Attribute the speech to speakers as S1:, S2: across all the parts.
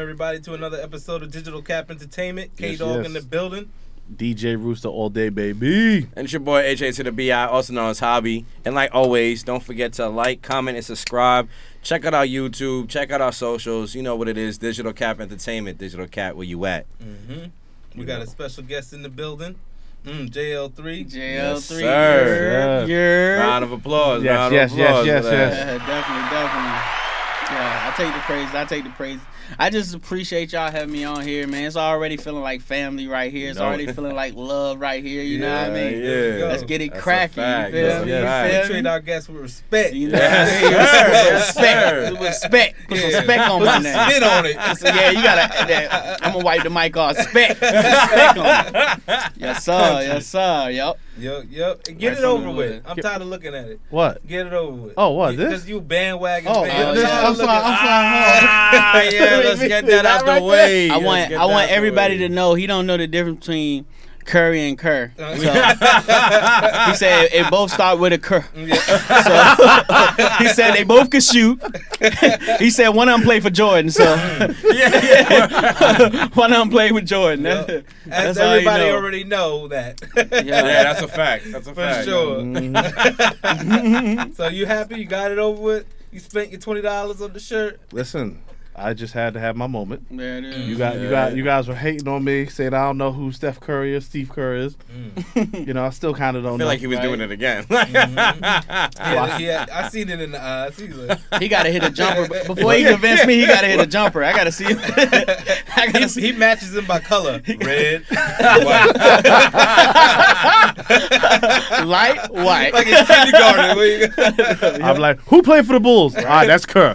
S1: Welcome everybody to another episode of Digital KAP Entertainment. K Dog
S2: yes.
S1: in the building.
S2: DJ Rooster all day, baby.
S3: And it's your boy AJ to the BI, also known as Hobby. And like always, don't forget to like, comment, and subscribe. Check out our YouTube. Check out our socials. You know what it is. Digital KAP Entertainment. Digital KAP, where you at?
S1: Mm-hmm. We got a special guest in the building. Mm, JAYEL3.
S4: JAYEL3.
S3: Yes, sir.
S2: Yes.
S4: Yeah.
S3: Round of applause.
S2: Yes,
S3: round
S2: yes,
S3: of
S2: yes,
S3: applause
S2: yes,
S3: for that.
S2: yes.
S4: Yeah, definitely, definitely. Yeah, I take the praise. I take the praise. I just appreciate y'all having me on here, man. It's already feeling like family right here. It's
S3: No.
S4: already feeling like love right here. You know what I mean?
S3: yeah.
S4: Let's get it
S3: That's a
S4: cracking. You
S3: fact.
S4: feel
S3: That's
S4: me?
S3: fact.
S4: You feel
S1: treat our guests with respect.
S4: You know
S3: Yes,
S4: what I mean?
S3: sir.
S4: Respect. Respect. Put some
S1: Yeah.
S4: respect on
S1: Put
S4: my name.
S1: spit on it.
S4: So, yeah, you gotta. That, I'm gonna wipe the mic off. Spec. Spec on it. Yes, sir. Yes, sir. Yep.
S1: Yup, yup. And Get it over with. I'm tired of looking at it.
S2: What?
S1: Get it over with.
S2: Oh, what, this?
S1: Because you bandwagon.
S2: Oh,
S1: fan.
S4: uh,
S1: I'm
S4: yeah.
S2: I'm sorry, I'm sorry.
S3: Ah, yeah, let's get that out the way.
S4: I want I want everybody to know he don't know the difference between Curry and Kerr.
S1: Uh,
S4: So he said it both start with a Kerr.
S1: Yeah.
S4: So he said they both could shoot. he said one of them played for Jordan, so
S3: yeah, yeah.
S4: one of them played with Jordan.
S1: Yep.
S4: That's,
S1: As
S4: that's all you
S1: everybody
S4: know.
S1: already know that.
S4: Yeah.
S3: yeah, that's a fact. That's a
S1: For
S3: fact.
S1: sure.
S2: Mhm.
S1: so you happy? You got it over with? You spent your twenty dollars on the shirt?
S2: Listen, I just had to have my moment.
S4: There it is.
S2: You got, you got, you guys were hating on me, saying I don't know who Steph Curry is, Steve Kerr is. Mm. You know, I still kind of don't
S3: feel
S2: know.
S3: like he was
S4: Right.
S3: doing it again. Mm-hmm.
S1: Yeah, yeah, I seen it in the eyes. He's like,
S4: He got to hit a jumper before he convinced me. He got to hit a jumper. I got to see. him. I got
S1: he,
S4: to see.
S1: he matches him by color. Red, white.
S4: Light white.
S1: like in kindergarten. where you go-
S2: I'm like, who played for the Bulls? All right, ah, that's Kerr.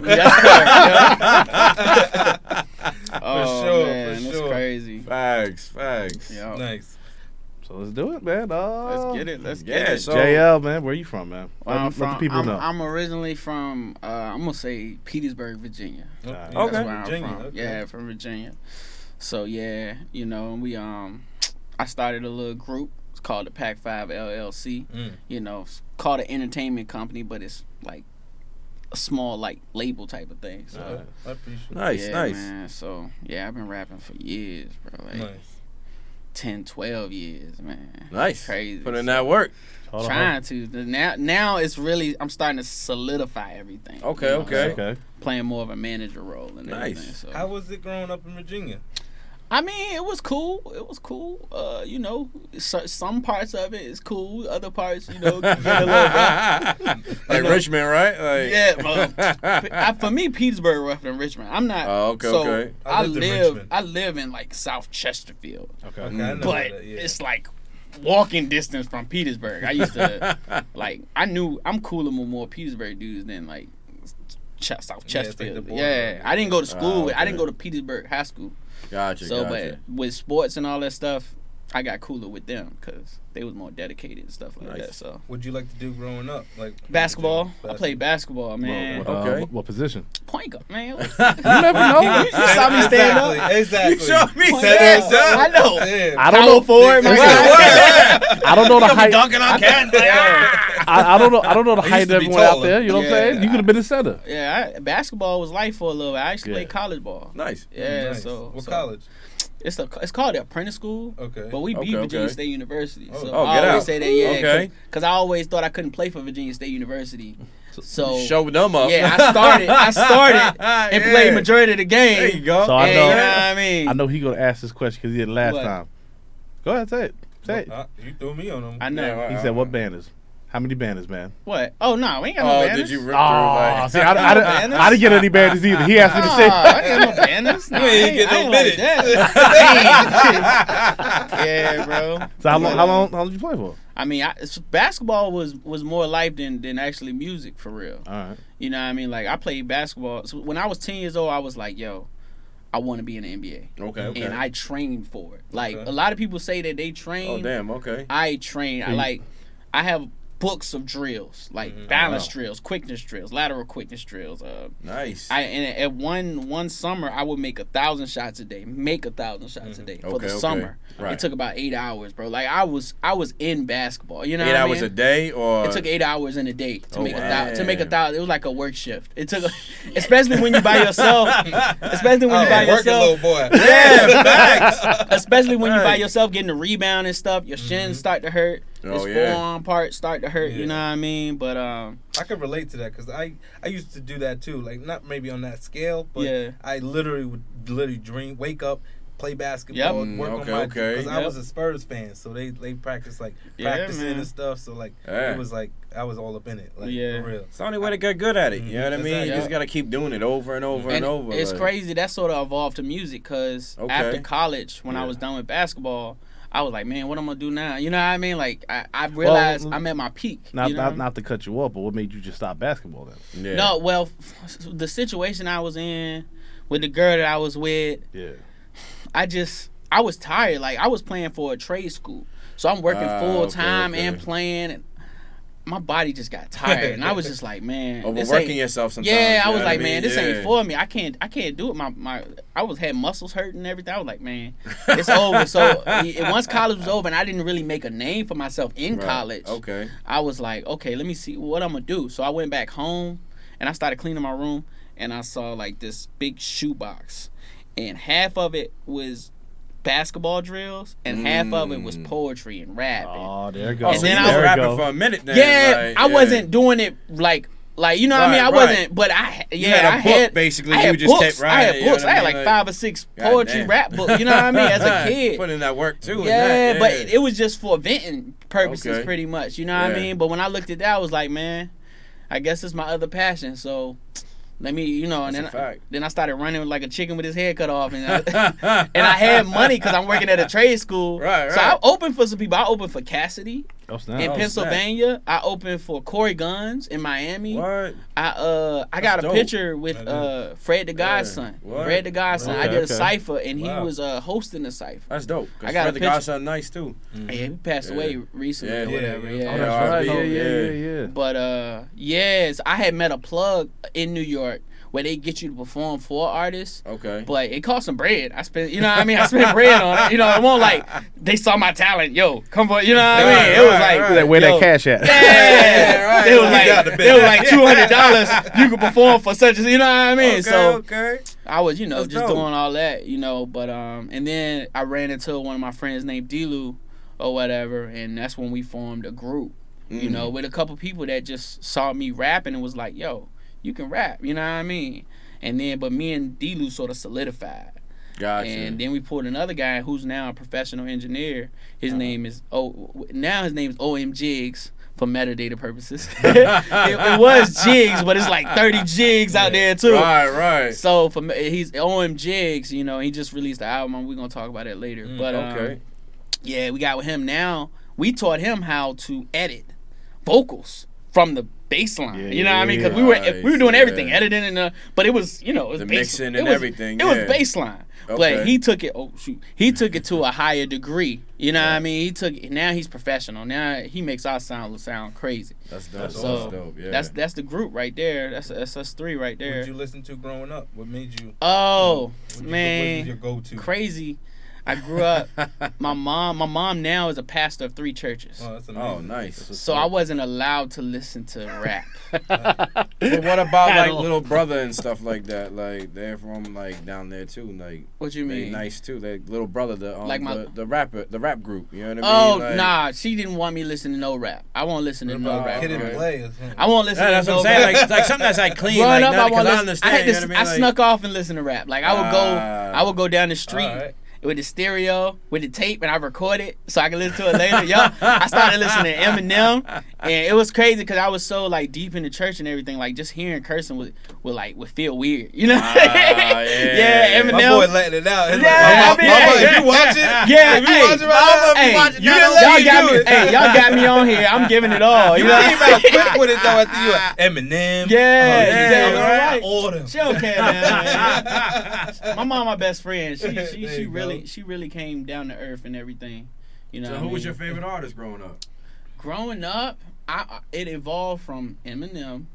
S4: Oh
S1: sure,
S4: man,
S1: for sure.
S4: crazy.
S3: facts, facts.
S4: Yo,
S1: nice.
S2: So let's do it, man. Uh,
S4: let's get it. Let's get
S3: Yeah,
S4: it.
S3: so
S2: JAYEL, man, where you from, man?
S4: Where
S2: Let,
S4: I'm
S2: let
S4: from.
S2: the people
S4: I'm,
S2: know.
S4: I'm originally from. Uh, I'm gonna say Petersburg, Virginia.
S1: Okay.
S4: That's
S3: Okay.
S4: where I'm
S1: Virginia,
S4: from.
S1: okay.
S4: Yeah, from Virginia. So yeah, you know, we um, I started a little group. It's called the Pac Five LLC.
S1: Mm.
S4: You know, it's called an entertainment company, but it's like a small like label type of thing. So.
S1: Okay. I appreciate
S3: nice,
S4: yeah,
S3: nice.
S4: man. So yeah, I've been rapping for years, bro.
S1: it.
S4: Like
S1: Nice.
S4: 10, 12 years, man.
S3: Nice.
S4: Crazy.
S3: Putting in
S4: So-
S3: that work.
S2: Hold on,
S4: Trying to. The- Now, now it's really. I'm starting to solidify everything.
S3: Okay,
S4: you know,
S3: okay.
S2: hold on. Okay.
S4: Playing more of a manager role and
S3: Nice.
S4: everything. So.
S1: How was it growing up in Virginia?
S4: I mean, it was cool. It was cool. Uh, you know, so, some parts of it is cool. Other parts, you know, get a little rough.
S3: like Richmond, right? Like,
S4: Yeah, but I, for me, Petersburg rougher than Richmond. I'm not.
S3: Oh, okay,
S4: so
S3: okay.
S1: I
S4: I, live. I live in like South Chesterfield,
S2: Okay.
S1: Okay,
S4: but
S1: that, yeah.
S4: it's like walking distance from Petersburg. I used to like. I knew I'm cooler with more Petersburg dudes than like Ch- South
S1: Yeah, like
S4: Chesterfield. Yeah, I didn't go to school.
S3: Ah,
S4: with, I didn't go to Petersburg High School.
S3: Gotcha,
S4: So,
S3: gotcha.
S4: but with sports and all that stuff, I got cooler with them because they was more dedicated and stuff like
S3: Nice.
S4: that. So
S1: What'd you like to do growing up? Like
S4: basketball, I played basketball, man.
S2: What, uh,
S3: Okay.
S2: what, what position?
S4: Point guard, man.
S2: You never know.
S4: You saw me stand up.
S1: Exactly. exactly.
S3: You showed me
S4: Point
S3: that.
S4: guard. I know.
S1: Damn.
S2: I don't
S4: Power
S2: know.
S4: forward, my
S2: Listen,
S4: guy.
S2: I don't know the height.
S3: dunking on Ken.
S2: I, I don't know. I don't know the height of
S1: to be
S2: everyone out there. You know what I'm saying? You could have been a center.
S4: Yeah, I, basketball was life for a little. while. I actually
S2: Yeah.
S4: played college ball.
S3: Nice.
S4: Yeah,
S1: Nice.
S4: so
S1: what
S4: so
S1: college?
S4: It's a, it's called the apprentice school.
S1: Okay.
S4: But we beat
S3: Okay,
S4: Virginia
S3: okay.
S4: State University.
S1: Oh.
S4: So
S3: Oh,
S4: I
S3: get
S4: always
S3: out.
S4: say that, yeah.
S3: Okay.
S4: Because I always thought I couldn't play for Virginia State University. So,
S3: Show them up.
S4: yeah, I started I started and
S3: Yeah.
S4: played majority of the game.
S3: There you go.
S2: So I
S4: and,
S2: know-
S4: You know what I mean?
S2: I know he gonna ask this question because he did last
S4: What?
S2: time. Go ahead, say it. Say it.
S1: Uh, you threw me on him.
S4: I know.
S3: Yeah, right.
S2: He said, "What banners? How many banners, man?"
S4: What? Oh, no, we ain't got no
S3: Oh,
S4: banners.
S3: did you rip
S2: Oh,
S3: through like?
S2: Oh, see, I, I, didn't-
S4: Banners?
S2: I didn't get any banners either. He asked me to say.
S4: Nah, I ain't got no banners. Nah,
S1: You ain't get no
S4: I like
S1: minutes.
S4: yeah, bro.
S2: So how long? How long? How long did you play for?
S4: I mean, I, it's- basketball was was more life than than actually music for real.
S2: All right.
S4: You know what I mean? Like I played basketball. So when I was ten years old, I was like, yo, I want to be in the NBA,
S3: Okay, okay.
S4: and I trained for it. Like
S1: Okay.
S4: a lot of people say that they oh, train.
S3: oh damn. Okay.
S4: I train. I like. I have books of drills, like
S1: Mhm.
S4: balance
S3: Wow.
S4: drills, quickness drills, lateral quickness drills. Uh,
S3: Nice.
S4: I and at one one summer I would make a thousand shots a day, make a thousand shots a
S1: Mhm.
S4: day for
S3: Okay,
S4: the
S3: okay.
S4: summer.
S3: Right.
S4: It took about eight hours, bro. Like I was I was in basketball. You know,
S3: Eight
S4: what I
S3: hours
S4: mean?
S3: a day, or
S4: It took eight hours in a day to
S3: Oh,
S4: make a thousand. to make a thousand. It was like a work shift. It took, a, especially when you by yourself, especially when you
S1: Oh,
S4: by
S1: working
S4: yourself.
S1: little boy.
S3: Yeah, facts.
S4: especially when you by yourself getting the rebound and stuff, your shins
S1: Mhm.
S4: start to hurt.
S3: Oh,
S4: Your
S3: yeah.
S4: forearm parts start to hurt. You know what I mean? But um,
S1: I could relate to that because I I used to do that too. Like not maybe on that scale, but
S4: Yeah.
S1: I literally would literally dream, wake up, play basketball,
S3: Yep.
S1: work
S3: Mm, okay,
S1: on my
S3: okay.
S1: because I was a Spurs fan, so they they practice like practicing
S4: man.
S1: and stuff. So like
S3: Yeah.
S1: it was like I was all up in it, like
S4: Yeah.
S1: for real.
S3: It's the only way to get good at it. You know what I mean?
S1: Exactly.
S3: You just gotta keep doing it over and over and,
S4: and
S3: over.
S4: it's
S3: like-
S4: crazy. That sort of evolved to music because
S3: Okay.
S4: after college, when I was done with basketball. I was like, man, what I'm gonna do now? You know what I mean? Like, I, I realized I'm at my peak.
S2: Not,
S4: you know?
S2: not, not to cut you off, but what made you just stop basketball then?
S3: Yeah.
S4: No, well, f- the situation I was in with the girl that I was with,
S2: Yeah.
S4: I just I was tired. Like I was playing for a trade school, so I'm working
S3: Ah,
S4: full
S3: okay,
S4: time
S3: okay.
S4: and playing. And my body just got tired, and I was just like, man,
S3: Overworking yourself sometimes.
S4: Yeah, I was like,
S3: what
S4: man, this
S3: Yeah.
S4: ain't for me. I can't, I can't do it. My, my, I was had muscles hurting and everything. I was like, man, it's over. So it- once college was over, and I didn't really make a name for myself in
S3: Right.
S4: college.
S3: Okay.
S4: I was like, okay, let me see what I'm gonna do. So I went back home and I started cleaning my room and I saw like this big shoebox. And half of it was basketball drills and half of it was
S3: Mm.
S4: poetry and rap. and-
S2: Oh, there you
S3: Oh,
S2: go.
S4: And
S3: so
S4: then I was-
S3: rapping
S2: go.
S3: for a minute then.
S4: yeah,
S3: like,
S4: I
S3: yeah.
S4: wasn't doing it like like you know what I mean. I
S3: right.
S4: wasn't, but I
S3: You
S4: yeah
S3: had a
S4: I
S3: book,
S4: had
S3: basically.
S4: I
S3: you
S4: had
S3: just
S4: books.
S3: kept
S4: I
S3: writing,
S4: had
S3: you know
S4: books.
S3: what
S4: I had
S3: mean?
S4: like five or six poetry
S3: damn.
S4: rap books. You know what I mean? As a kid,
S3: Putting in that work too. and
S4: Yeah,
S3: that,
S4: but it was just for venting purposes,
S3: Okay.
S4: pretty much. You know what
S3: Yeah.
S4: I mean? But when I looked at that, I was like, man, I guess it's my other passion. So let me, you know, and
S3: That's
S4: then I, then I started running like a chicken with his head cut off, and I, and I had money because I'm working at a trade school.
S3: Right,
S4: So I
S3: right.
S4: opened for some people. I opened for Cassidy
S2: Oh,
S4: in
S3: Oh,
S4: Pennsylvania. I opened for Corey Gunz in Miami.
S3: What?
S4: I uh I got a
S3: dope.
S4: picture with uh Fred the Godson.
S3: What?
S4: Fred the Godson. I
S2: Okay,
S4: did a
S2: okay.
S4: cipher and he was uh hosting the cipher.
S3: That's dope.
S4: I
S3: Cause
S4: got a
S3: Fred the
S4: picture.
S3: Godson nice too.
S1: Mm-hmm.
S4: Yeah, he passed
S3: Yeah.
S4: away recently
S3: Yeah,
S4: or whatever.
S1: yeah.
S4: Yeah,
S2: Oh,
S3: Yeah,
S2: right. Yeah, yeah,
S3: yeah.
S2: yeah, yeah.
S4: But uh, yes, I had met a plug in New York where they get you to perform for artists.
S3: Okay.
S4: But it cost some bread. I spent, you know what I mean? I spent bread on it. You know, it won't like they saw my talent. Yo, come for, you know what I
S3: Right,
S4: mean? It was like,
S3: right.
S2: That- Where
S4: yo,
S2: that cash at?
S4: Yeah,
S3: right.
S4: It was
S3: You got the
S4: like it was like two hundred dollars. You could perform for such as you know what I mean.
S3: okay,
S4: so
S3: okay.
S4: I was, you know,
S3: That's
S4: just
S3: dope.
S4: doing all that, you know. But um, and then I ran into one of my friends named Delu, or whatever, and that's when we formed a group, you
S3: Mm.
S4: know, with a couple people that just saw me rapping and was like, "Yo, you can rap," you know what I mean? And then, but me and Delu sort of solidified,
S3: Gotcha.
S4: and then we pulled another guy who's now a professional engineer. His
S3: Uh-huh.
S4: name is oh, now his name is OM Jigs. For metadata purposes, it, it was jigs, but it's like thirty jigs out there too.
S3: right, right.
S4: So for he's OM Jigs, you know, he just released the album. We're gonna talk about it later.
S1: Mm,
S4: but um, yeah, we got with him now. We taught him how to edit vocals from the bass line.
S2: Yeah,
S4: you know what I mean? Because we
S3: yeah.
S4: were we were doing
S3: Nice,
S4: everything, editing and uh, but it was you know it was
S3: The
S4: bass-
S3: mixing
S4: it
S3: and
S4: was-
S3: everything,
S4: It was
S3: yeah.
S4: bass line.
S3: Okay.
S4: But he took it. Oh shoot, he took it to a higher degree. You know what I mean? He took it. Now he's professional. Now he makes our sound sound crazy.
S3: That's dope.
S1: That's
S3: That's,
S4: so
S3: dope. Yeah.
S4: That's that's the group right there. That's that's us three right
S1: What
S4: there.
S1: did you listen to growing up? What made you?
S4: Oh
S1: what you-
S4: man,
S1: what was your go-to?
S4: crazy. I grew up. my mom, my mom now is a pastor of three churches.
S1: Oh, that's
S3: oh,
S1: amazing.
S3: nice.
S4: So I wasn't allowed to listen to rap.
S3: But what about like little brother and stuff like that? Like they're from like down there too. Like
S4: What you mean?
S3: nice too. They little brother, the um,
S4: Like my-
S3: the, the rapper, the rap group. You know what
S4: Oh
S3: I mean? Like,
S4: nah, she didn't want me listening to no rap. I won't listen to
S1: What
S4: no rap.
S1: Kid and
S3: okay.
S1: Play?
S4: I won't listen
S3: Yeah,
S4: to
S3: that's
S4: no
S3: what I'm saying. Like, like something that's like clean.
S4: Growing
S3: like,
S4: up,
S3: none-
S4: I
S3: 'cause
S4: won't
S3: I
S4: listen. I,
S3: understand.
S4: had
S3: you know
S4: this,
S3: what
S4: I
S3: I mean? Like,
S4: snuck off and listen to rap. Like I would go,
S3: Ah.
S4: I would go down the street
S1: Alright.
S4: With the stereo, with the tape, and I record it so I can listen to it later. Yo, I started listening to Eminem, and it was crazy because I was so like deep in the church and everything. Like just hearing cursing would, would like would feel weird, you know?
S3: Ah, yeah.
S4: Eminem.
S1: My boy letting it out. It's
S4: Yeah,
S1: like,
S4: I mean,
S1: mama,
S4: hey.
S1: if you watch it,
S4: Yeah,
S1: if you
S4: hey,
S1: watch it right now,
S4: hey,
S1: you
S4: y'all,
S1: didn't let me
S4: got
S1: do
S4: me,
S1: it.
S4: hey, y'all got me on here. I'm giving it all. You
S1: You
S4: know?
S1: came out quick with it though after you like, Eminem.
S4: Yeah,
S1: oh,
S4: yeah,
S1: yeah,
S4: right.
S1: All them.
S4: She don't care, man. my mom, my best friend. She she she
S1: go.
S4: Really she really came down to earth and everything. You know.
S3: So who
S4: I
S3: was your favorite artist growing up?
S4: Growing up, I, I it evolved from Eminem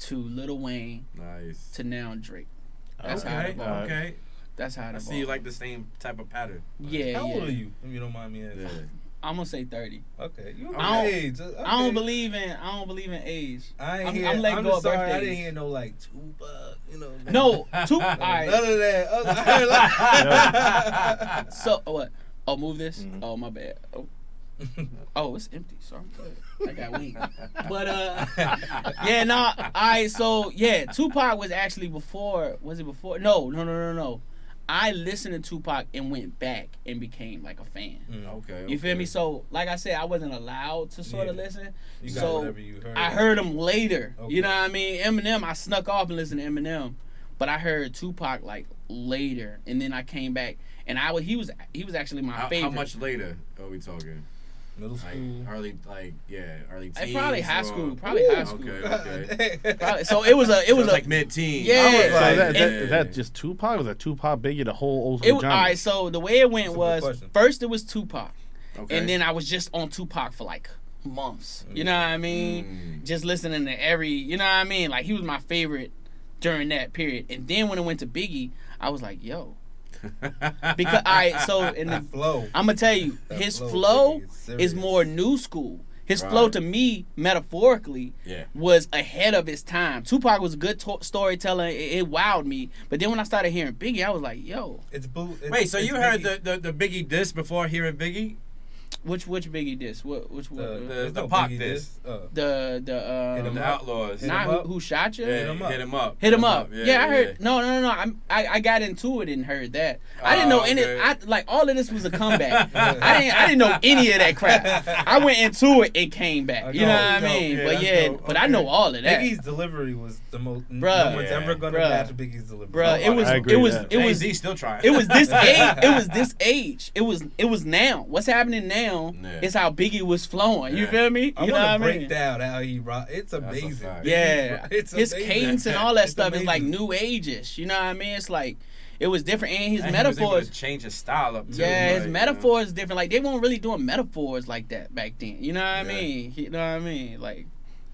S4: to Lil Wayne
S3: Nice.
S4: to now Drake. That's how it
S3: Okay.
S4: evolved.
S3: Okay.
S4: That's how it
S3: I
S4: evolved.
S3: see you like the same type of pattern.
S4: Yeah,
S1: How
S4: yeah.
S1: old are you? If you don't mind me asking.
S3: Yeah.
S4: I'm gonna say thirty.
S1: Okay, you
S4: I don't-
S1: age. Okay.
S4: I don't believe in I don't believe in age.
S1: I ain't
S4: I'm-
S1: hear,
S4: I'm
S1: I'm,
S4: letting go
S1: just
S4: of
S1: sorry. I didn't hear no like Tupac. You know.
S4: No, two.
S1: None
S4: alright.
S1: of that. I heard like-
S4: So what? Oh, move this.
S2: Mhm.
S4: Oh, my bad. Oh, oh, it's empty. So I'm good. I got wings. But uh, yeah, no. Nah, all right. So yeah, Tupac was actually before. Was it before? No, no, no, no, no. I listened to Tupac and went back and became like a fan.
S1: Mm.
S3: Okay.
S4: You feel me? So, like I said, I wasn't allowed to sort of listen.
S1: You got
S4: So,
S1: whatever you heard.
S4: I heard him later.
S1: Okay.
S4: You know what I mean? Eminem, I snuck off and listened to Eminem, but I heard Tupac like later, and then I came back, and I was he was he was actually my
S3: How,
S4: favorite.
S3: how much later are we talking?
S1: Middle
S3: Like
S1: school.
S3: early, like yeah, early
S4: Like,
S3: teens.
S4: probably high
S3: or-
S4: school, probably high school.
S3: Okay, okay.
S4: Probably- so it was a it
S3: So
S4: was
S3: it's
S4: a
S3: like mid-teen.
S4: Yeah.
S2: So
S1: I was
S2: is
S1: like-
S2: that, that,
S3: Yeah.
S2: is that just Tupac? Was that Tupac, Biggie, the whole old
S4: it
S2: school
S4: was, all
S2: genre?
S4: right. So the way it went
S1: That's
S4: was first it was Tupac,
S3: Okay.
S4: and then I was just on Tupac for like months. You know what I mean?
S3: Mm.
S4: Just listening to every, you know what I mean? Like he was my favorite during that period. And then when it went to Biggie, I was like, yo, because I so in the
S1: flow.
S4: I'm gonna tell you,
S1: That
S4: his
S1: flow,
S4: flow
S1: is
S4: is more new school. His flow to me, metaphorically,
S3: yeah.
S4: was ahead of his time. Tupac was a good to- storyteller. It, it wowed me. But then when I started hearing Biggie, I was like, yo,
S1: It's boo. It's,
S3: Wait, so
S1: it's
S3: you heard the, the, the Biggie diss before hearing Biggie?
S4: Which which Biggie this? What which
S1: the
S4: what?
S3: the-
S1: there's
S3: the
S1: no
S3: Pac
S1: Biggie
S3: diss.
S1: Uh,
S4: the the
S1: Hit
S4: um,
S1: him
S3: the
S1: up.
S3: Outlaws.
S1: Hit
S4: not
S1: him
S4: who, who shot you?
S3: yeah,
S1: Hit him up.
S3: Hit him up.
S4: Hit him up. Yeah, I heard.
S3: yeah.
S4: No, no, no, no. I'm, I I got into it and heard that. I didn't
S3: Oh,
S4: know any.
S3: okay.
S4: I like all of this was a comeback. I didn't. I didn't know any of that crap. I went into it and came back. You know what I mean?
S1: yeah,
S4: but yeah,
S1: dope.
S4: but I know all of that.
S1: Biggie's delivery was the most.
S4: Bruh.
S1: no one's
S3: Yeah.
S1: ever gonna
S4: Bruh.
S1: match Biggie's delivery.
S4: Bruh, it was it was it was
S3: Jay-Z still trying.
S4: it was this age. It was this age. It was it was now. What's happening now
S3: Yeah.
S4: is how Biggie was flowing. You feel me?
S1: I
S4: You know
S1: want
S4: what I
S1: to break
S4: mean?
S1: down how he rock. It's amazing.
S4: Yeah,
S1: ro- it's
S4: his
S1: amazing.
S4: cadence and all that
S1: It's
S4: stuff is like new ages. You know what I mean? It's like it was different, and his
S3: And he was able
S4: metaphors.
S3: to change his style up too.
S4: Yeah, his
S3: like, you know.
S4: metaphors is different. Like they weren't really doing metaphors like that back then. You know what I mean? You know what I mean? Like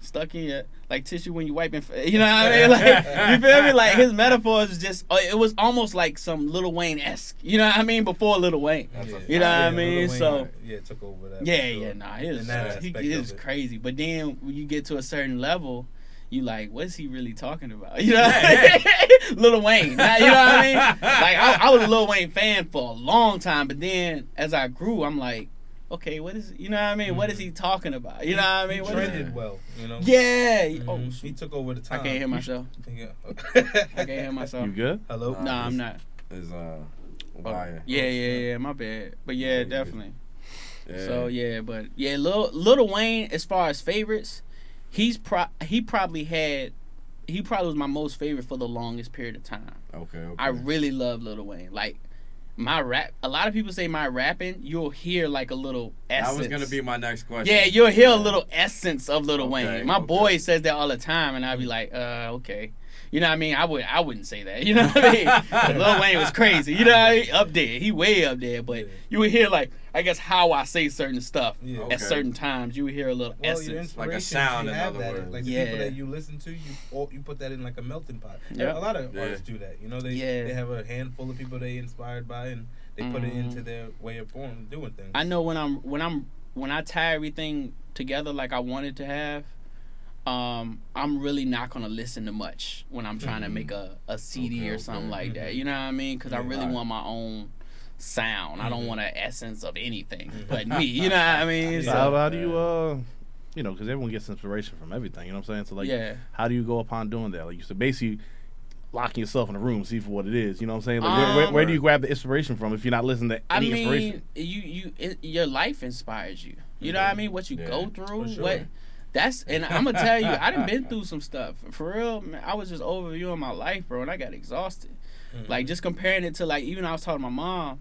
S4: stuck in your like tissue when you wiping. You know what I mean? Like you feel me? Like his metaphors is just. uh, It was almost like some Little Wayne esque. You know what I mean? Before Little Wayne.
S1: Yeah.
S4: You know what I mean?
S1: Wayne,
S4: So-
S1: yeah, took over that.
S4: Yeah,
S1: sure.
S4: yeah, nah, his
S1: In that
S4: he is
S1: it.
S4: crazy. But then when you get to a certain level. You like, what's he really talking about? You know,
S3: Yeah,
S4: Lil Wayne. Now, you know what I mean? Like, I, I was a Lil Wayne fan for a long time, but then as I grew, I'm like, okay, what is, you know what I mean? What is he talking about? You know what I mean?
S1: He
S4: What is
S1: trended well. You know.
S4: Yeah. Oh,
S1: Mhm.
S4: shoot.
S1: he took over the time.
S4: I
S1: time.
S4: can't hear myself.
S1: Yeah.
S4: I can't hear myself.
S2: You good?
S1: Hello.
S3: Nah.
S4: Nah, I'm not.
S3: Is uh,
S4: Oh, yeah, yeah, yeah. My bad. But
S3: Yeah,
S4: yeah, definitely.
S3: Yeah.
S4: So yeah, but yeah, Lil Little Wayne, as far as favorites, he's pro he probably had he probably was my most favorite for the longest period of time.
S3: Okay. okay.
S4: I really love Little Wayne. Like my rap, a lot of people say my rapping, you'll hear like a little essence.
S3: That was gonna be my next question.
S4: Yeah, you'll hear a little essence of Little
S3: Okay,
S4: Wayne. My
S3: okay.
S4: boy says that all the time, and I'd be like, uh, okay. You know what I mean? I would I wouldn't say that. You know what I mean? Lil Wayne was crazy. You know what I mean? Up there. He way up there. But
S1: Yeah.
S4: you would hear like I guess how I say certain stuff
S1: Yeah.
S3: Okay.
S4: at certain times. You would hear a little
S1: Well,
S4: essence.
S3: Like a sound, in other
S1: that.
S3: words.
S1: Like the
S4: Yeah.
S1: people that you listen to, you oh, you put that in like a melting pot.
S4: Yeah.
S1: A lot of
S3: Yeah.
S1: artists do that. You know, they
S4: Yeah.
S1: they have a handful of people they inspired by, and they put it into mm-hmm. their way of form doing things.
S4: I know when I'm when I'm when I tie everything together like I wanted to have, um, I'm really not gonna listen to much when I'm trying to
S3: Mhm.
S4: make a, a CD
S3: Okay,
S4: or something
S3: okay.
S4: like that.
S1: Mhm.
S4: You know what I mean? Because I really
S3: right.
S4: want my own sound. I don't
S1: Mhm.
S4: want an essence of anything
S1: Mhm.
S4: but me. You know what I mean?
S2: So how,
S4: So,
S2: how do you, uh, you know, because everyone gets inspiration from everything. You know what I'm saying? So like,
S4: yeah.
S2: how do you go upon doing that? Like you said, basically locking yourself in a room, see for what it is. You know what I'm saying? Like, where, where, where do you grab the inspiration from if you're not listening to
S4: I mean,
S2: inspiration?
S4: you you it, your life inspires you. You know what I mean? What you
S3: Yeah,
S4: go through,
S1: sure.
S4: what that's and I'm gonna tell you, I done been through some stuff. For real, man, I was just overviewing my life, bro, and I got exhausted.
S1: Mhm.
S4: Like just comparing it to like even I was talking to my mom,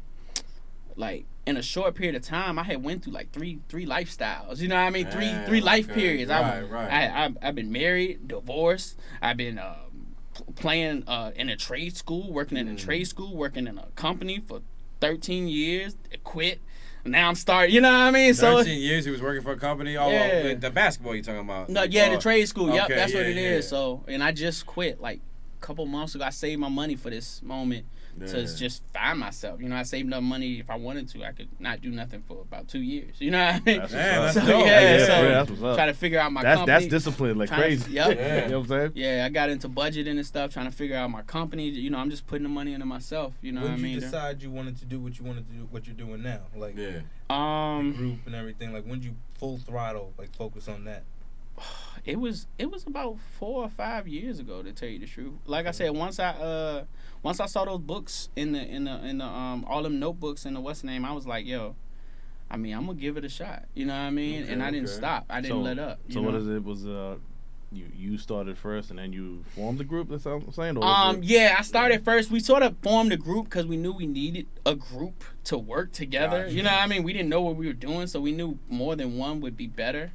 S4: like in a short period of time, I had went through like three three lifestyles. You know what I mean? Three three life
S3: okay,
S4: periods.
S3: right,
S4: I,
S3: right.
S4: I I I've been married, divorced. I've been uh, playing uh, in a trade school, working in a
S3: Mm.
S4: trade school, working in a company for thirteen years. Quit. Now I'm starting. You know what I mean? So
S3: 13 years he was working for a company. Oh,
S4: Yeah.
S3: well, the basketball you're talking about?
S4: no,
S3: Like,
S4: yeah,
S3: oh,
S4: the trade school. Yep,
S3: okay,
S4: that's what
S3: yeah,
S4: it is. So, and I just quit like a couple months ago. I saved my money for this moment to
S3: Yeah.
S4: just find myself. You know, I saved enough money if I wanted to. I could not do nothing for about two years. You know what I mean?
S2: That's
S3: Man,
S2: what's up.
S4: so
S3: dope.
S4: yeah,
S2: Yeah,
S4: so
S2: yeah, that's what's up.
S4: try to figure out my
S2: That's
S4: company.
S2: that's discipline like
S4: Trying to-
S2: crazy.
S4: yep.
S3: Yeah.
S2: You know what I'm saying?
S4: Yeah, I got into budgeting and stuff, trying to figure out my company. You know, I'm just putting the money into myself. You know
S1: when
S4: what I mean?
S1: When did you decide you wanted to do what you wanted to do, what you're doing now, like
S3: Yeah.
S1: the
S4: Um,
S1: group and everything? Like when did you full throttle, like focus on that?
S4: it was it was about four or five years ago to tell you the truth. Like I said, once I uh once I saw those books in the in the in the um all them notebooks in the what's name, I was like, yo, I mean, I'm gonna give it a shot. You know what I mean?
S3: Okay,
S4: and I didn't
S3: okay.
S4: stop. I didn't
S2: So-
S4: let up.
S2: So what
S4: know?
S2: is it? Was uh, you you started first and then you formed the group? That's what I'm saying. Or
S4: Um, yeah, I started first. We sort of formed a group because we knew we needed a group to work together.
S3: Gotcha.
S4: You know what I mean? We didn't know what we were doing, so we knew more than one would be better.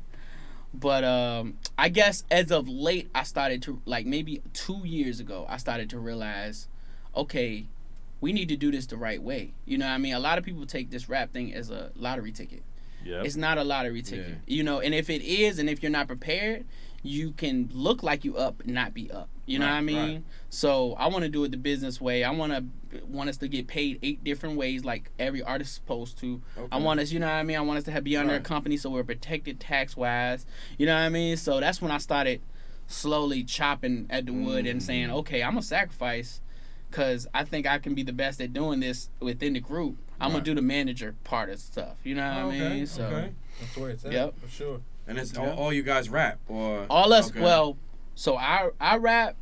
S4: But um, I guess as of late, I started to like maybe two years ago, I started to realize, okay, we need to do this the right way. You know what I mean? A lot of people take this rap thing as a lottery ticket.
S2: yeah.
S4: It's not a lottery ticket. Yeah. You know, and if it is, and if you're not prepared, you can look like you up, and not be up. You know
S3: Right,
S4: what I mean?
S3: right.
S4: So I want to do it the business way. I want to want us to get paid eight different ways, like every artist is supposed to. I want us, you know what I mean? I want us to have be under
S3: Right.
S4: a company so we're protected tax wise. You know what I mean? So that's when I started slowly chopping at the wood and saying,
S3: Mm.
S4: okay, I'm gonna sacrifice because I think I can be the best at doing this within the group. I'm gonna do the manager part of stuff. You know what I mean? So.
S3: okay.
S1: That's where it's at.
S4: Yep.
S1: For sure.
S3: And it's
S4: Yeah.
S3: all, all you guys rap or
S4: All us,
S3: Okay.
S4: well, so I I rap,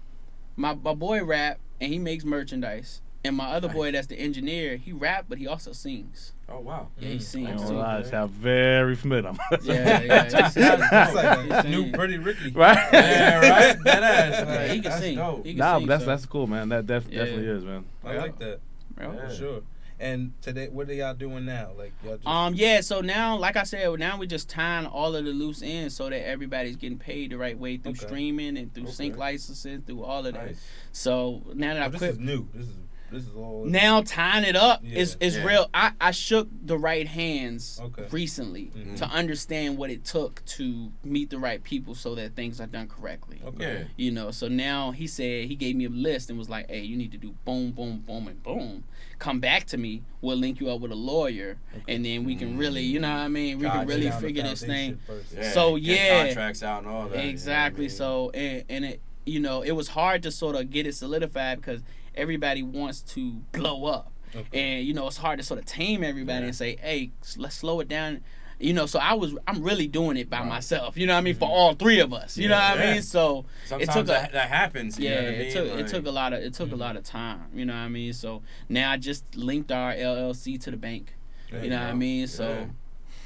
S4: my my boy rap, and he makes merchandise. And my other
S3: Nice.
S4: boy, that's the engineer, he rap, but he also sings.
S3: Oh wow.
S4: Yeah, he
S1: Mm.
S2: I
S4: sings
S2: ain't
S4: too.
S2: gonna lie, it sound very familiar.
S4: Yeah, yeah, he.
S1: It's like a new. Pretty Ricky.
S2: right?
S3: Yeah, right. That ass.
S4: Yeah, he can
S3: that's
S4: sing.
S3: dope.
S4: He can
S2: Nah,
S4: sing,
S2: that's
S4: so-
S2: that's cool, man. That def-
S4: Yeah.
S2: definitely is, man.
S1: I like that.
S4: Yeah.
S3: Yeah.
S1: For sure. And today, what are y'all doing now? Like y'all just
S4: Um, yeah, so now, like I said, now we're just tying all of the loose ends so that everybody's getting paid the right way through
S1: Okay.
S4: streaming and through sync
S3: Okay.
S4: licensing, through all of that.
S3: Nice.
S4: So now that
S1: Oh,
S4: I
S1: this is new. This is this is all
S4: now tying it up is
S1: Yeah.
S4: is
S3: Yeah.
S4: real. I I shook the right hands
S1: Okay.
S4: recently
S1: Mhm.
S4: to understand what it took to meet the right people so that things are done correctly.
S1: Okay.
S3: Yeah.
S4: You know, so now he said he gave me a list and was like, "Hey, you need to do boom, boom, boom, and boom. Come back to me. We'll link you up with a lawyer, and then we can really, you know what I mean? We
S1: God,
S4: can really
S1: lay down the
S4: figure this thing."
S1: foundation first.
S3: Yeah.
S4: So,
S3: Get
S4: yeah.
S3: contracts out and all that. you know I
S4: Exactly.
S3: mean?
S4: So and and it you know it was hard to sort of get it solidified because everybody wants to blow up,
S1: Okay.
S4: and you know it's hard to sort of tame everybody
S3: Yeah.
S4: and say, hey, let's slow it down. You know, so I was I'm really doing it by
S3: Right.
S4: myself. You know what I mean? For all three of us. You know
S3: Yeah.
S4: what I mean? So
S3: Sometimes
S4: took a-
S3: that, that happens. You
S4: yeah,
S3: know
S4: it
S3: mean?
S4: took it took a lot of it took
S1: Mhm.
S4: a lot of time. You know what I mean? So now I just linked our LLC to the bank.
S1: There
S4: You know what I mean? So.
S3: Yeah.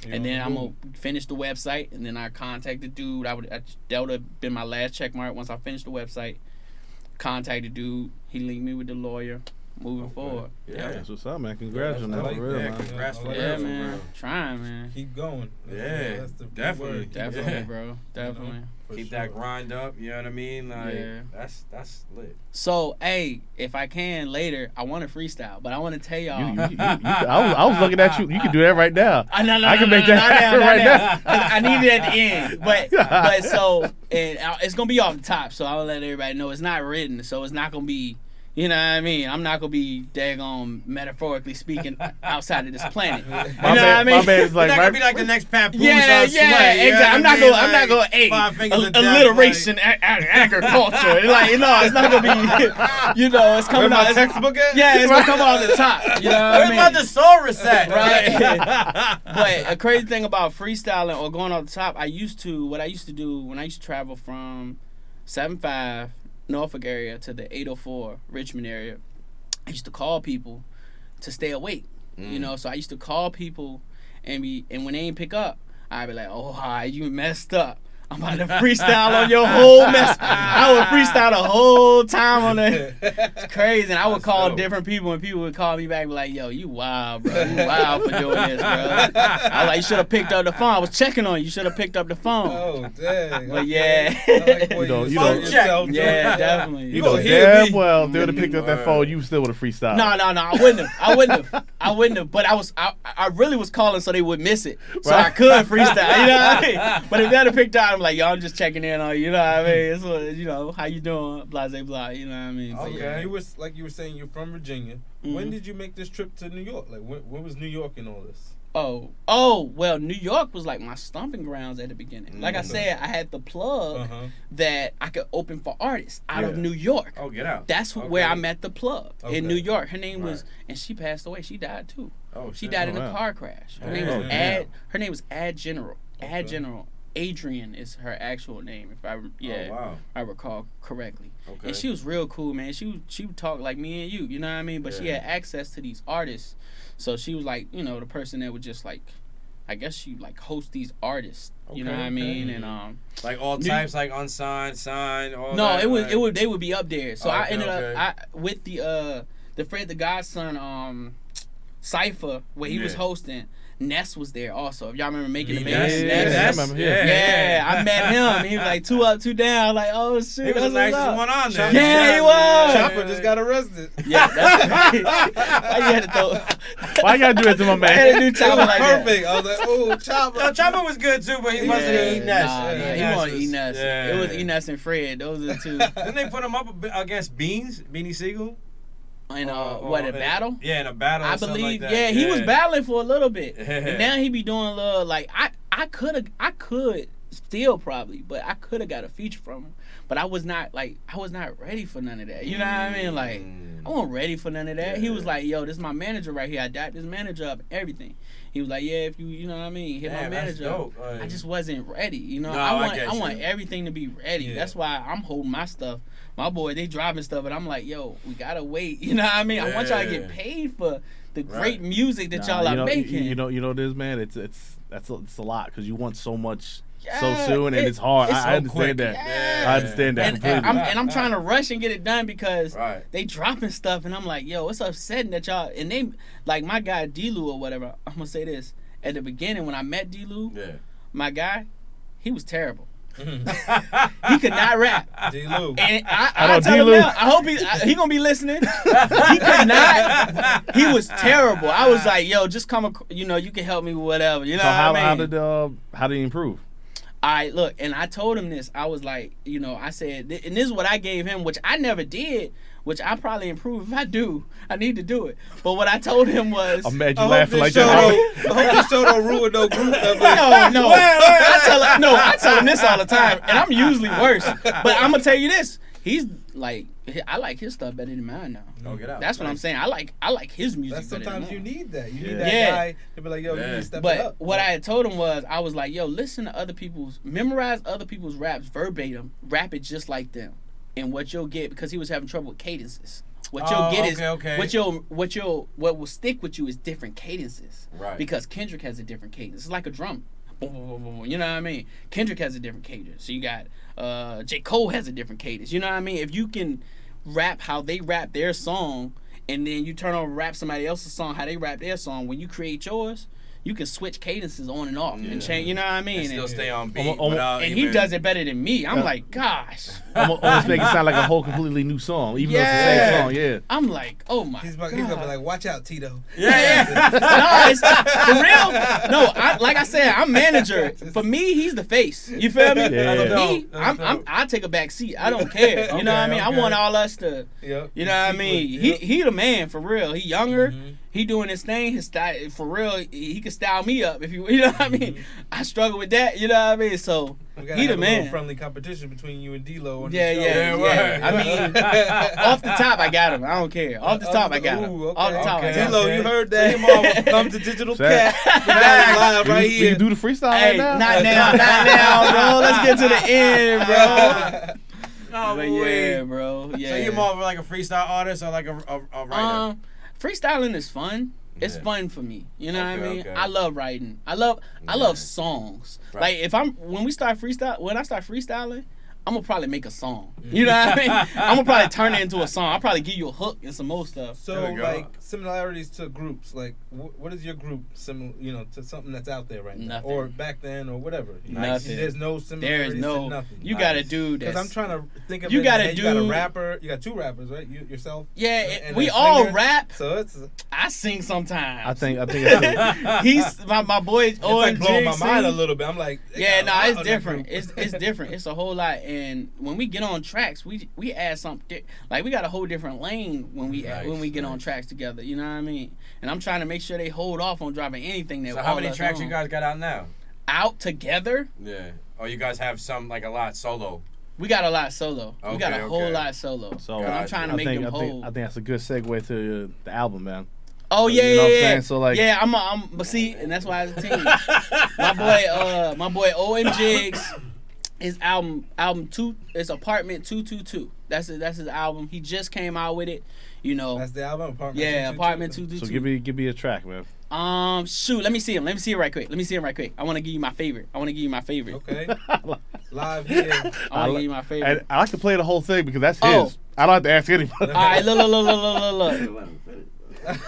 S1: You're
S4: And then I'm gonna finish the website, and then I contact the dude. I would I, that would have been my last check mark. Once I finished the website, contact the dude. He linked me with the lawyer. Moving
S3: Okay.
S4: forward.
S3: Yeah.
S2: That's what's up, man. Congrats
S1: Yeah,
S2: on that,
S1: like
S2: for real,
S3: that.
S2: man.
S3: Congrats
S1: I
S3: for
S4: Yeah,
S3: real,
S4: man.
S3: real.
S4: Trying, man.
S1: Keep going. That's,
S3: Yeah,
S1: that's the key
S3: definitely.
S1: word. Keep
S4: Definitely,
S1: going.
S4: bro. Definitely.
S1: For
S3: Keep
S1: sure.
S3: that grind up. You know what I mean? Like
S4: Yeah.
S3: that's that's lit.
S4: So, hey, if I can later, I want to freestyle, but I want to tell
S2: You,
S4: y'all.
S2: you, you, you, I, was, I was looking at you. You can do that right now.
S4: I, no, no,
S2: I can
S4: no,
S2: make
S4: no,
S2: that happen
S4: not
S2: right now.
S4: I need it at the end, but but so and uh, it's gonna be off the top. So I'll let everybody know it's not written, so it's not gonna be. You know what I mean? I'm not gonna be daggone metaphorically speaking outside of this planet. You know
S1: My
S4: what I mean?
S2: my bad is like
S3: You're not gonna be like the next Papoose
S4: Yeah, yeah,
S3: Sway, you
S4: exactly. I'm not gonna. I'm not
S3: Like,
S4: gonna. Hey,
S3: Five fingers
S4: al-
S3: of death,
S4: alliteration, a- a- agriculture. like you know, it's not gonna be. You know, it's
S1: Where
S4: coming
S1: my
S4: out. It's,
S1: textbook at?
S4: yeah, it's gonna come off the top. You know what I
S3: Where's
S4: mean?
S3: my thesaurus at?
S4: Right. but a crazy thing about freestyling or going off the top, I used to what I used to do when I used to travel from seven five Norfolk area to the eight oh four Richmond area. I used to call people to stay awake.
S3: Mm.
S4: You know, so I used to call people and be and when they ain't pick up, I'd be like, Oh hi, you messed up. I'm about to freestyle on your whole mess. I would freestyle the whole time on it. It's crazy. And I would
S3: That's
S4: call
S3: dope.
S4: different people, and people would call me back and be like, yo, you wild, bro. You wild for doing this, bro. I was like, you should have picked up the phone. I was checking on you. You should have picked up the phone.
S1: Oh, dang.
S4: But yeah.
S1: I like
S2: You know-
S1: you
S2: you
S1: saw
S2: know-
S1: yourself
S4: Yeah, definitely.
S2: You
S1: You
S2: know
S1: gonna hear
S2: damn
S1: me.
S2: well if they would have picked up that phone, you still would have freestyled.
S4: No, no, no. I wouldn't have. I wouldn't have. I wouldn't have, but I was I, I really was calling so they would miss it, so I could freestyle. You know what I mean? But if they had have picked out, I'm like, yo, I'm just checking in on you. You know what I mean? It's what, you know how you doing, blah blah blah. You know what I mean? But
S1: So
S4: yeah.
S1: you was like you were saying you're from Virginia.
S4: Mhm.
S1: When did you make this trip to New York? Like when, when was New York and all this?
S4: Oh, oh, well, New York was like my stomping grounds at the beginning. Like I
S3: Mm.
S4: said, I had the plug
S1: Uh huh.
S4: that I could open for artists out of New York.
S3: Oh, get out.
S4: That's
S3: Okay.
S4: where I met the plug
S1: Okay.
S4: in New York. Her name
S3: Right.
S4: was, and she passed away. She died too.
S3: Oh,
S4: She
S3: shit.
S4: died in
S2: Oh,
S4: a car crash. Her
S3: Oh,
S4: name was
S1: damn.
S4: Ad. Her name was Ad General. Ad
S1: Okay.
S4: General. Adrian is her actual name, if I yeah
S3: Oh, wow.
S4: I recall correctly.
S3: Okay.
S4: And she was real cool, man. She would she would talk like me and you, you know what I mean? But she had access to these artists, so she was like, you know, the person that would just like, I guess she like host these artists. You know
S3: Okay,
S4: what I mean? And um,
S3: like all types, like unsigned, signed, all
S4: no,
S3: that,
S4: it was
S3: like-
S4: it would they would be up there. So I ended
S3: okay.
S4: up I with the uh the Fred the Godson um cipher where he was hosting. Ness was there also. If y'all remember making the
S3: Yeah, yeah,
S4: Ness.
S3: yeah,
S2: I remember, yeah.
S4: Yeah, I met him. He was like two up, two down. Like, oh shit,
S3: He was the
S4: what's
S3: nicest
S4: up.
S3: one on there.
S4: Yeah, he was.
S1: Chopper just got arrested.
S4: Yeah, that's why you had to throw.
S2: Why you gotta do it to my man?
S4: I had to
S2: man?
S4: do
S1: It
S4: Chopper
S1: was
S4: like that.
S1: perfect. I was like, oh, Chopper.
S3: No, Chopper was good too, but he wasn't
S1: Yeah.
S3: eating that.
S4: Nah,
S3: shit.
S4: he
S3: Ness
S4: wasn't
S3: was-
S4: eating.
S3: Yeah.
S4: It was Enos and Fred. Those are the two.
S3: Didn't they put him up against Beans, Beanie Sigel?
S4: In uh, what a battle?
S3: Yeah, in a battle.
S4: I believe.
S3: Like that.
S4: yeah, he was battling for a little bit,
S3: Yeah.
S4: and now he be doing a little like I. I could have. I could still probably, but I could have got a feature from him. But I was not like I was not ready for none of that. You know what I mean? Like I wasn't ready for none of that. He was like, "Yo, this is my manager right here. I dapped this manager up, everything." He was like, "Yeah, if you, you know what I mean, hit my
S3: Damn, that's
S4: manager." up."
S3: dope.
S4: I just wasn't ready. You know,
S3: No,
S4: I
S3: I
S4: want
S3: get
S4: I, want everything to be ready.
S1: Yeah.
S4: That's why I'm holding my stuff. My boy, they driving stuff, and I'm like, "Yo, we gotta wait." You know what I mean? I want y'all to get paid for the great music that
S2: Nah,
S4: y'all are
S2: know,
S4: making.
S2: You, know, you know this man. It's it's that's a, it's a lot because you want so much
S4: Yeah,
S2: so soon, and
S4: it-
S2: it's hard.
S4: it's
S2: I, I understand that.
S4: Yeah.
S2: I understand that
S4: and,
S2: completely.
S4: and I'm and I'm trying to rush and get it done because
S3: Right.
S4: they dropping stuff, and I'm like, yo, it's upsetting that y'all and they like my guy D-Lou or whatever. I'm gonna say this at the beginning when I met D-Lou,
S3: Yeah.
S4: my guy, he was terrible. He could not rap.
S1: D. Lou.
S4: And I,
S2: I
S4: I,
S2: know
S4: tell him
S2: D-Lou.
S4: now, I hope he I, he gonna be listening. He could not. He was terrible. I was like, yo, just come. ac- You know, you can help me with whatever. You know
S2: so
S4: what
S2: how,
S4: I mean?
S2: how did uh, how did he improve?
S4: I look, and I told him this. I was like, you know, I said, th- and this is what I gave him, which I never did, which I probably improve if I do. I need to do it. But what I told him was,
S2: I'm mad you
S1: hope
S2: laughing like
S1: show
S2: that.
S1: don't- I hope this show don't ruin no group members.
S4: no, no, I tell him, no, I tell him this all the time, and I'm usually worse. But I'm gonna tell you this: he's like, I like his stuff better than mine now.
S3: Oh, get out.
S4: That's what I'm saying. I like, I like his music
S1: That's
S4: better
S1: sometimes
S4: than
S1: you need that. You
S2: Yeah.
S1: need that
S4: Yeah.
S1: guy to be like, yo, you need to step it
S4: But
S1: up.
S4: what I had told him was, I was like, yo, listen to other people's, memorize other people's raps verbatim, rap it just like them, and what you'll get because he was having trouble with cadences. What you'll
S3: Oh,
S4: get is
S3: okay, okay.
S4: what you'll what you'll what will stick with you is different cadences.
S3: Right.
S4: Because Kendrick has a different cadence. It's like a drum. Boom, boom, boom, boom. You know what I mean? Kendrick has a different cadence. So you got uh J. Cole has a different cadence. You know what I mean? If you can rap how they rap their song and then you turn on rap somebody else's song how they rap their song, when you create yours, you can switch cadences on and off
S3: Yeah.
S4: and change. You know what I mean?
S3: and still
S4: And,
S3: stay on beat.
S2: Almo- almo-
S3: without
S4: and he does it better than me. I'm
S2: Yeah.
S4: like, gosh.
S2: Almost, almost make it sound like a whole completely new song, even though it's the same song. Yeah.
S4: I'm like, oh my
S1: he's, about,
S4: god.
S1: he's gonna be like, watch out, Tito.
S3: Yeah, yeah.
S4: no, it's for real. No, I, like I said, I'm manager. For me, he's the face. You feel me?
S2: Yeah.
S4: For me. I'm, I'm. I take a back seat. I don't care. You know what I
S1: Okay,
S4: mean? I want all us to.
S1: Yep.
S4: You know what I mean?
S1: Yep.
S4: He he the man for real. He younger.
S1: Mhm.
S4: He doing his thing. His style for real. He, he can style me up if you. You know what I mean? I struggle with that. You know what I mean? So
S1: We gotta
S4: he
S1: have
S4: the
S1: a little
S4: man.
S1: friendly competition between you and D-Lo on the
S4: Yeah,
S1: show.
S4: yeah,
S3: Yeah,
S4: yeah.
S3: word.
S4: I mean, off the top, I got him. I don't care. Off the top, I got him.
S1: Ooh, okay.
S4: Off the top, I
S3: Okay.
S4: got him.
S1: D-Lo, you heard that?
S3: Say more.
S1: Come to Digital
S2: Say-
S1: KAP. We got it live right
S2: we
S1: here.
S2: can do the freestyle
S4: Hey,
S2: right now.
S4: not now, not now, bro. Let's get to the end, bro.
S3: Oh,
S4: But
S3: wait.
S4: yeah, bro. Yeah.
S3: So you're more of like a freestyle artist or like a, a, a writer?
S4: Um, freestyling is fun. It's
S3: Yeah.
S4: fun for me. You know what I mean?
S3: okay.
S4: I love writing. I love I love songs.
S3: Right.
S4: Like if I'm when we start freestyle when I start freestyling, I'm gonna probably make a song. Mm. You know what I mean? I'm gonna probably turn it into a song. I'll probably give you a hook and some more stuff.
S1: So
S3: There we go.
S1: like similarities to groups, like wh- what is your group similar, you know, to something that's out there right now,
S4: Nothing.
S1: or back then, or whatever? You know,
S4: Nothing.
S1: There's no similarities
S4: is no.
S1: nothing.
S4: You got a
S3: Nice.
S4: dude
S1: Because. I'm trying to think of
S4: You got
S1: my
S4: a
S1: head. You got a rapper. You got two rappers, right? You yourself.
S4: yeah,
S1: and
S4: it, we all
S1: singer.
S4: rap.
S1: So it's
S4: I sing sometimes.
S2: I think I think it's
S4: he's my my boy.
S1: it's like blowing my mind a little bit. I'm like,
S4: Yeah, no,
S1: lot
S4: it's different. It's it's different. It's a whole lot. And when we get on tracks, we we add something di- like we got a whole different lane when we
S3: Nice,
S4: when we get on tracks together. You know what I mean? And I'm trying to make sure they hold off on dropping anything that.
S3: So how many
S4: us
S3: tracks you guys got out now?
S4: out together?
S3: Yeah. Oh, you guys have some like a lot solo.
S4: We got a lot solo. we got
S3: Okay,
S4: a whole lot solo.
S2: So,
S4: And I'm trying to
S2: I
S4: make
S2: think
S4: them
S2: I think. I think that's a good segue to uh, the album, man.
S4: oh yeah,
S2: you
S4: yeah,
S2: know what I'm
S4: yeah, yeah.
S2: saying? So, like-
S4: yeah, I'm, a, I'm, but see, and that's why it's a team. my boy, uh, my boy OM Jigs, his album, album two, is Apartment Two Two Two. That's his, that's his album. He just came out with it. You know,
S1: That's the album. Apartment
S4: yeah,
S1: 222.
S4: Apartment Two Two
S2: So
S4: Two.
S2: give me give me a track, man.
S4: Um, shoot, let me see him. Let me see him right quick. Let me see him right quick. I want to give you my favorite. I want to give you my favorite.
S1: Okay, live here.
S4: I want to
S2: li-
S4: give you my favorite.
S2: And I like to play the whole thing because that's
S4: Oh.
S2: his. I don't have to ask anybody.
S4: All right, look, look, look, look, look, look, look.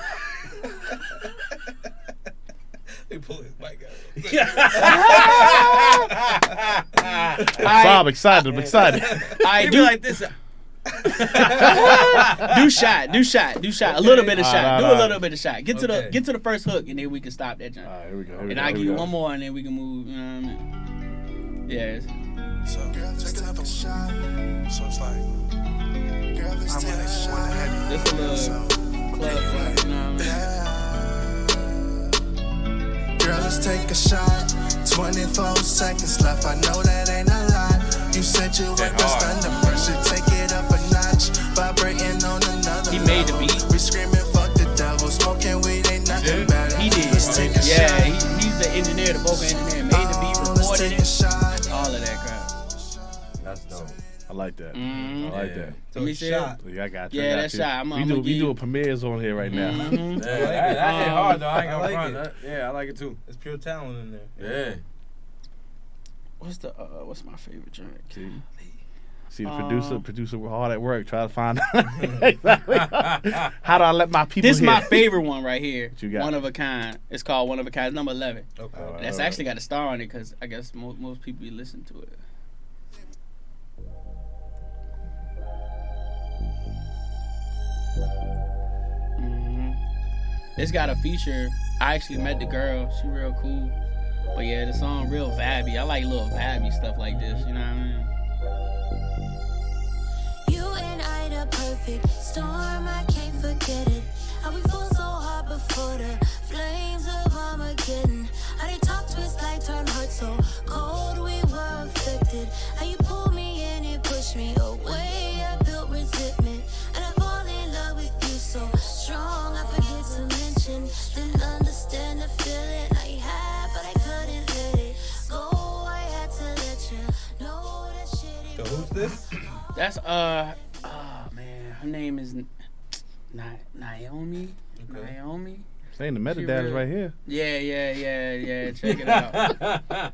S1: They pull his mic out.
S2: so I'm excited. I'm excited.
S4: I do
S3: like this.
S4: do shot, do shot, do shot. A little bit of
S2: All
S4: shot.
S2: right,
S4: do
S2: all
S4: a little bit of shot. Get to the get to the first hook, and then we can stop that jump.
S2: All right, here we go. Here we
S4: And
S2: go,
S4: I'll give you one more, and then we can move. You know what I mean? Yeah.
S5: So, girl, take another shot. So it's like, girl, let's take a shot.
S4: This a little
S5: So,
S4: club flight. You know what I mean?
S5: Girl, let's take a shot. 24 seconds left. I know that ain't a lot. You said you were
S3: That
S5: just under pressure. Take it up a notch. Vibrating on another
S4: He made the beat.
S5: We screaming, fuck the devil. Smoking weed ain't nothing better.
S4: He did.
S5: Let's take a
S4: Yeah,
S5: shot.
S4: he, he's the engineer, the vocal engineer. Made the beat,
S5: Oh, let's
S4: recorded
S5: take
S4: it,
S5: shot.
S4: all of that crap.
S3: That's dope.
S2: I like that.
S4: Mhm.
S2: I like
S3: Yeah.
S2: that.
S1: So
S4: Let me see
S1: shot.
S2: Yeah, I got you.
S4: Yeah,
S2: I got
S4: that shot. I'm-
S2: we
S4: I'm
S2: do
S4: gonna
S2: we
S4: give-
S2: doing premieres on here right now.
S4: Mhm.
S3: Yeah, that, that hit hard though. I ain't gonna
S1: like
S3: front.
S1: it.
S3: That- yeah, I like it too.
S1: It's pure talent in there.
S3: Yeah.
S4: What's the uh, what's my favorite drink?
S2: See, see the
S4: Um,
S2: producer, producer we're hard at work. Try to find out exactly how do I let my people.
S4: This is my favorite one right here.
S2: What you got?
S4: One of a kind. It's called One of a Kind. It's number eleven.
S1: Okay.
S2: All right.
S4: That's actually got a star on it because I guess mo- most people listen to it. hmm It's got a feature. I actually met the girl. She real cool. But yeah, the song real vibey. I like little vibey stuff like this. You know what I mean?
S6: You and I, the perfect storm, I can't forget it. How we fall so hard before the flames of Armageddon. How they talk twist like turn hurt so cold, we were affected. How you pull me in and push me away, I built resentment. And I fall in love with you so strong, I forget to mention. Didn't understand the feeling I had, but I couldn't let it go. I had to let you know that shit
S1: So who's this?
S4: That's uh man, her name is Na- Naomi.
S1: Okay.
S4: Naomi.
S2: Saying the
S4: metadata
S2: metadata's
S4: real-
S2: right here.
S4: Yeah, yeah, yeah, yeah. Check it out.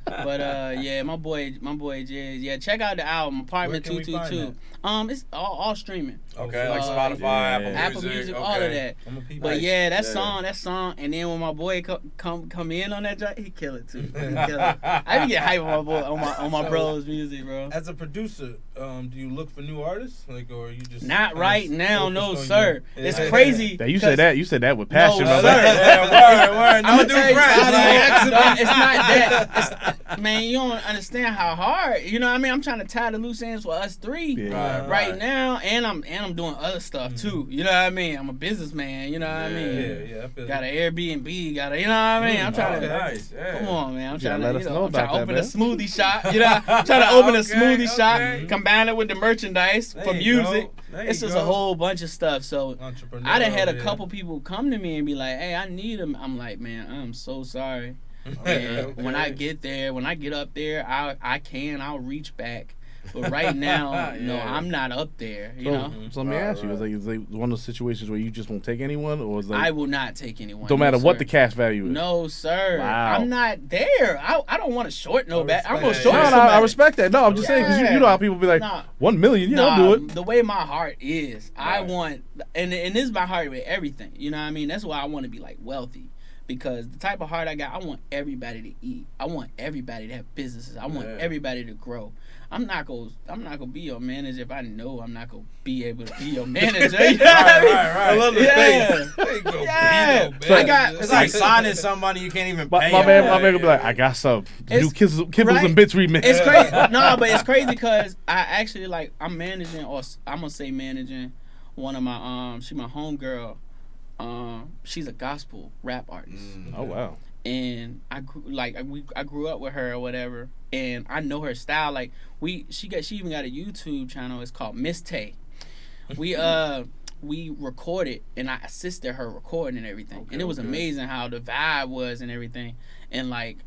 S4: but uh, yeah, my boy, my boy Jigs. Yeah, check out the album Apartment
S1: Where
S4: Two
S1: can we
S4: Two
S1: find
S4: Two. Um, it's all, all streaming,
S3: Okay, like Spotify,
S2: yeah.
S3: Apple,
S4: Apple
S3: Music,
S4: Music,
S3: okay.
S4: all of that.
S1: I'm a people.
S4: But yeah, that
S3: Yeah.
S4: song, that song, and then when my boy co- come come in on that joint, he kill it too. Kill it. I be get hype on my boy on my on my
S1: So-
S4: bros music, bro.
S1: As a producer, um, do you look for new artists, like, or are you just
S4: Not right now, no sir.
S1: you?
S4: It's
S1: Yeah.
S4: crazy.
S2: That you
S4: 'cause-
S2: said that you said that with passion,
S4: No,
S2: my
S4: sir.
S2: man.
S3: Yeah, word, word. No
S4: I'ma
S3: do
S4: tell it's,
S3: like-
S4: not, it's not that. It's, man, you don't understand how hard. You know what I mean? I'm trying to tie the loose ends for us three
S2: Yeah.
S3: Right,
S4: right
S3: right.
S4: now, and I'm and I'm doing other stuff too. Mm-hmm. You know what I mean? I'm a businessman. You know what I mean?
S1: Yeah, yeah, I feel
S4: Got an Airbnb. Got a, you know what I mean? I'm mm, trying
S3: Oh,
S4: to.
S3: nice. Yeah.
S4: Come on, man. I'm
S2: You
S4: trying
S2: gotta let
S4: you
S2: us
S4: know,
S2: know
S4: I'm trying to
S2: about
S4: open
S2: that,
S4: a smoothie shop. You know, I'm trying to open a
S3: Okay,
S4: smoothie shop,
S3: okay.
S4: combine it with the merchandise
S1: There
S4: for music.
S1: go. There
S4: It's
S1: you
S4: just a whole bunch of stuff. So
S1: Entrepreneur.
S4: I done had a
S1: yeah.
S4: couple people come to me and be like, "Hey, I need them." I'm like, "Man, I'm so sorry."
S3: Okay,
S4: And when I get there, when I get up there, I I can I'll reach back But right now, no,
S3: Yeah.
S4: I'm not up there. You
S2: So,
S4: know,
S2: so let me
S3: Right,
S2: ask you. Is like, is like one of those situations where you just won't take anyone, or is like
S4: I will not take anyone.
S2: don't
S4: no,
S2: matter what the cash value is?
S4: No, sir.
S2: Wow.
S4: I'm not there. I, I don't want to short no
S1: I
S4: back. I'm gonna
S1: respect
S4: short
S2: No, no. I respect that. No, I'm just saying 'cause you, you know how people be like,
S4: Nah.
S2: one million, yeah,
S4: Nah,
S2: I'll do it.
S4: The way my heart is, I want, and and this is my heart with everything. You know what I mean? That's why I want to be like wealthy, because the type of heart I got, I want everybody to eat. I want everybody to have businesses. I want
S3: Yeah.
S4: everybody to grow. I'm not gonna, I'm not gonna be your manager if I know I'm not gonna be able to be your manager. You know I
S3: Right, right, right.
S1: I love the
S4: Yeah.
S1: face. Ain't gonna be
S4: Yeah.
S1: no
S4: I got-
S1: manager.
S3: It's like signing somebody you can't even
S2: My,
S3: pay.
S2: my
S3: them.
S2: man, my
S3: Yeah,
S2: man gonna be like, I got some
S4: It's-
S2: new Kibbles, Kibbles
S4: right?
S2: and Bits remix.
S4: It's crazy. no, but it's crazy because I actually like I'm managing or I'm gonna say managing one of my um she my homegirl. Um, she's a gospel rap artist,
S3: Mm.
S2: Oh wow.
S4: And I grew like we, I grew up with her or whatever, and I know her style. Like we she got she even got a YouTube channel. It's called Miss Tay. We uh we recorded and I assisted her recording and everything,
S3: Okay,
S4: and it was
S3: okay.
S4: amazing how the vibe was and everything, and like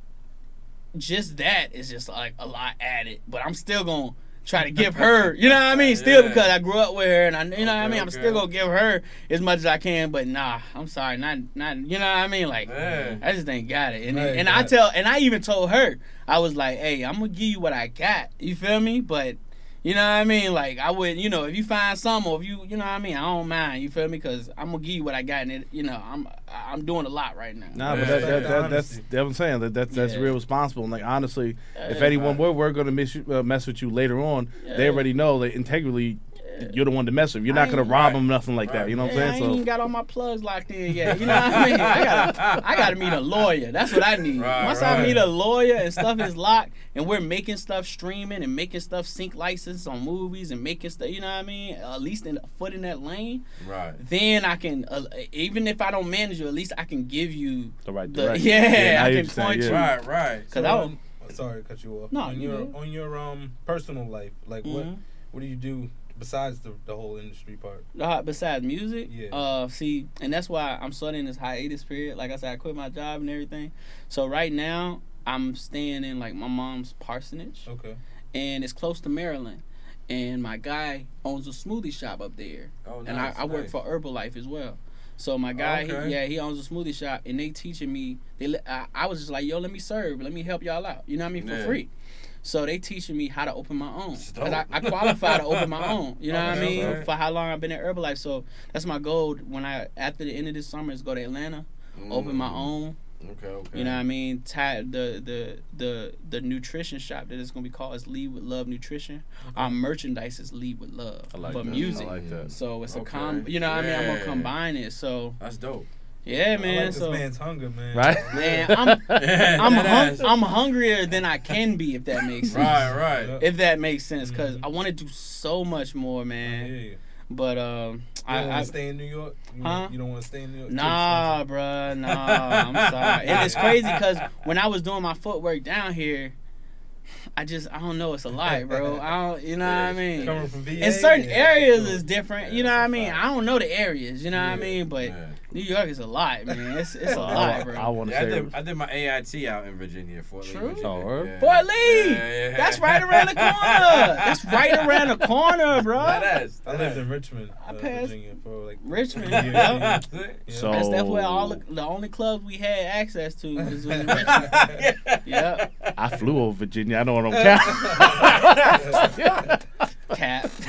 S4: just that is just like a lot added. But I'm still gonna try to give her, you know what I mean? Still
S3: Yeah.
S4: because I grew up with her, and I, you know what I mean. I'm
S3: okay.
S4: still gonna give her as much as I can. But nah, I'm sorry, not not, you know what I mean? Like
S3: Yeah.
S4: I just ain't got it. And
S1: Right,
S4: and I tell, and I even told her, I was like, hey, I'm gonna give you what I got. You feel me? But you know what I mean? Like I would, you know, if you find some, or if you, you know what I mean, I don't mind. You feel me? Because I'm gonna give you what I got, and it, you know, I'm I'm doing a lot right now.
S2: Nah, but
S3: Yeah.
S2: that, that, that, that's that's what I'm saying. That, that's that's
S4: Yeah.
S2: real responsible. And like honestly, if
S4: Yeah.
S2: anyone were, were going to mess, you, uh, mess with you later on, they already know that integrally you're the one to mess with. You're not going to rob
S3: Right.
S2: them, nothing like that. You know what
S4: Yeah, I
S2: I'm
S4: ain't
S2: saying?
S4: even got all my plugs locked in yet. You know what I mean? I gotta, I gotta meet a lawyer. That's what I need.
S3: Right,
S4: Once I meet a lawyer and stuff is locked, and we're making stuff streaming and making stuff sync license on movies and making stuff, you know what I mean? At least in a foot in that lane,
S3: Right.
S4: then I can, uh, even if I don't manage you, at least I can give you
S2: The right
S4: the
S2: direction.
S4: yeah.
S2: now
S4: I can point
S2: yeah.
S4: you.
S3: Right. Right.
S4: Cause
S1: So,
S4: I
S1: um, sorry to cut you off.
S4: No,
S1: on
S4: you
S1: your
S4: good.
S1: on your um personal life, like what
S4: Mhm.
S1: what do you do besides the the whole industry part?
S4: Uh, besides music,
S1: Yeah.
S4: uh, see, and that's why I'm starting this hiatus period. Like I said, I quit my job and everything. So right now, I'm staying in like my mom's parsonage,
S1: Okay.
S4: and it's close to Maryland. And my guy owns a smoothie shop up there,
S3: Oh, nice,
S4: and I,
S3: nice,
S4: work for Herbalife as well. So my guy,
S3: Okay.
S4: he, yeah, he owns a smoothie shop, and they teaching me. They, I, I was just like, yo, let me serve, let me help y'all out. You know what I mean for
S3: Yeah.
S4: free. So they teaching me how to open my own. Cause I. I qualify to open my own. You know what I mean?
S3: okay.
S4: For how long I've been at Herbalife. So that's my goal when I after the end of this summer is go to Atlanta, open my
S3: Mm.
S4: own.
S3: Okay. Okay.
S4: You know what I mean? Tie the the the the nutrition shop that is gonna be called is Lead with Love Nutrition. Our merchandise is Lead with Love.
S2: I like
S4: but
S2: that.
S4: music.
S2: I like that.
S4: So it's a
S3: Okay.
S4: com. You know what I mean? I'm gonna combine it. So
S3: That's dope.
S4: Yeah,
S1: I
S4: man.
S1: like
S4: so
S1: this man's hunger, man.
S2: Right?
S4: man, I'm I'm hung. I'm hungrier than I can be if that makes sense.
S3: Right. Right.
S4: If that makes sense, because
S1: Mhm.
S4: I want to do so much more, man.
S1: hear you.
S4: But um,
S1: You don't
S4: I,
S1: want
S4: I
S1: to stay in New York? You,
S4: Huh?
S1: you don't want to stay in New York?
S4: Nah,
S1: expensive.
S4: bruh, nah. I'm sorry. And it's crazy because when I was doing my footwork down here, I just I don't know. It's a lot, bro. I don't. You know what I mean?
S1: Coming from VA?
S4: In certain
S1: yeah,
S4: areas
S1: sure.
S4: is different.
S3: Yeah,
S4: You know what I mean?
S3: fact.
S4: I don't know the areas. You know what I mean? But
S3: Yeah.
S4: New York is a lot, man. It's it's a
S2: I,
S4: lot, bro.
S2: I want to
S3: Yeah, I
S2: say.
S3: did, I did my AIT out in Virginia, Fort Lee,
S4: True.
S2: Oh.
S3: Yeah.
S4: Fort Lee.
S3: Yeah, yeah.
S4: That's right around the corner. That's right around the corner, bro.
S3: That is.
S1: I lived in Richmond,
S4: I
S1: uh,
S4: passed-
S1: Virginia, for like
S4: Richmond,
S1: Yeah,
S4: yeah.
S1: yeah.
S2: So-
S4: That's that's where all the, the only clubs we had access to was in Richmond. Yep.
S2: I flew over Virginia. I know what I'm counting.
S4: Cap.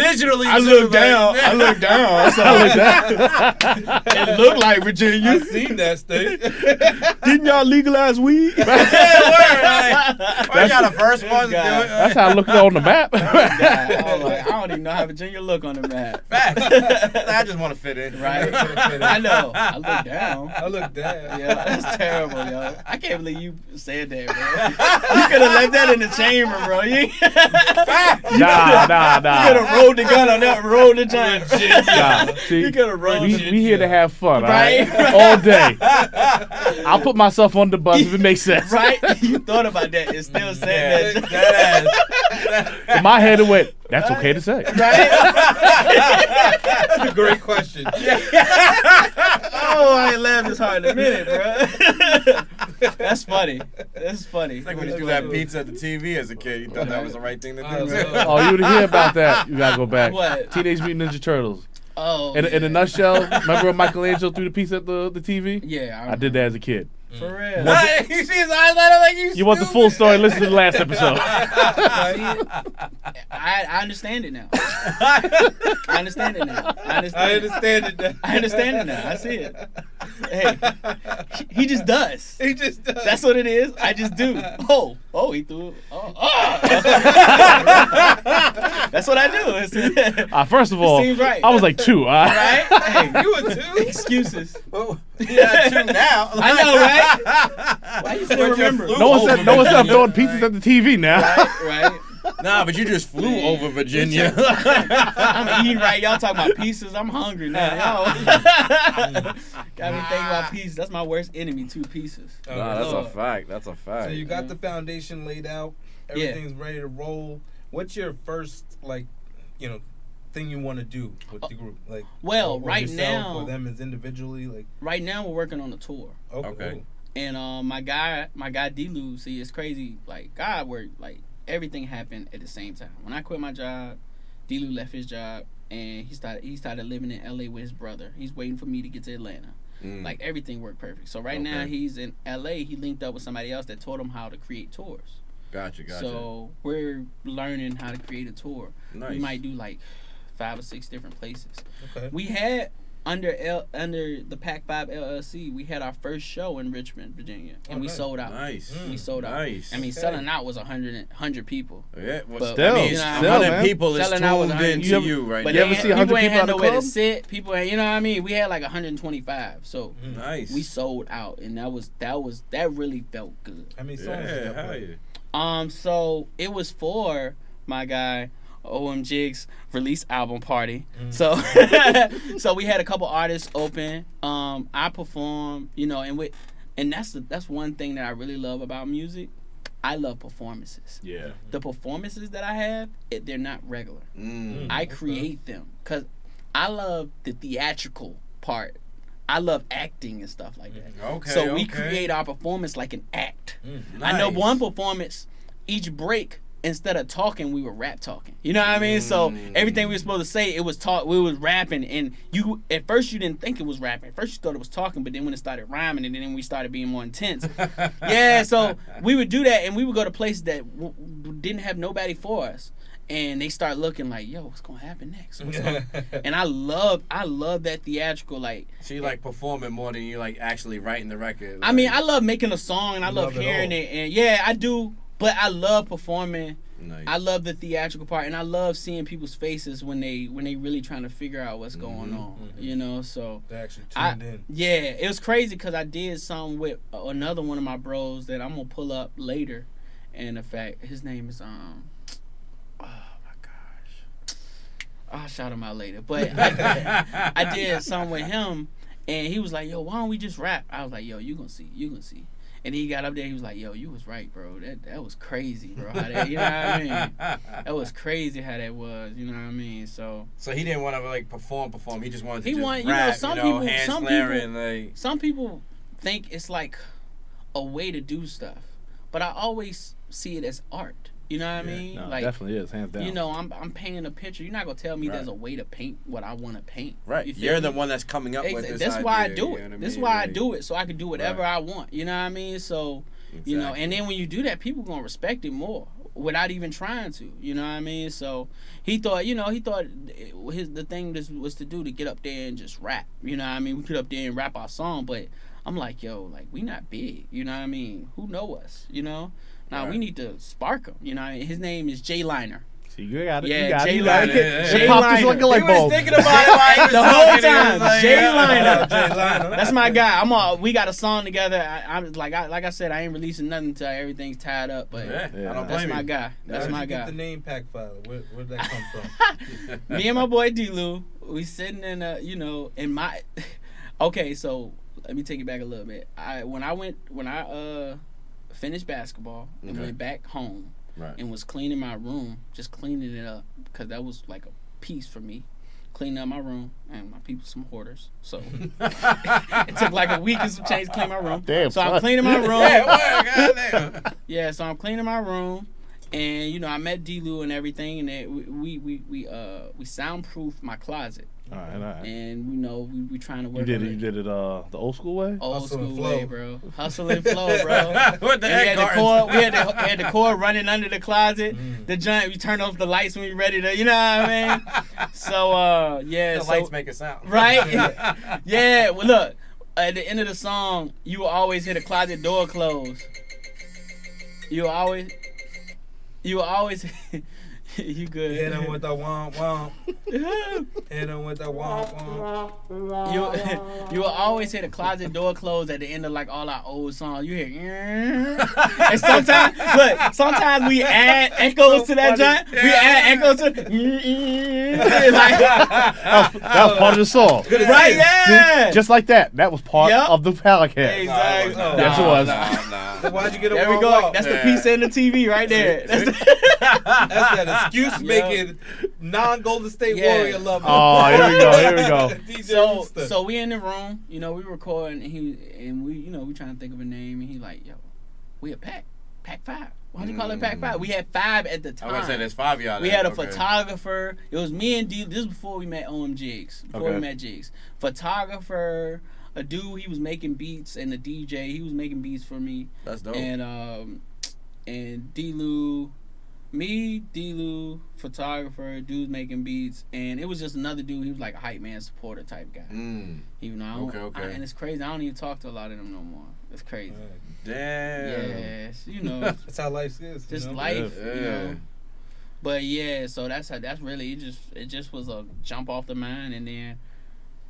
S3: Digitally,
S4: I
S3: too,
S4: looked down. I looked down. So
S2: I looked down.
S4: it looked like Virginia.
S1: I seen that state.
S2: Didn't y'all legalize weed?
S3: Yeah, word, like, you got the first one to do it.
S2: That's how I looked on the map.
S4: I, like, I don't even know how Virginia look on the map.
S3: Facts. I just want to fit in.
S4: Right? I know. I look down.
S1: I look down.
S4: Yeah, that's terrible, yo. I can't believe you said that, bro. You could have left that in the chamber, bro. You, you
S2: nah, nah,
S4: could
S2: nah.
S4: have rolled the gun on that, rolled the giant.
S2: nah. See,
S4: You could have rolled
S2: we,
S4: the
S2: we here to have fun, all right?
S4: Right?
S2: All day. I'll put myself on the bus if it makes sense.
S4: Right? You thought about that and still
S3: Yeah,
S4: said that.
S3: that ass.
S2: In my head, it went, that's okay to say.
S4: Right?
S1: That's a great question.
S4: oh, I ain't laughed this hard in a minute, bro. That's funny. That's funny.
S3: It's like when you do that pizza at the TV as a kid. You thought that was the right thing to
S1: Uh,
S3: do.
S1: so-
S2: Oh, you didn't hear about that? You gotta go back.
S4: What?
S2: Teenage Mutant Ninja Turtles.
S4: Oh,
S2: In, in a nutshell, remember when Michelangelo threw the piece at the, the TV?
S4: Yeah,
S2: I did that as a kid.
S4: for real.
S2: What?
S3: you see his eyes light up like you.
S2: You want the full story? Listen to the last episode.
S4: I, I understand it now. I understand it now. I understand.
S1: I
S4: it.
S1: understand it now.
S4: I understand it now. I see it. Hey, he just does.
S1: He just does.
S4: That's what it is. I just do. Oh, oh, he threw. it. Oh, oh. That's what I do.
S2: Uh, first of all,
S4: seems right.
S2: I was like two. Uh,
S4: right? Hey,
S1: you were two.
S4: excuses.
S3: Oh, Yeah, true now.
S4: I know, right? Why you still remember?
S2: No one said no one said throwing pizzas at the TV now.
S4: Right, right.
S3: Nah, but you just flew over Virginia.
S4: I'm eating right. Y'all talking about pieces. I'm hungry now. Yo. Got me thinking about pieces. That's my worst enemy. Two pieces.
S1: Oh,
S3: Nah, that's a fact. That's a fact.
S1: So you got the foundation laid out.
S4: Yeah.
S1: Everything's ready to roll. What's your first like, you know, thing you want to do with the group? Like,
S4: Well,
S1: or- or
S4: right
S1: yourself
S4: now-
S1: or them as individually. Like,
S4: Right now we're working on a tour.
S1: oh,
S3: Okay.
S4: And um, my guy, my guy D-Lu, see, it's crazy. Like God worked. Like everything happened at the same time. When I quit my job, D-Lu left his job and he started he started living in LA with his brother. He's waiting for me to get to Atlanta.
S3: Mm.
S4: Like everything worked perfect. So right now he's in LA. He linked up with somebody else that taught him how to create tours.
S3: Gotcha, gotcha.
S4: So we're learning how to create a tour.
S3: nice.
S4: We might do like five or six different places.
S1: Okay.
S4: We had under L, under the Pac Five LLC, we had our first show in Richmond, Virginia, and we
S1: Okay.
S4: sold out.
S3: Nice.
S4: We sold out.
S3: Nice.
S4: I mean,
S1: Okay.
S4: selling out was a hundred and- hundred people.
S3: Yeah, well,
S4: But-
S2: Still,
S3: I mean,
S4: You know,
S2: still,
S3: 100
S2: man.
S3: people is
S4: Selling out was
S3: tuned
S4: 100.
S3: into
S2: You ever-
S3: you right
S4: But
S2: You ever
S4: they
S2: see 100
S4: people ain't
S2: people
S4: had
S2: at the
S4: nowhere to sit. People, you know what I mean. We had like 125, so
S3: Nice.
S4: we sold out, and that was that was that really felt good.
S1: How many songs did
S3: yeah,
S1: that
S3: hell
S1: play?
S3: yeah.
S4: Um, so it was for my guy OM Jigs release album party.
S1: Mm.
S4: So so we had a couple artists open. Um, I perform, you know, and with and that's the, that's one thing that I really love about music. I love performances.
S2: Yeah.
S4: The performances that I have, it, they're not regular.
S3: Mm.
S4: I create them because I love the theatrical part. I love acting and stuff like that.
S3: Okay.
S4: so we
S3: okay.
S4: create our performance like an act.
S1: Mm.
S4: I know one performance, each break, instead of talking, we were rap talking. You know what I mean? So everything we were supposed to say, it was talk. We was rapping, and you at first you didn't think it was rapping. At first you thought it was talking, but then when it started rhyming, and then we started being more intense. yeah, so we would do that, and we would go to places that w- didn't have nobody for us, and they start looking like, "Yo, what's gonna happen next?" Gonna-" and I love, I love that theatrical, like.
S3: So you like performing more than you like actually writing the record.
S4: I mean, I love making a song and I love,
S1: love
S4: hearing
S1: all.
S4: it, and yeah, I do. But I love performing.
S3: Nice.
S4: I love the theatrical part, and I love seeing people's faces when they when they really trying to figure out what's going
S3: Mhm.
S4: on.
S1: Mhm.
S4: You know, so
S1: They actually
S4: I-
S1: tuned in.
S4: yeah, it was crazy because I did something with another one of my bros that I'm gonna pull up later, and in fact, his name is um. Oh my gosh, I'll shout him out later. But I, I did something with him, and he was like, "Yo, why don't we just rap?" I was like, "Yo, you gonna see, you gonna see." And he got up there, he was like, "Yo, you was right, bro. That that was crazy, bro. How that, you know what I mean? That was crazy how that was. You know what I mean? So
S3: So he didn't want to like perform, perform. He just wanted to
S4: He
S3: just
S4: want- you know, some
S3: you know,
S4: people- some
S3: flaring, like
S4: some people think it's like a way to do stuff, but I always see it as art. You know what I mean?
S2: no,
S4: like
S2: definitely is hands down.
S4: you know, I'm I'm painting a picture. You're not gonna tell me
S3: Right.
S4: there's a way to paint what I want to paint.
S3: right.
S4: You
S3: You're
S4: me?
S3: the one that's coming up with this.
S4: That's why I do
S3: you
S4: it.
S3: what
S4: This is why I do it, so I can do whatever
S3: Right.
S4: I want. You know what I mean? So you know, and then when you do that, people gonna respect it more without even trying to. You know what I mean? So he thought, you know, he thought his the thing this was to do to get up there and just rap. You know what I mean? We could up there and rap our song, but I'm like, yo, like we not big. You know what I mean? Who know us? You know? Now we need to spark him. You know, what I mean? his name is Jay Liner.
S2: See, you got it.
S4: Yeah,
S2: you got
S4: Jay
S2: it.
S4: Liner.
S2: it.
S3: Yeah,
S2: It
S3: yeah,
S2: popped
S4: yeah.
S2: like a light
S3: He was
S2: bulb.
S3: thinking about it while he
S4: The whole
S3: talking, he was
S4: time,
S3: like,
S4: Jay
S3: yeah.
S4: Liner.
S1: Jay Liner.
S4: That's my guy. I'm all. We got a song together. I, I'm like, I, like I said, I ain't releasing nothing until everything's tied up. But
S3: Yeah,
S2: Yeah.
S3: I don't
S4: that's
S3: blame
S4: my
S3: you.
S4: guy. That's
S1: How'd
S4: my
S1: you get
S4: guy.
S1: the name Pack Five. Where where'd that come from?
S4: me and my boy D-Lou, we sitting in a, you know, in my. okay, so let me take it back a little bit. I when I went when I uh finished basketball and
S3: Okay.
S4: went back home
S3: Right.
S4: and was cleaning my room, just cleaning it up because that was like a piece for me. cleaning up my room, and my people some hoarders. So it took like a week and some change to clean my room.
S2: Damn,
S4: so I'm cleaning my room.
S3: Yeah,
S4: so I'm cleaning my room, and you know I met D. Lou and everything, and it, we we we uh we soundproof my closet,
S2: All right, all right.
S4: and you know we we trying to work.
S2: You did
S4: on
S2: it. You did it uh the old school way.
S4: Old
S1: Hustle
S4: school way, bro. Hustle and flow, bro.
S3: what the
S4: And we
S3: heck,
S4: had the
S3: Garden?
S4: cord. We had the, we had the cord running under the closet.
S1: Mm.
S4: The joint. We turn off the lights when we ready to. You know what I mean? So uh, yeah.
S3: the
S4: so,
S3: lights make a sound.
S4: right? yeah. Well, look. At the end of the song, you will always hear the closet door close. You will always. You will always. you good?
S1: Hit him with the womp womp. Hit him with the womp womp.
S4: You you will always hear the closet door close at the end of like all our old songs. You hear, and sometimes look, sometimes we add echoes to that joint. We add echoes to, like,
S2: That was, that was part of the song.
S4: right? Yeah.
S2: Just like that. That was part
S4: Yep.
S2: of the Pelican.
S4: Exactly.
S1: Nah,
S2: Yes, it was.
S3: Nah, nah.
S1: So why'd you get a
S4: There we go.
S1: womp?
S4: That's the piece in the TV right there. That's the,
S1: That's that excuse making non Golden State
S4: Yeah.
S1: Warrior lover.
S2: Oh, here we go. Here we go.
S1: DJ
S4: so
S1: Rooster.
S4: so we in the room, you know, we recording and he and we you know we trying to think of a name and he like yo, we a pack, pack five. Why'd you call it pack five? We had five at the
S3: I
S4: time.
S3: was gonna say there's five y'all.
S4: We had a
S3: Okay.
S4: photographer. It was me and D. This was before we met OM Jigs. Before
S3: Okay.
S4: we met Jigs. Photographer, a dude. He was making beats, and a DJ. He was making beats for me.
S3: That's dope.
S4: And um, and D. Lou, me, D. Lou, photographer, dudes making beats, and it was just another dude. He was like a hype man supporter type guy.
S3: Mm.
S4: Even though I don't,
S3: Okay, okay.
S4: I- and it's crazy. I don't even talk to a lot of them no more. It's crazy.
S3: Damn.
S4: Yes, you know,
S1: That's how life is. you
S4: just
S1: know?
S4: life.
S3: Yeah.
S4: You know. But yeah, so that's how that's really it. Just it just was a jump off the mind, and then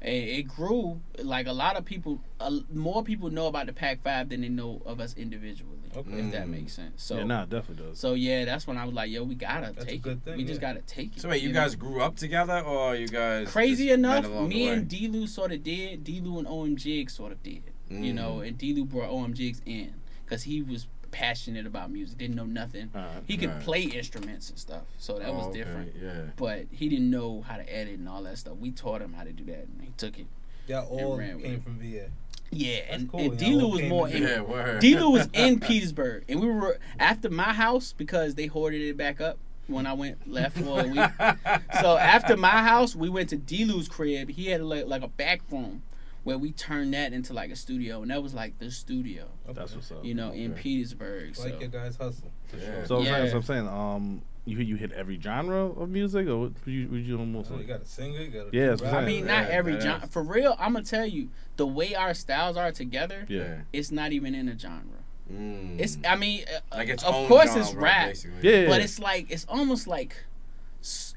S4: it, it grew. Like a lot of people, uh, more people know about the Pac Five than they know of us individually.
S1: Okay.
S4: If that
S3: Mm.
S4: makes sense. So
S2: yeah, nah, it definitely does.
S4: so yeah, that's when I was like, yo, we gotta
S1: That's a
S4: take
S1: good
S4: it.
S1: thing,
S4: we just gotta take it.
S3: So wait, you
S4: know?
S3: guys grew up together, or you guys?
S4: Crazy enough, me and D Lou sort of did. D Lou and OM Jigs sort of did. You
S3: Mm.
S4: know, and D Lou brought OM Jigs in because he was passionate about music, didn't know nothing.
S2: All right.
S4: He could
S3: Right.
S4: play instruments and stuff, so that
S3: Oh,
S4: was
S3: okay,
S4: different.
S3: Yeah.
S4: But he didn't know how to edit and all that stuff. We taught him how to do that, and he took it.
S1: Y'all all
S4: ran with
S1: came
S4: it.
S1: from VA.
S4: Yeah,
S1: That's
S4: and,
S1: cool,
S4: and D Lou was more
S1: to
S4: in.
S3: Yeah.
S4: D Lou was in Petersburg, and we were after my house because they hoarded it back up when I went left for a week. so after my house, we went to D Lou's crib. He had like, like a back room where we turned that into like a studio, and that was like the studio,
S2: That's what's up.
S4: you know, in
S3: Okay.
S4: Petersburg. So
S1: Like your guys hustle. For
S3: Yeah.
S1: sure.
S2: So, I'm saying-
S4: Yeah.
S2: so I'm saying, um, you you hit every genre of music, or what you what you doing
S1: So
S2: mostly?
S1: you got a singer, you got a
S2: Yeah, that's what
S4: I
S2: I'm
S4: mean,
S3: Yeah,
S4: not every
S3: yeah.
S4: genre. For real, I'm gonna tell you the way our styles are together.
S2: yeah.
S4: It's not even in a genre.
S3: Mm.
S4: It's. I mean, uh,
S3: like its
S4: of course
S3: genre,
S4: it's rap,
S3: basically.
S2: Yeah.
S4: but it's like it's almost like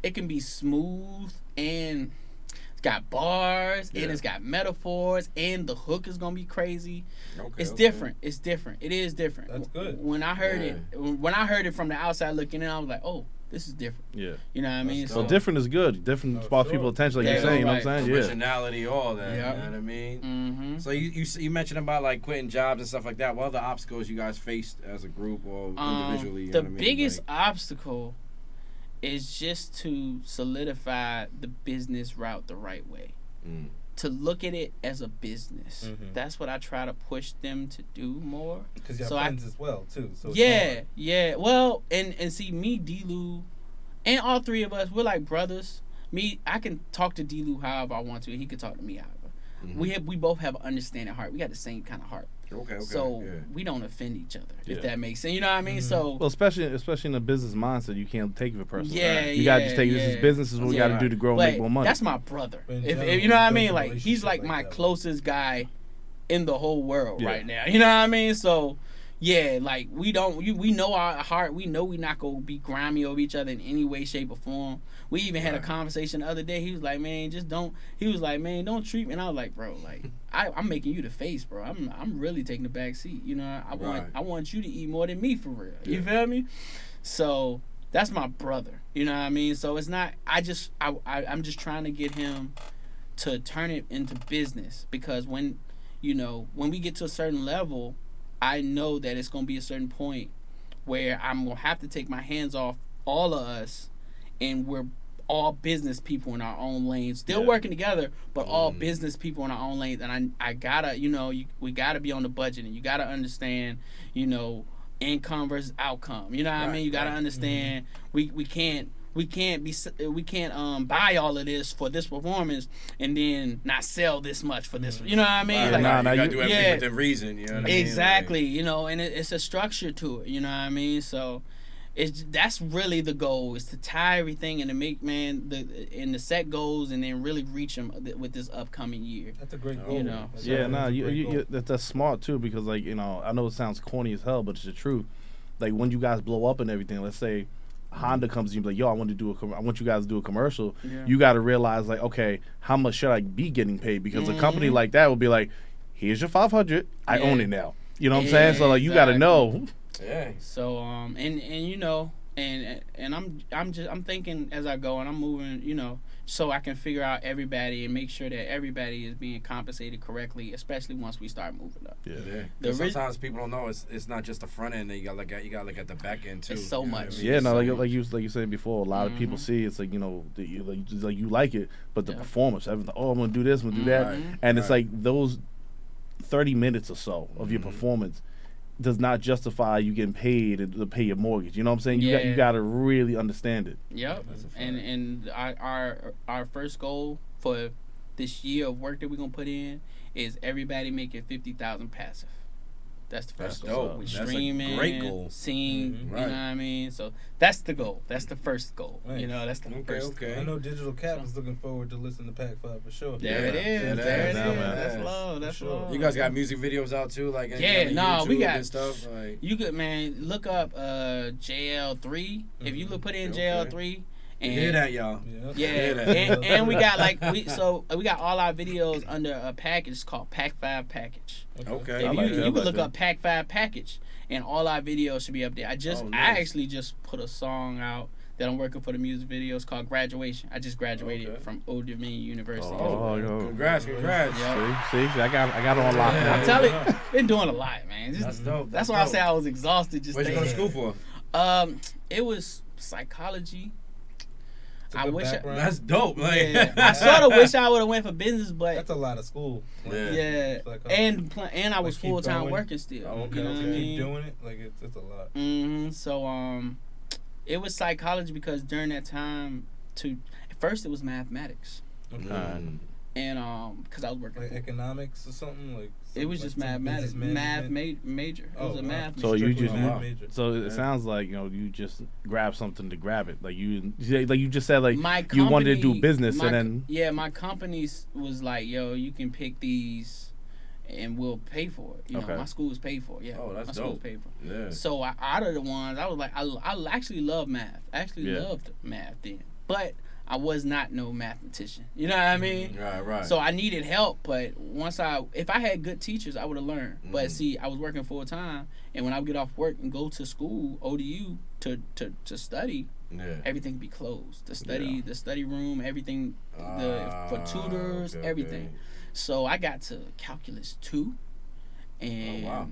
S4: it can be smooth and it's got bars
S3: Yeah.
S4: and it's got metaphors and the hook is gonna be crazy.
S3: Okay,
S4: It's
S3: okay.
S4: different. It's different. It is different.
S1: That's good.
S4: When I heard it, when I heard it from the outside looking in, I was like, oh, this is different.
S2: Yeah.
S4: You know what I mean?
S1: That's
S2: So different is good. Different
S1: Oh,
S2: sparks
S1: sure.
S2: people attention, like
S4: Yeah,
S2: you're saying. You know what. I'm saying? Yeah.
S3: Originality, all that.
S4: Yeah.
S3: You know what I mean?
S4: Mm-hmm.
S3: So you, you you mentioned about like quitting jobs and stuff like that. What other obstacles you guys faced as a group or individually? you know
S4: Um, the
S3: what I mean?
S4: biggest
S3: Like-
S4: obstacle is just to solidify the business route the right way.
S3: Mm.
S4: To look at it as a business.
S1: Mhm.
S4: That's what I try to push them to do more.
S1: Because you're
S4: So I-
S1: friends as well, too. So
S4: yeah,
S1: hard.
S4: yeah. Well, and and see me, D-Lou, and all three of us, we're like brothers. Me, I can talk to D-Lou however I want to, and he can talk to me however.
S3: Mhm.
S4: We have we both have an understanding heart. We got the same kind of heart.
S3: Okay, okay.
S4: so
S3: yeah.
S4: we don't offend each other.
S2: Yeah.
S4: If that makes sense, you know what I mean.
S1: Mhm.
S4: So
S2: Well, especially especially in a business mindset, you can't take it personally.
S4: Yeah,
S2: You gotta just
S4: yeah,
S2: take this is
S4: yeah.
S2: business. Is what we gotta do to grow and make more money.
S4: that's my brother. If,
S1: general,
S4: if you know what I mean, like he's like
S1: like
S4: my
S1: that.
S4: closest guy in the whole world
S2: Yeah.
S4: right now. You know what I mean? So yeah, like we don't you, we know our heart. We know we not gonna be grimy over each other in any way, shape, or form. We even had a conversation the other day. He was like, "Man, just don't." He was like, "Man, don't treat me." And I was like, "Bro, like I, I'm making you the face, bro. I'm I'm really taking the back seat. You know, I want
S3: Right.
S4: I want you to eat more than me for real. You feel me? So that's my brother. You know what I mean? So it's not. I just I, I I'm just trying to get him to turn it into business because when you know when we get to a certain level, I know that it's gonna be a certain point where I'm gonna have to take my hands off all of us, and we're all business people in our own lanes, still
S2: Yeah.
S4: working together, but all mm-hmm. business people in our own lanes. And I, I gotta, you know, you, we gotta be on the budget, and you gotta understand, you know, income versus outcome. You know what I mean? You gotta
S3: right. Mm-hmm.
S4: understand. We we can't. We can't be we can't um buy all of this for this performance and then not sell this much for this. You know what I mean?
S3: Right,
S4: Like,
S2: nah, nah,
S3: you gotta
S2: you-
S3: do everything
S4: yeah.
S3: within reason. You know what I mean?
S4: Exactly, you know, and it, it's a structure to it. You know what I mean? So, it's that's really the goal is to tie everything and to make man the and the set goals and then really reach them with this upcoming year.
S1: That's a great goal.
S4: You know.
S1: That's
S2: Yeah,
S1: a-
S2: nah, you, you, you that, that's smart too because like you know I know it sounds corny as hell, but it's the truth. Like when you guys blow up and everything, let's say Honda comes to you and be like, "Yo, I want to do a, com- I want you guys to do a commercial."
S4: Yeah.
S2: You got to realize like, okay, how much should I be getting paid? Because a company
S4: Mhm.
S2: like that will be like, "Here's your five hundred, I
S4: Yeah.
S2: own it now." You know what I'm saying? So like, you got to know.
S3: Yeah.
S4: So um and and you know and and I'm I'm just I'm thinking as I go and I'm moving you know so I can figure out everybody and make sure that everybody is being compensated correctly, especially once we start moving up.
S2: Yeah.
S3: Yeah.
S4: The
S3: 'Cause
S4: ri-
S3: sometimes people don't know it's it's not just the front end that you got to look at. You got to look at the back end too.
S4: It's so
S3: you I
S4: much.
S3: mean?
S2: Yeah, no,
S3: So
S2: like,
S3: much.
S2: like you like you said before, a lot of people
S4: Mhm.
S2: see it's like you know the, you, like, like you like it, but the
S4: Yeah.
S2: performance, everything. Oh, I'm gonna do this, I'm gonna do that,
S4: Mhm.
S2: and it's like those thirty minutes or so of your
S3: Mhm.
S2: performance does not justify you getting paid to to pay your mortgage. You know what I'm saying? You got you got to really understand it.
S4: Yep.
S3: That's a fact.
S4: And and our, our our first goal for this year of work that we're gonna put in is everybody making fifty thousand passive. That's the
S3: That's
S4: first goal.
S3: dope.
S4: We
S3: That's a
S4: streaming,
S3: great goal.
S4: Sing,
S1: Mhm.
S4: you
S3: Right.
S4: know what I mean. So that's the goal. That's the first goal.
S1: Nice.
S4: You know, that's the
S3: Okay,
S4: first.
S3: okay.
S1: I know Digital KAP is looking forward to listening to Pac Five for sure.
S4: There it
S3: Yeah,
S4: is.
S3: that
S4: there it
S3: is,
S4: is.
S2: man.
S4: That's love. That's
S1: For sure.
S4: love.
S3: You guys got music videos out too, like
S4: Yeah,
S3: on
S4: nah, we got-
S3: and stuff. Like,
S4: You could man look up uh JAYEL3. If you
S1: Mhm.
S4: look put in
S3: Okay.
S4: JAYEL3
S3: you
S4: and
S3: hear that, y'all?
S1: Yeah.
S4: Yeah,
S3: Yeah, that-
S4: and, and we got like we so we got all our videos under a package called Pack Five Package.
S3: Okay.
S4: If you
S2: like
S4: you can look
S2: that.
S4: up Pack Five Package, and all our videos should be up there. I just
S3: Oh,
S4: I actually just put a song out that I'm working for the music video. It's called Graduation. I just graduated
S3: Okay.
S4: from Old Dominion University.
S2: Oh, yo.
S3: Congrats, congrats.
S4: Yeah.
S2: See, see, I got I got it on lock
S3: Yeah.
S4: I'm telling you, been doing a lot, man. Just-
S3: That's dope.
S4: That's
S3: That's
S4: why I say I was exhausted. Just
S3: Where'd you go to school for?
S4: Um, it was psychology.
S1: It's a
S4: I
S1: good
S4: wish I-
S3: That's dope. Like,
S4: Yeah, I sort of wish I would have went for business, but
S1: That's a lot of school. Like,
S3: Yeah.
S4: Yeah,
S1: like, uh,
S4: and pl- and I was
S1: like
S4: full time working still.
S1: Oh, okay,
S4: you know
S1: okay.
S4: what I
S1: Keep doing it. Like it's it's a lot.
S4: hmm So um, it was psychology because during that time, to first it was mathematics,
S1: Okay.
S3: Mm.
S4: and um, because I was working,
S1: Like economics or something like.
S4: It was just
S1: some
S4: mathematics,
S1: business
S4: math
S1: management?
S4: ma- major. It
S1: Oh,
S4: was a math.
S2: So
S4: major.
S2: you just-
S1: math major.
S2: So it sounds like you know you just grab something to grab it. Like you, like you just said, like
S4: my
S2: you wanted to do business,
S4: my
S2: and then
S4: yeah, my company was like, "Yo, you can pick these, and we'll pay for it." You know,
S2: Okay.
S4: my school was paid for. Yeah,
S3: Oh, that's
S4: my school was
S3: dope.
S4: paid for.
S3: Yeah.
S4: So I, out of the ones, I was like, I, I actually love math. I actually
S2: Yeah.
S4: loved math then, but I was not no mathematician. You know what I mean?
S3: Right, right.
S4: So I needed help, but once I, if I had good teachers, I would have learned. But
S3: Mhm.
S4: see, I was working full time, and when I would get off work and go to school, ODU, to to, to study,
S3: yeah.
S4: everything be closed. The study,
S2: Yeah.
S4: the study room, everything, the for
S3: Ah,
S4: tutors,
S3: okay,
S4: everything.
S3: okay.
S4: So I got to calculus two, and
S3: Oh, wow.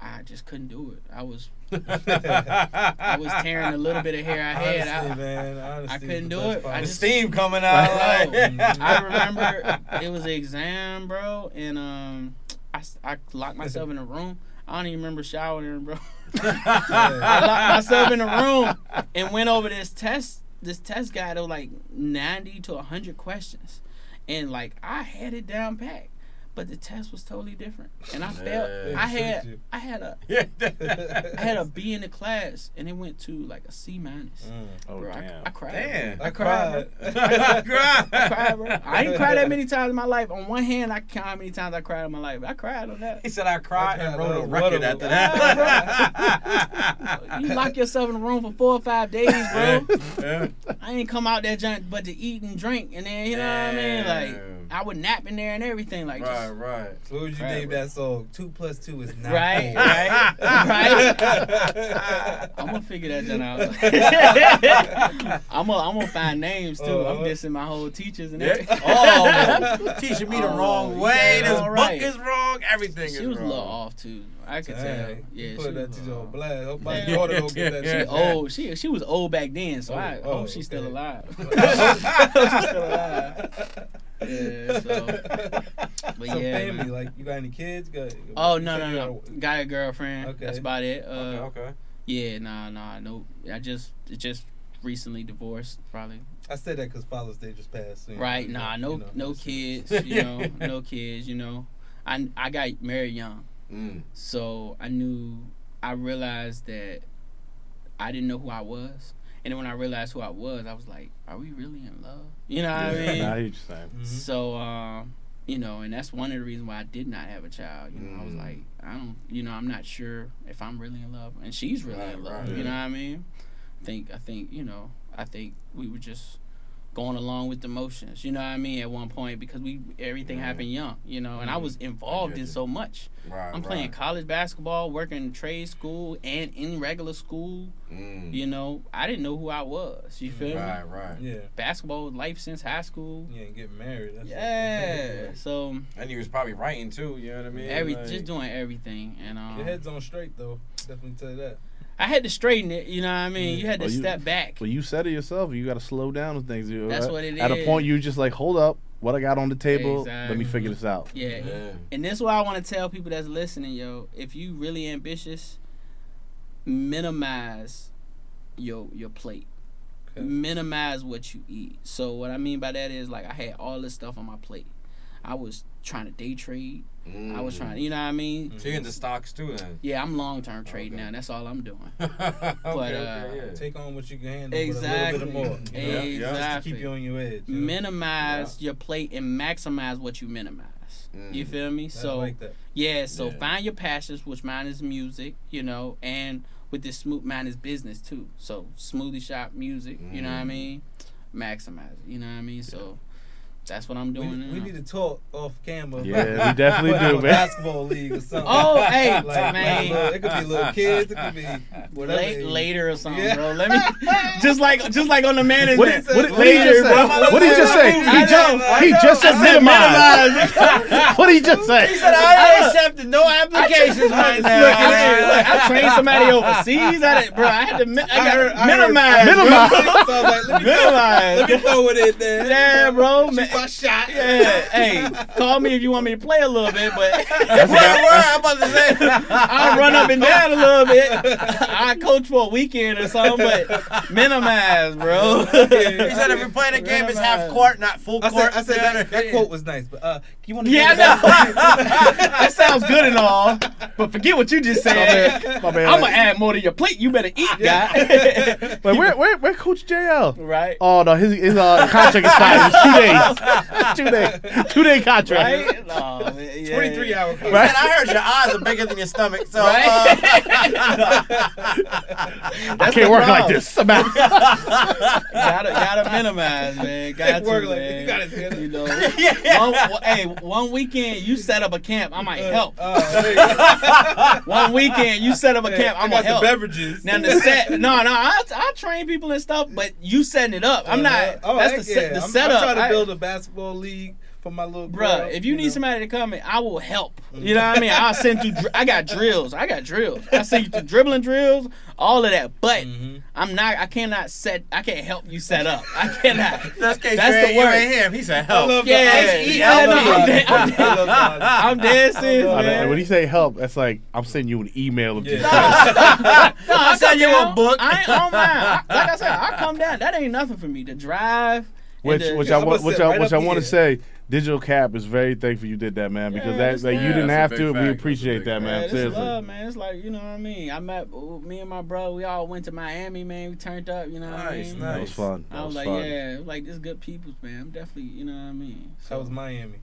S4: I just couldn't do it. I was I was tearing a little bit of hair I had. I,
S1: man. Honesty
S4: I couldn't do it. I. Just-
S3: steam coming out. Like-
S4: I remember it was an exam, bro, and um, I, I locked myself in a room. I don't even remember showering, bro. I locked myself in a room and went over this test. This test guide was like ninety to hundred questions, and like I had it down pat, but the test was totally different, and I felt
S3: Yeah.
S4: I had. I had a
S3: yeah.
S4: I had a B in the class, and it went to like a C minus.
S1: Mm.
S2: oh
S4: Bro, I,
S2: damn,
S4: I cried.
S3: Damn.
S4: I cried. bro.
S3: I cried.
S4: I cried, bro. I ain't cried that many times in my life. On one hand, I count how many times I cried in my life. I cried on that.
S3: He said I cried
S1: I
S3: and
S1: cried,
S3: wrote a record
S1: what
S3: after
S1: a-
S3: that.
S4: You lock yourself in a room for four or five days, bro.
S3: Yeah.
S4: I ain't come out that junk but to eat and drink, and then you know what I mean. Like
S3: Damn.
S4: I would nap in there and everything. Like
S3: Right,
S4: just
S3: Right, right.
S1: So what would you
S4: Crab
S1: name
S4: roast.
S1: that song? Two plus two is not
S4: Right,
S1: four.
S4: right, right. I'm gonna figure that then out. I'm gonna I'm gonna find names too. I'm
S1: Uh-huh.
S4: dissing my whole teachers and
S3: Yeah.
S4: everything.
S3: Oh, teaching me the
S4: Oh,
S3: wrong way. This
S4: all
S3: book is wrong. Everything
S4: She
S3: is
S4: was a
S3: wrong.
S4: little off too. I could tell. Yeah,
S1: you
S4: she
S1: put that
S4: was,
S1: teacher on blast. Hope my
S4: Yeah.
S1: daughter don't get that
S4: she
S1: shit.
S4: old. She she was old back then, so
S1: Oh,
S4: I
S1: oh,
S4: hope she's still alive. She's still alive. Yeah, so. But
S1: so
S4: yeah,
S1: family,
S4: man.
S1: like you got any kids? Got,
S4: Oh
S1: you
S4: no
S1: said
S4: no no!
S1: got
S4: Got a girlfriend.
S1: Okay.
S4: That's about it. Uh,
S3: Okay, okay.
S4: Yeah, nah, nah, no. I just just recently divorced, probably.
S1: I said that because Father's Day just passed. so, you know,
S4: Right?
S1: you
S4: Nah,
S1: know,
S4: no,
S1: you know,
S4: no kids. You know, no kids. You know, I I got married young,
S3: Mm.
S4: so I knew. I realized that I didn't know who I was, and then when I realized who I was, I was like, "Are we really in love?" You know what I mean?
S2: Nah, I hear you saying.
S1: Mhm.
S4: So, um, you know, and that's one of the reasons why I did not have a child. You know, I was
S3: Mm.
S4: like, I don't, you know, I'm not sure if I'm really in love, and she's really
S3: Right,
S4: in love.
S3: right.
S4: You know what I mean? I think, I think, you know, I think we were just going along with the motions. You know what I mean? At one point, because we everything
S3: Mhm.
S4: happened young. You know, and I
S3: Mhm.
S4: was involved
S3: get
S4: in so much.
S3: Right,
S4: I'm playing
S3: right.
S4: college basketball, working trade school, and in regular school.
S3: Mm.
S4: You know, I didn't know who I was. You feel me?
S3: Right, right.
S1: Yeah,
S4: Basketball life since high school.
S1: yeah, and get married. That's
S4: Yeah. So
S3: And he was probably writing too. You know what I mean?
S4: every
S3: Like-
S4: just doing everything, and um,
S1: Your head's on straight though. Definitely tell you that.
S4: I had to straighten it. You know what I mean? Mm-hmm. You had to
S2: Well, you-
S4: step back.
S2: But you said it yourself. You got to slow down with things. You-
S4: That's
S2: at-
S4: what it
S2: At a point, you just like, hold up. What I got on the table, let me figure this out.
S4: Yeah.
S3: Yeah.
S4: And this is why I want to tell people that's listening, yo. If you really ambitious, minimize your your plate.
S1: Okay.
S4: Minimize what you eat. So what I mean by that is like I had all this stuff on my plate. I was trying to day trade. I was
S3: Mm.
S4: trying, you know what I mean?
S3: So you into stocks too then?
S4: Yeah, I'm long term trading
S3: Okay.
S4: now. That's all I'm doing.
S3: okay,
S4: uh,
S3: okay, yeah.
S1: Take on what you can handle.
S4: Exactly.
S1: With a little bit more. You know?
S3: Yeah,
S1: Just to
S4: Exactly.
S1: keep you on your edge. You know?
S4: minimize your plate and maximize what you minimize. You
S3: Mm.
S4: feel me?
S1: I
S4: So
S1: like that.
S4: yeah, so
S3: Yeah.
S4: find your passions, which mine is music, you know, and with this smooth mine is business too. So smoothie shop music, you know what I
S3: Mm.
S4: mean? Maximize it, you know what I mean? So that's what I'm doing.
S1: we
S4: now.
S1: need to talk off camera.
S2: Yeah,
S1: about-
S2: we definitely do, man.
S1: Basketball league or something.
S4: Oh, hey,
S1: Like, like
S4: man.
S1: little- it could be little kids. It could be whatever.
S4: Late, later or something,
S1: Yeah.
S4: bro. Let me just like just like on the man
S2: What,
S1: What
S2: what,
S1: he
S2: what, did he just say? What did he just say? He just, he just said
S4: I
S2: minimize. what did he just say?
S3: He said I accepted no applications right now.
S4: Look, look, I trained somebody overseas. I did, bro. I had to. mi- I got
S1: heard- I heard-
S4: minimize.
S2: Minimize.
S1: So I was like, let me, throw,
S4: Minimize.
S1: let me throw it in there.
S4: Yeah, bro. Man,
S1: my shot.
S4: yeah. Hey, call me if you want me to play a little bit, but
S3: That's what I'm about to say.
S4: I'll run up and down a little bit. I coach for a weekend or something, but minimize, bro.
S3: He said if you're playing a game, it's half court, not full
S1: I
S3: court.
S1: said, I said that, that quote was nice, but uh, you want to?
S4: Yeah, I know. that sounds good and all, but forget what you just said.
S2: My bad.
S4: I'm gonna add more to your plate. You better eat, guy.
S2: But where, where, where Coach JAYEL?
S4: right?
S2: Oh no, his his uh, contract expired. It's two days. two day, two day contract.
S4: Right? No, man, yeah.
S1: 23 hour.
S3: He said, I heard your eyes are bigger than your stomach, so
S4: Right?
S3: uh,
S2: I can't work like this. I'm out.
S4: gotta gotta minimize, man. Got to,
S1: Work like-
S4: man.
S1: you gotta do.
S4: You know,
S3: Yeah.
S4: one, one- hey, one weekend you set up a camp, I might help.
S1: Uh, there you go.
S4: One weekend you set up a camp,
S1: I
S4: I'm
S1: got
S4: gonna
S1: the
S4: help.
S1: beverages.
S4: Now the set, no, no, I, I train people and stuff, but you setting it up. I'm not.
S1: Uh-huh. Oh,
S4: that's
S1: heck
S4: the, set,
S1: yeah.
S4: the
S1: I'm,
S4: setup.
S1: I'm trying to build a basketball league for my little girl.
S4: Bruh, if you need
S1: know.
S4: somebody to come in, I will help. You know what I mean? I'll send you. dr- I got drills. I got drills. I send you through dribbling drills, all of that. But
S1: Mhm.
S4: I'm not. I cannot set. I can't help you set up. I cannot.
S3: that's,
S4: That's
S3: That's
S4: the
S3: you
S4: word.
S3: ain't him. He said help.
S4: Yeah, yeah,
S1: I
S4: no,
S1: love
S4: I'm
S1: the
S4: dead, I'm, dead.
S1: I love the ice.
S4: I'm dead serious, man.
S2: man, when he say help, that's like I'm sending you an email of
S1: Yeah.
S2: just.
S4: No,
S3: I'll
S4: I
S3: send you a book.
S4: I ain't on mine. Like I said, I come down. That ain't nothing for me. To drive. And
S2: Which,
S4: to-
S2: which
S1: Yeah,
S2: I
S1: I'm
S2: want,
S1: gonna
S2: which
S1: sit
S2: I, which I want to say, Digital KAP is very thankful you did that, man, because
S4: Yeah,
S2: that,
S4: that's-
S2: that you didn't have to.
S3: fact.
S2: We appreciate that,
S3: fact.
S2: man.
S4: Yeah, this
S2: Seriously.
S4: love, man. It's like you know what I mean. I met me and my brother. We all went to Miami, man. We turned up. You know what I
S3: Nice,
S4: mean?
S3: nice.
S2: That was fun. That
S4: I was
S2: was
S4: like,
S2: fun.
S4: yeah, it was like this good people's man. I'm definitely, you know what I mean.
S1: So, That was Miami.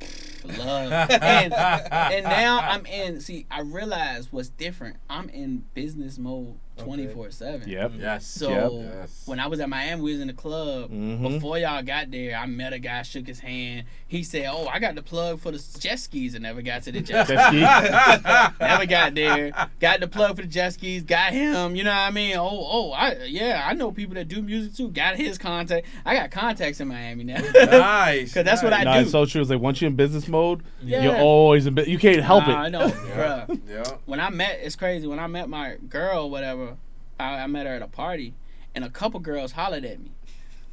S4: love. and and now I'm in. See, I realize what's different. I'm in business mode twenty four seven.
S2: Yep.
S3: Yes.
S4: So
S2: Yep.
S3: Yes.
S4: when I was at Miami, we was in the club.
S2: Mhm.
S4: Before y'all got there, I met a guy, shook his hand. He said, "Oh, I got the plug for the jet skis," and never got to the jet skis. Never got there. Got the plug for the jet skis. Got him. You know what I mean? Oh, oh, I yeah, I know people that do music too. Got his contact. I got contacts in Miami now.
S3: nice.
S4: Cause that's what I
S2: no,
S4: do.
S2: it's so true. It's like once you're in business mode,
S4: Yeah.
S2: you're always in. bu- You can't help
S4: Nah, I
S2: it.
S4: know,
S3: Yeah.
S4: bruh.
S3: Yeah.
S4: When I met, it's crazy. When I met my girl, whatever, I, I met her at a party, and a couple girls hollered at me.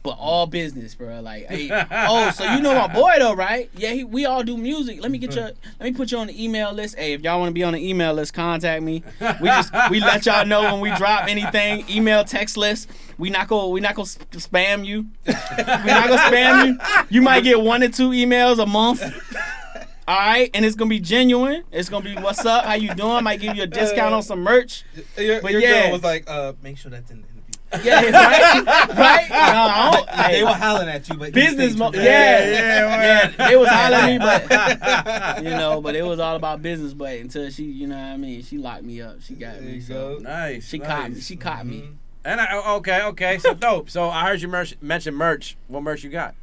S4: But all business, bro. Like, hey, oh, so you know my boy though, right? Yeah, he, we all do music. Let me get your, let me put you on the email list. Hey, if y'all want to be on the email list, contact me. We just we let y'all know when we drop anything. Email, text list. We not gonna we not gonna sp- spam you. we not gonna spam you. You might get one or two emails a month. All right, and it's gonna be genuine. It's gonna be what's up, how you doing? Might give you a discount on some merch.
S1: Your,
S4: But
S1: your
S4: yeah.
S1: girl was like, uh, make sure that's in.
S4: Yeah, right, right. No, I don't, hey,
S1: They were hollering at you, but
S4: business
S1: stayed
S4: mo-
S1: true.
S4: yeah,
S3: yeah,
S4: yeah, They was hollering at me, but you know, but it was all about business. But until she, you know what I mean, she locked me up. She got
S1: There
S4: me. So.
S3: Nice.
S4: she
S3: nice.
S4: caught me. She caught me.
S1: Mhm.
S3: And I, okay, okay, so dope. So I heard you merch, mention merch. What merch you got?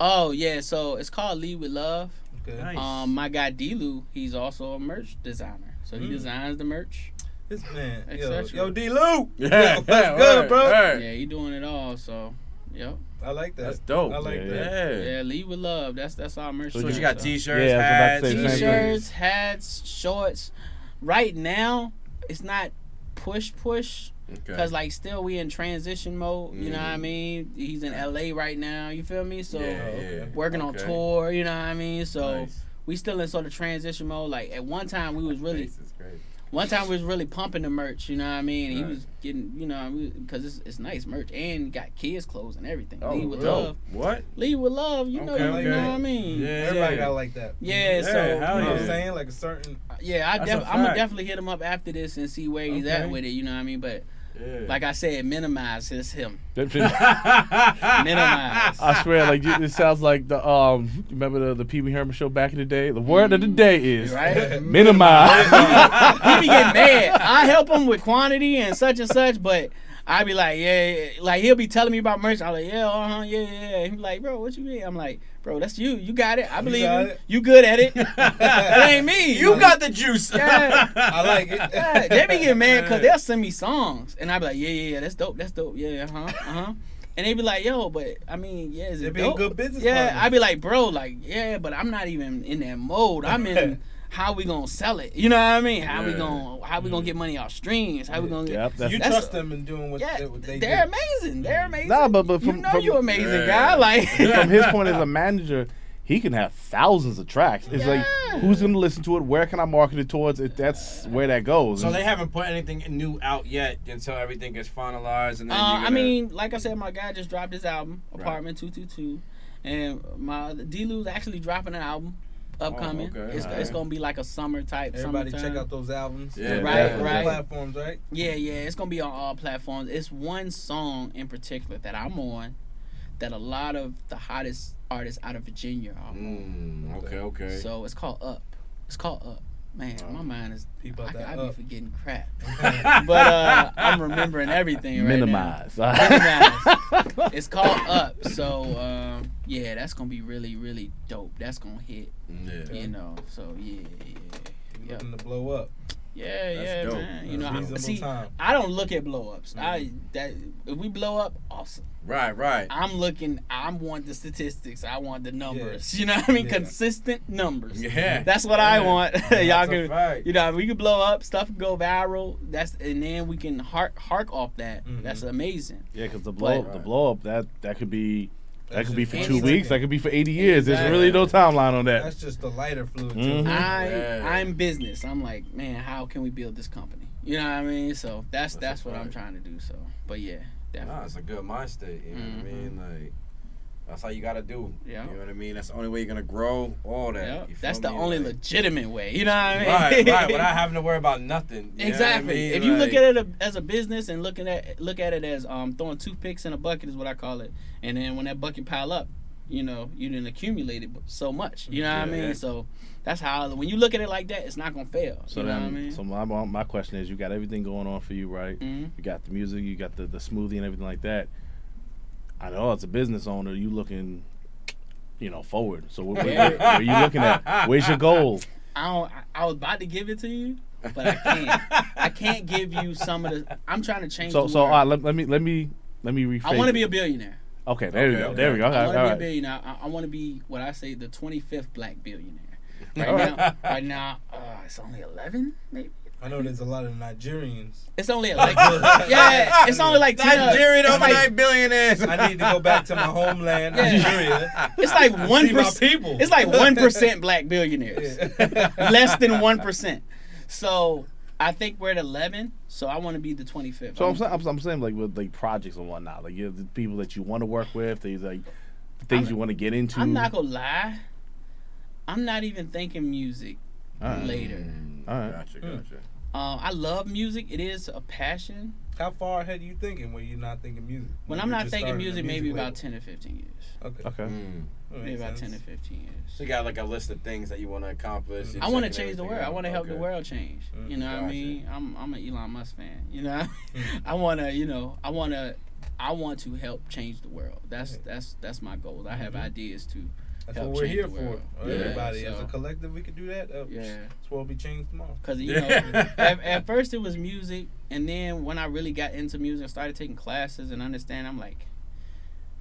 S4: Oh yeah, so it's called Lead with Love.
S1: Okay.
S3: Nice.
S4: Um, my guy Delu, he's also a merch designer. So he
S1: Mm.
S4: designs the merch.
S1: This man, yo, yo, D. Lou.
S3: Yeah,
S1: Yo, that's good, bro.
S4: Yeah, he doing it all. So, yep.
S1: I like that.
S3: That's dope.
S1: I like
S2: Yeah.
S1: that.
S3: Yeah.
S4: Yeah, Lead with Love. That's that's our merch.
S2: So
S3: So you got
S4: so.
S3: t-shirts,
S2: Yeah, I was
S3: hats,
S2: say the same thing.
S4: T-shirts, hats, shorts. Right now, it's not push push
S3: Okay.
S4: because like still we in transition mode. You know what I
S3: Mhm.
S4: mean? He's in LA right now. You feel me? So
S3: yeah, yeah.
S4: working on tour. You know what I mean? So
S3: Nice.
S4: we still in sort of transition mode. Like at one time we was really
S3: Face is great.
S4: One time we was really pumping the merch. You know what I mean? And he was getting you know because it's, it's nice merch and got kids clothes and everything.
S3: Oh,
S4: Lead with
S3: dope.
S4: love.
S3: What?
S4: Lead with love. You know.
S3: Okay,
S4: you know what I mean?
S3: Yeah.
S1: Everybody got like that.
S4: Yeah,
S3: Yeah,
S4: so
S1: You know what. I'm saying? Like a certain.
S4: Yeah, I def-
S3: a
S4: I'm gonna definitely hit him up after this and see where he's at with it. You know what I mean? But
S3: Yeah.
S4: like I said, minimize his him. minimize.
S2: I swear, like you- it sounds like the um. Remember the the Pee Wee Herman show back in the day? The word of the day is
S4: right?
S2: minimize.
S4: he be getting mad. I help him with quantity and such and such, but I be like, yeah, yeah. like he'll be telling me about merch. I'm like, yeah, uh huh, yeah, yeah. yeah. He be like, bro, what you mean? I'm like, bro, that's you. You got it. I believe you.
S1: it.
S4: You good at it. that ain't me.
S3: you got the juice.
S4: Yeah.
S1: I like it.
S4: Yeah, they be getting mad because they'll send me songs, and I be like, yeah, yeah, yeah, that's dope, that's dope, yeah, uh huh, uh huh. And they be like, yo, but I mean, yeah, is
S1: They
S4: it
S1: being
S4: dope?
S1: good business
S4: Yeah,
S1: partners.
S4: I be like, bro, like, yeah, but I'm not even in that mode. I'm in how we gonna sell it. You know what I mean? How we gonna how we gonna get money off streams? How we gonna get?
S2: Yep,
S1: you
S4: That's-
S1: trust them in doing what,
S4: Yeah,
S1: they, what they
S4: they're
S1: do.
S4: amazing. They're amazing.
S2: Nah, but- but
S4: you
S2: from-
S4: know
S2: from-
S4: you amazing
S3: Yeah.
S4: guy. Like
S2: from his point as a manager, he can have thousands of tracks. It's like who's going to listen to it? Where can I market it towards? It, that's where that goes.
S3: So they haven't put anything new out yet until everything gets finalized, and then
S4: Uh,
S3: you're
S4: I mean, like I said, my guy just dropped his album, Apartment Two Two Two, and my D Lou's actually dropping an album upcoming.
S3: Oh, okay.
S4: It's,
S3: Alright.
S4: it's gonna be like a summer type.
S1: Everybody
S4: summertime.
S1: check out those albums.
S3: Yeah,
S4: Right,
S2: definitely.
S4: right.
S1: Platforms, right?
S4: Yeah, yeah, it's gonna be on all platforms. It's one song in particular that I'm on, that a lot of the hottest artists out of Virginia are on.
S3: Mm, okay, okay.
S4: So it's called Up. It's called Up. Man, my mind is.
S1: People
S4: I,
S1: at that
S4: I be
S1: up.
S4: forgetting crap, but uh, I'm remembering everything right now.
S2: minimize.
S4: Minimize. it's called Up. So um, yeah, that's gonna be really, really dope. That's gonna hit.
S3: yeah.
S4: You know. So yeah, yeah, yeah.
S1: Looking to blow up.
S4: Yeah,
S3: That's
S4: yeah,
S3: dope.
S4: man. You
S1: That's
S4: know, I, see,
S1: time.
S4: I don't look at blow ups. I
S3: Mm-hmm.
S4: that if we blow up, awesome.
S3: Right, right.
S4: I'm looking. I want the statistics. I want the numbers. You know what I mean?
S1: Yeah.
S4: Consistent numbers.
S3: Yeah.
S4: That's what I
S3: Yeah.
S4: want. Y'all can,
S3: fact.
S4: you know, we can blow up, stuff go viral. That's and then we can hark hark off that.
S1: Mhm.
S4: That's amazing.
S2: yeah, because the blow,
S3: Right.
S2: the blow up that that could be that could be for
S1: two
S2: two
S1: second.
S2: weeks. That could be for eighty years. There's really no timeline on that.
S1: That's just the lighter fluid. too.
S2: Mhm.
S4: I
S3: Yeah.
S4: I'm business. I'm like, man, how can we build this company? You know what I mean? So that's
S3: That's
S4: that's, what I'm trying to do. So, but yeah,
S3: Nah,
S4: definitely.
S3: it's a good mind state. You know what I
S4: Mhm.
S3: mean? Like, that's how you gotta do.
S4: Yeah.
S3: You know what I mean? That's the only way you're gonna grow. All that.
S4: Yep.
S3: You feel
S4: That's the
S3: me?
S4: only
S3: Like-
S4: legitimate way. You know what I mean?
S3: Right, right. Without having to worry about nothing. You know what I
S4: Exactly.
S3: mean?
S4: If you look at it as a business and looking at look at it as um, throwing toothpicks in a bucket is what I call it, and then when that bucket pile up, you know you didn't accumulate it so much. You know what I
S3: Yeah.
S4: mean? So that's how when you look at it like that, it's not gonna fail.
S2: So
S4: you know
S2: then,
S4: what I mean?
S2: so my my question is, you got everything going on for you, right?
S4: Mhm.
S2: You got the music, you got the the smoothie and everything like that. I know as a business owner, you looking, you know, forward. So what, what, what are you looking at? Where's your goal?
S4: I don't. I, I was about to give it to you, but I can't. I can't give you some of the. I'm trying to change.
S2: So
S4: the
S2: so all
S4: world.
S2: right, let, let me let me let me rephrase.
S4: I want to be a billionaire.
S2: Okay, there we go.
S3: okay.
S2: There we go.
S4: I want to
S2: all
S4: be a billionaire. I, I want to be what I say the 25th black billionaire. Right now, right now, uh, it's only 11, maybe.
S1: I know there's a lot of Nigerians.
S4: It's only like yeah, it's only like 10.
S3: Nigerian overnight
S4: like,
S3: billionaires.
S1: I need to go back to my homeland,
S4: Yeah.
S1: Nigeria.
S4: it's like one
S1: See people.
S4: It's like one percent black billionaires.
S1: Yeah.
S4: Less than one percent. So I think we're at 11. So I want to be the 25th.
S2: So I'm, saying- I'm, I'm saying like with like projects and whatnot, like you have the people that you want to work with, these like things
S4: I'm-
S2: you want to get into.
S4: I'm not gonna lie. I'm not even thinking music
S2: All right.
S4: later.
S2: All right.
S3: Gotcha, gotcha.
S4: Uh, I love music. It is a passion.
S1: How far ahead are you thinking when you're not thinking music?
S4: When
S1: you
S4: I'm not thinking
S1: started a
S4: music, maybe
S1: label?
S4: about 10 to 15 years.
S1: Okay.
S2: Okay.
S3: Mm.
S4: Maybe
S1: makes
S4: about 10
S1: sense.
S4: to 15 years.
S3: So you got like a list of things that you want to accomplish.
S4: I want to change the
S3: everything
S4: world. I want to help the world change. You know what I mean? I'm I'm an Elon Musk fan. You know,
S1: Mm.
S4: I want to. You know, I want to. I want to help change the world. That's
S1: Yeah.
S4: that's that's my goal. I have
S1: Mhm.
S4: ideas to.
S1: That's
S4: help
S1: what we're here for.
S4: Yeah,
S1: Everybody, as a collective, we could do that. Uh,
S4: Yeah.
S1: This world will be changed tomorrow.
S4: Cause you know, at, at first it was music, and then when I really got into music, and started taking classes and understand, I'm like,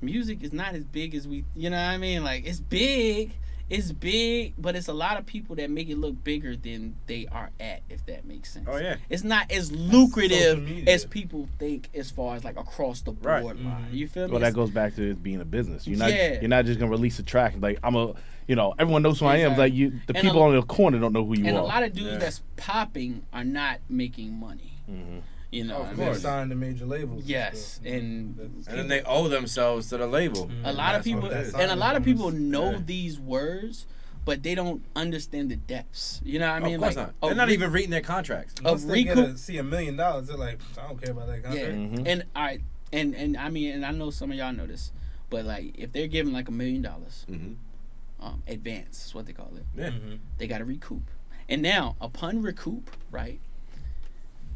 S4: music is not as big as we, you know what I mean? Like it's big, it's big, but it's a lot of people that make it look bigger than they are at, if that makes sense.
S3: Oh yeah.
S4: It's not as lucrative as people think, as far as like across the board
S3: Right.
S4: line.
S1: Mhm.
S4: You feel me?
S2: Well, that goes back to it being a business. You're not
S4: Yeah.
S2: you're not just gonna release a track and like I'm a you know everyone knows who I am. Like you, the
S4: And
S2: people
S4: a-
S2: on the corner don't know who you
S4: and
S2: are.
S4: And a lot of dudes
S3: Yeah.
S4: that's popping are not making money.
S2: Mhm.
S4: You know,
S3: Of
S4: what I mean?
S1: they're signed to major labels.
S4: Yes,
S1: stuff.
S4: and
S3: And then they owe themselves to the label.
S1: Mhm.
S4: a lot of
S3: That's what
S4: people and a lot of people know
S3: Yeah.
S4: these words but they don't understand the depths you know what i mean
S3: of course
S4: like
S3: not. They're not
S4: re-
S3: even reading their contracts.
S1: Once
S4: a
S1: they get
S4: recoup-
S1: a, see a million dollars, they're like, I don't care about that
S4: yeah
S1: contract.
S2: Mhm.
S4: and i and and i mean and i know some of y'all know this but like if they're giving like a million dollars
S3: Mm-hmm.
S4: um advance is what they call it
S3: Yeah.
S1: Mhm.
S4: they got to recoup and now upon recoup right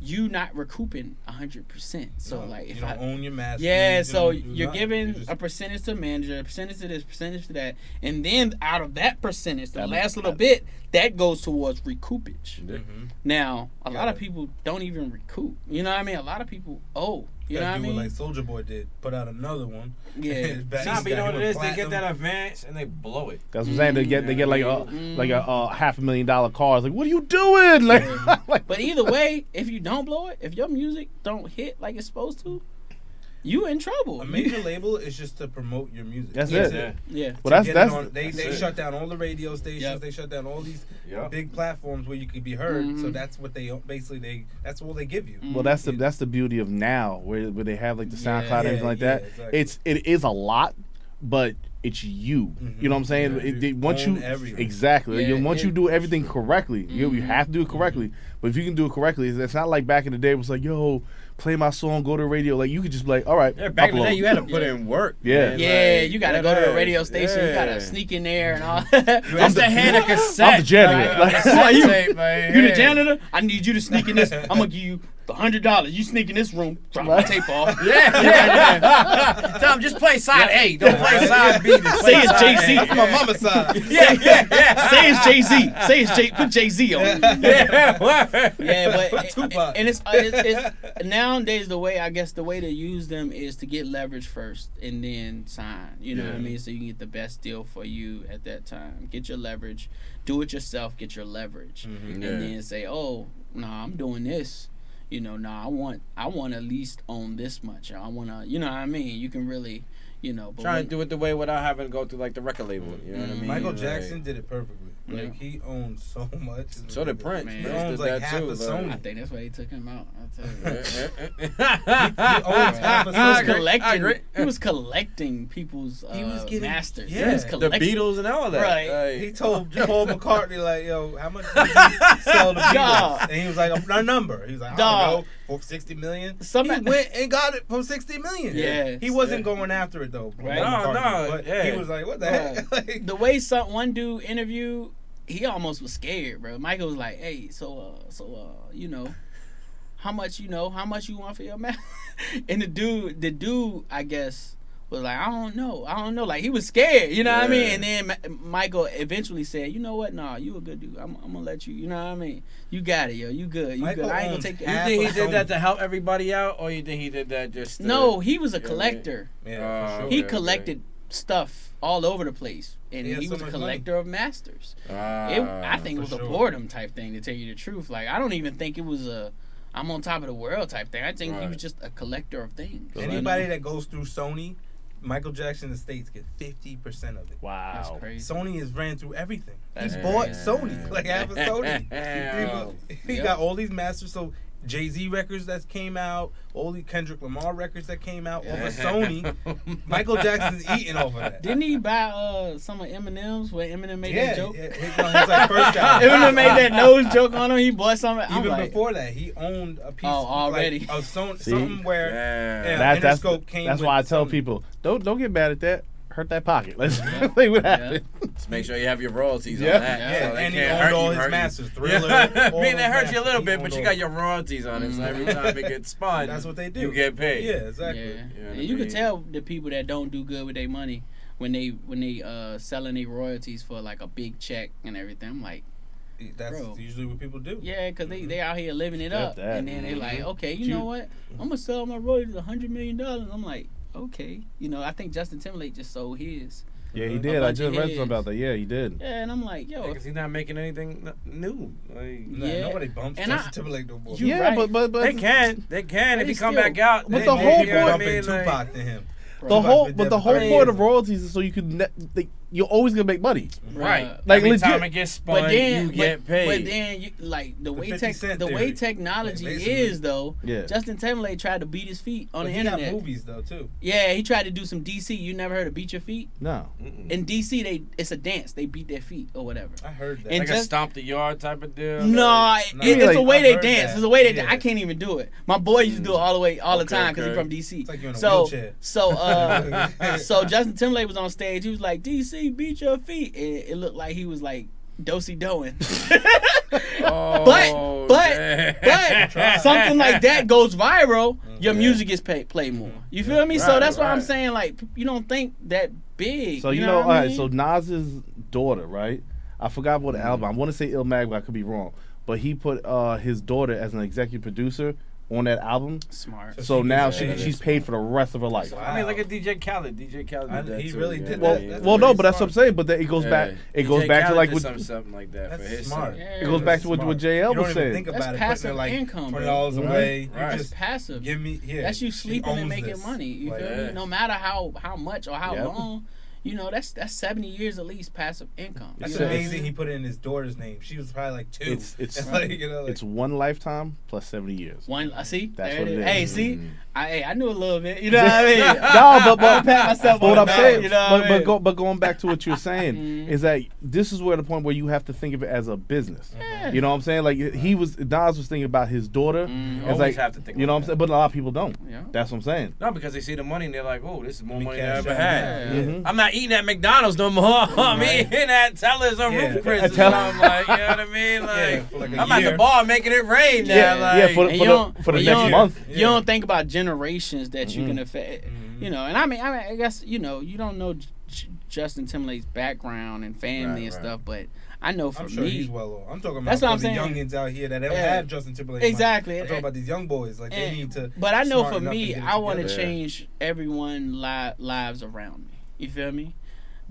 S4: you not recouping a hundred percent so
S1: No,
S4: like
S1: you
S4: if
S1: don't
S4: i
S1: own your master.
S4: Yeah,
S1: you
S4: so
S1: don't
S4: you're
S1: nothing.
S4: giving
S1: You just-
S4: a percentage to manager, a percentage to this, percentage to that, and then out of that percentage, the last little bit, that goes towards recoupage.
S3: Yeah.
S1: Mhm.
S4: Now, a lot of people don't even recoup. You know what I mean? A lot of people owe. You know what I
S1: Gotta
S4: mean?
S1: Like Soulja Boy did, put out another one.
S4: yeah.
S3: Nah, but you know what it
S1: got
S3: is?
S1: him
S3: They get that advance and they blow it.
S2: That's what I'm saying. They get they get like a
S4: Mm.
S2: like a uh, half a million dollar car. It's like, what are you doing? Like,
S4: Yeah.
S2: like
S4: But either way, if you don't blow it, if your music don't hit like it's supposed to, you in trouble.
S1: A major label is just to promote your music.
S2: That's
S1: That's
S2: it.
S3: Yeah.
S4: yeah.
S2: well, that's that's
S1: on- they they
S3: it.
S1: shut down all the radio stations.
S4: Yep.
S1: They shut down all these
S3: Yeah.
S1: big platforms where you could be heard. So
S4: Mhm.
S1: that's what they basically they that's all they give you.
S2: well, that's the that's the beauty of now, where where they have like the
S4: Yeah.
S2: SoundCloud and everything
S1: Yeah,
S2: like
S1: yeah,
S2: that.
S1: exactly.
S2: It's it is a lot, but it's you. You know what I'm saying?
S1: Mhm.
S2: It- they- once you
S1: everything.
S2: exactly,
S4: Yeah,
S2: you, once you do everything correctly, you you
S4: Mhm.
S2: have to do it correctly. But if you can do it correctly, it's, it's not like back in the day. It was like, yo, play my song, go to the radio. Like you could just be like, all right,
S3: Yeah, back in the day, you had to put
S4: Yeah.
S3: in work.
S2: Yeah.
S3: man,
S4: Yeah,
S3: like,
S4: you gotta go to the radio station. You gotta sneak in there and all.
S3: Just to hand a cassette.
S2: I'm the janitor.
S3: Like,
S2: Like-
S3: a cassette
S4: You-
S3: tape, like,
S4: You the janitor? I need you to sneak in this. I'm gonna give you the hundred dollars. You sneak in this room, drop my tape off.
S3: Yeah, yeah. Tell him just play side A. Don't play side B.
S4: Say it's
S3: side
S4: Jay-Z.
S3: A.
S1: That's my mama's side.
S3: Yeah, yeah, yeah.
S4: Say it's Jay Z. Say it's Jay. Put Jay Z on. it.
S3: Yeah, word.
S4: Yeah, but
S1: Tupac.
S4: and it's, it's, it's nowadays the way I guess the way to use them is to get leverage first and then sign. You know what I mean? So you can get the best deal for you at that time. Get your leverage. Do it yourself. Get your leverage,
S1: Mhm.
S3: Yeah.
S4: and then say, "Oh, no, nah, I'm doing this." You know, no, nah, I want I want at least own this much. I want to, you know what I mean? You can really, you know, but
S3: Trying
S4: when-
S3: do it the way without having to go through like the record label. You know what I
S4: Mm.
S3: mean?
S1: Michael
S3: Like-
S1: Jackson did it perfectly.
S4: Yeah.
S1: Like he owns so much.
S3: So did. Prince.
S4: Man.
S1: He owns like
S3: that
S1: half
S3: too.
S1: of Sony.
S4: I think that's why he took him out. I'll tell you.
S3: Eh, eh, eh, he
S1: owns half of
S4: He was
S1: I agree,
S4: collecting. He was collecting people's uh,
S1: He was uh, getting-
S4: masters.
S1: yeah.
S4: he was
S3: the. Beatles and all that.
S4: Right.
S3: Like,
S1: He told Paul McCartney like, "Yo, how much did you sell the Beatles?"
S4: Dog.
S1: And he was like, "A number." He was like, "I
S4: Dog.
S1: don't know, for sixty million.
S4: Some-
S1: he went and got it for sixty million.
S4: Yeah.
S1: he wasn't going after it though.
S4: Right.
S1: Paul
S3: No, no,
S1: but
S3: yeah.
S1: he was like, "What the heck?" like,
S4: the way some one dude interviewed, he almost was scared, bro. Michael was like, "Hey, so uh, so uh, you know, how much you know, how much you want for your man?" and the dude, the dude, I guess. Was like I don't know, I don't know. Like he was scared, you know what I mean. And then Michael eventually said, "You know what? Nah, you a good dude. I'm, I'm gonna let you. You know what I mean. You got it, yo. You good. You
S1: Michael
S4: good. I ain't gonna take
S3: You think he did that to help everybody out, or you think he did that just? To,
S4: No, he was a
S3: Yeah,
S4: collector.
S1: yeah,
S3: Uh,
S1: for sure.
S4: He
S3: Okay, okay.
S4: collected stuff all over the place, and
S1: He
S4: he,
S1: had so
S4: was a collector of masters.
S3: Ah,
S4: It, I think it was a boredom type thing to tell you the truth. Like I don't even think it was a I'm on top of the world type thing. I think he was just a collector of things. you
S1: Anybody
S4: know?
S1: that goes through Sony, Michael Jackson estates get fifty percent of it.
S2: Wow.
S4: That's crazy.
S1: Sony has ran through everything. He's
S3: That's
S1: bought
S3: crazy.
S1: Sony, like half of Sony. He, he
S4: Yep.
S1: got all these masters. So Jay Z records that came out, all the Kendrick Lamar records that came out off of Sony. Michael Jackson's eating over of that.
S4: Didn't he buy uh, some of Eminem's where Eminem made
S1: yeah,
S4: that joke?
S1: yeah, his, no, his like first album.
S4: Eminem made that nose joke on him. He bought some. I'm
S1: Even
S4: like,
S1: before that, he owned a piece.
S4: Oh, already.
S1: Like, of Son-
S2: See?
S1: something where
S3: Damn.
S1: Yeah.
S2: That, that's
S1: came
S2: that's
S1: with
S2: why I tell
S1: Sony.
S2: people don't don't get mad at that. Hurt that pocket. Let's see what happens.
S3: Just make sure you have your royalties
S2: Yeah.
S3: on that.
S1: Yeah,
S3: so
S1: and he
S3: can't
S1: owned
S3: hurt
S1: all
S3: you,
S1: his
S3: hurt you.
S1: masters,
S3: Yeah. I mean,
S1: his
S3: it hurts you a little bit, but you got your royalties on it. So every mm-hmm. time it gets spun,
S1: That's what they do.
S3: You get paid.
S1: Yeah, exactly.
S4: yeah,
S3: You know what
S4: and
S3: I
S4: you can tell the people that don't do good with their money when they when they uh selling their royalties for like a big check and everything. I'm like,
S1: That's
S4: Bro.
S1: usually what people do.
S4: yeah, because they mm-hmm. they out here living it
S2: Got
S4: up,
S2: that.
S4: and then they're like,
S3: mm-hmm.
S4: okay, you
S2: You-
S4: know what? I'm gonna sell my royalties a hundred million dollars. I'm like, okay, you know, I think Justin Timberlake just sold his.
S2: Yeah, he did. I just read something about that. Yeah, he did.
S4: Yeah, and I'm like, yo,
S3: because he's not making anything new. Like,
S4: Yeah.
S1: Nobody bumps
S4: And
S1: Justin
S4: I-
S1: Timberlake no more.
S2: Yeah,
S4: right.
S2: but but but
S3: they can, they can
S4: But
S3: if he
S4: he
S3: come
S4: still-
S3: back out.
S2: but
S3: they-
S2: the whole
S3: you know what I
S1: bumping
S3: mean? Like,
S1: Tupac to him.
S2: the whole but the whole point of royalties is so you can ne- they, you're always gonna make money.
S3: right?
S4: Bruh.
S2: Like,
S3: Every
S2: legit-
S3: time it gets spun,
S4: but then,
S3: you get paid.
S4: but then, you, like the,
S1: The
S4: way
S1: 50
S4: tech,
S1: Cent
S4: the way technology
S1: Like,
S4: is though.
S2: Yeah.
S4: Justin Timberlake tried to beat his feet on
S1: But
S4: the
S1: he
S4: internet.
S1: got movies though too.
S4: Yeah, he tried to do some DC. You never heard of beat your feet?
S2: No.
S3: Mm-mm.
S4: In DC, they it's a dance. They beat their feet or whatever.
S1: I heard that.
S4: And
S3: like a
S4: just-
S3: stomp the yard type of deal.
S4: No,
S3: like-
S4: it-
S1: No,
S4: it's
S2: like,
S4: a way
S1: I've
S4: they dance.
S1: that.
S4: It's a way they.
S1: Yeah.
S4: I can't even do it. My boy used to do it all the way, all the time because he's from DC.
S1: It's like you're in a
S4: so,
S1: wheelchair.
S4: so, uh, so Justin Timberlake was on stage. He was like, "DC, beat your feet." It, it looked like he was like dosey doing.
S3: Oh,
S4: but but
S3: damn.
S4: but something like that goes viral. Mm-hmm. Your
S1: Yeah.
S4: music gets paid, played more. You mm-hmm. feel me? so
S3: Right,
S4: that's why I'm saying like you don't think that big.
S2: So you, know,
S4: know,
S2: all
S4: what I mean?
S2: So Nas's daughter, right? I forgot what the album. I want to say Illmatic, but I could be wrong. But he put uh, his daughter as an executive producer on that album.
S4: smart.
S1: So
S2: So
S1: she
S2: now she she's paid for the rest of her life.
S1: Wow.
S3: I mean, look at DJ Khaled. DJ Khaled
S1: I-
S3: that
S1: he
S3: too,
S1: really
S3: yeah.
S1: did
S2: Well,
S1: that. That's
S2: well, no,
S1: very
S2: but that's what I'm saying. But then it goes
S3: Yeah.
S2: back. It
S3: DJ
S2: goes back to like
S3: did
S2: what
S3: something, something like that
S1: That's
S3: for his
S1: smart.
S4: Yeah.
S2: it goes back to what,
S1: Smart.
S2: what JAYEL
S1: You don't
S2: was saying.
S1: think
S4: That's
S1: about it.
S4: passive
S1: like
S4: income,
S1: twenty
S4: bro.
S1: dollars
S2: Right.
S1: away. You
S3: Right.
S1: Just
S4: passive.
S1: give me. Yeah,
S4: that's you sleeping and making
S1: this.
S4: money. You feel me? No matter how how much or how long, you know that's that's seventy years at least passive income.
S1: That's
S4: you know what I
S1: amazing.
S4: mean?
S1: He put it in his daughter's name. She was probably like two.
S2: It's it's
S1: like, you know, like,
S2: it's one lifetime plus seventy years.
S4: One, I see,
S2: That's what
S4: it
S2: it
S4: is. Hey,
S2: is.
S4: see,
S3: Mhm.
S4: I hey, I knew a little bit. You know what I mean?
S2: no, but but
S4: pat myself
S2: but
S4: on
S2: what I'm
S4: back,
S2: saying,
S4: you know what
S2: but
S4: I
S2: but go, but going back to what you're saying
S4: Mhm.
S2: is that this is where the point where you have to think of it as a business.
S4: Yeah.
S2: You know what I'm saying? Like he was, Nas was thinking about his daughter. It's
S3: Always
S2: like
S3: have to think
S2: you know what I'm saying, but a lot of people don't.
S4: Yeah.
S2: That's what I'm saying.
S3: No, because they see the money and they're like, "Oh, this is more money than I
S1: cash
S3: ever had."
S1: now.
S4: Yeah.
S2: Mhm.
S3: I'm not eating at McDonald's no more. I'm eating at Tellers or
S1: Yeah.
S3: Ruth's Chris.
S2: At
S3: or
S2: Tell-
S3: like, you know what I mean? Like,
S1: Yeah, for like a
S3: I'm at the bar making it rain now.
S2: Yeah,
S3: like,
S2: yeah, for the, for
S4: you
S2: the,
S4: don't-
S2: for the next
S4: you don't-
S2: month.
S4: You don't think about generations that you
S2: Mhm.
S4: can affect.
S1: Mhm.
S4: You know, and I mean, I mean, I guess you know, you don't know J- Justin Timberlake's background and family
S3: Right,
S4: and
S3: right.
S4: stuff, but I know for
S1: I'm sure
S4: me,
S1: he's well off. I'm talking about
S4: That's what I'm
S1: the
S4: saying.
S1: youngins out here that don't
S4: Yeah.
S1: have Justin Timberlake. money.
S4: Exactly.
S1: I'm talking about these young boys. Like they need to.
S4: But I know for me,
S1: to get it
S4: I want to.
S3: Yeah.
S4: change everyone li- lives around me. You feel me?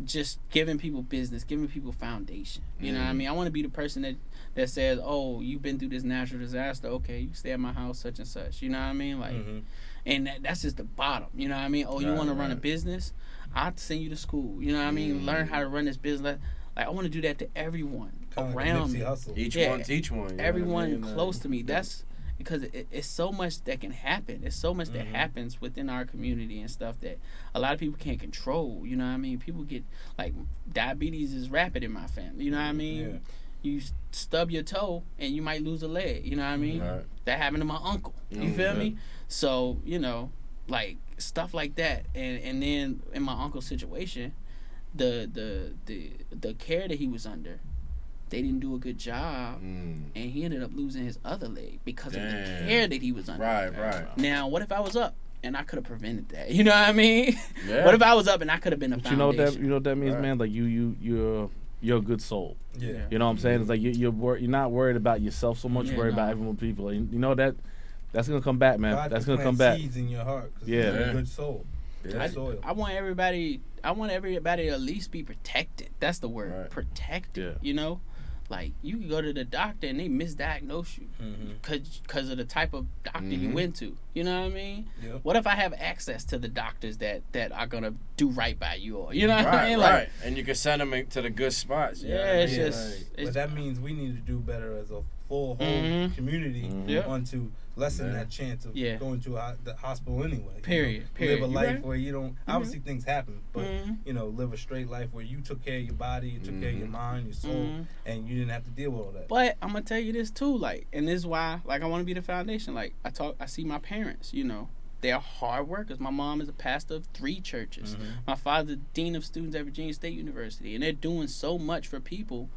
S4: Just giving people business, giving people foundation. You know what I
S3: Mhm.
S4: mean? I want to be the person that that says, "Oh, you've been through this natural disaster. Okay, you stay at my house, such and such." You know what I mean? Like,
S1: Mhm.
S4: and that, that's just the bottom. You know what I mean? Oh, you
S3: Right,
S4: want to run a business? I'll send you to school. You know what I mean? Learn
S3: Mm.
S4: how to run this business. Like, I want to do that to everyone
S1: Kinda like
S4: around me
S1: Hussle.
S3: Each
S4: Yeah,
S3: one, teach one. you know what I
S4: everyone
S3: mean? Like,
S4: close to me. That's because it, it's so much that can happen. It's so much that
S1: Mhm.
S4: happens within our community and stuff that a lot of people can't control. You know what I mean? People get like diabetes is rapid in my family. You know what I mean?
S1: Yeah.
S4: you stub your toe and you might lose a leg. You know what I mean?
S3: Right.
S4: That happened to my uncle. You
S3: Mm,
S4: feel me? So you know, like stuff like that, and and then in my uncle's situation, the the the the care that he was under, they didn't do a good job,
S3: Mm.
S4: and he ended up losing his other leg because of the
S3: Damn.
S4: care that he was under.
S3: Right, right.
S4: Now, what if I was up and I could have prevented that? You know what I mean?
S3: Yeah.
S4: What if I was up and I could have been a
S2: But you know what that
S4: foundation?
S2: you know what that means,
S3: Right.
S2: man. Like you you you're you're a good soul.
S1: Yeah.
S2: You know what I'm saying? It's like you, you're wor- you're not worried about yourself so much.
S4: Yeah,
S2: worried
S4: no.
S2: about everyone people. And you know that that's gonna come back, man.
S1: God
S2: that's gonna come back.
S1: Seeds in your heart. 'cause
S2: Yeah.
S1: you're a
S3: Yeah.
S1: good soul.
S3: Yeah.
S1: Good soil.
S4: I want everybody. I want everybody to at least be protected. That's the word.
S3: Right.
S4: Protected.
S2: Yeah.
S4: You know, like you can go to the doctor and they misdiagnose you
S1: Mhm.
S4: because because of the type of doctor you
S3: Mhm.
S4: went to. You know what I mean?
S1: Yep.
S4: What if I have access to the doctors that that are gonna do right by you? Or you know what I
S3: Right,
S4: mean?
S3: right.
S4: Like,
S3: and you can send them to the good spots. you know
S4: Yeah,
S3: what I
S4: it's
S3: mean?
S4: just-
S3: Like,
S1: But that means we need to do better as a full whole
S4: Mhm.
S1: community
S2: Mhm.
S4: Yeah.
S1: on to lessen
S3: Yeah.
S1: that chance of
S4: Yeah.
S1: going to a, the hospital anyway. you know?
S4: Period, period.
S1: Live a
S4: You
S1: life
S4: right.
S1: where you don't. Obviously, things happen, but
S4: Mhm.
S1: you know, live a straight life where you took care of your body, you took care of your
S3: Mhm.
S1: mind, your soul,
S4: Mhm.
S1: and you didn't have to deal with all that.
S4: But I'm gonna tell you this too, like, and this is why, like, I want to be the foundation. Like, I talk, I see my parents. You know, they are hard workers. My mom is a pastor of three churches.
S1: Mhm.
S4: My father's dean of students at Virginia State University, and they're doing so much for people,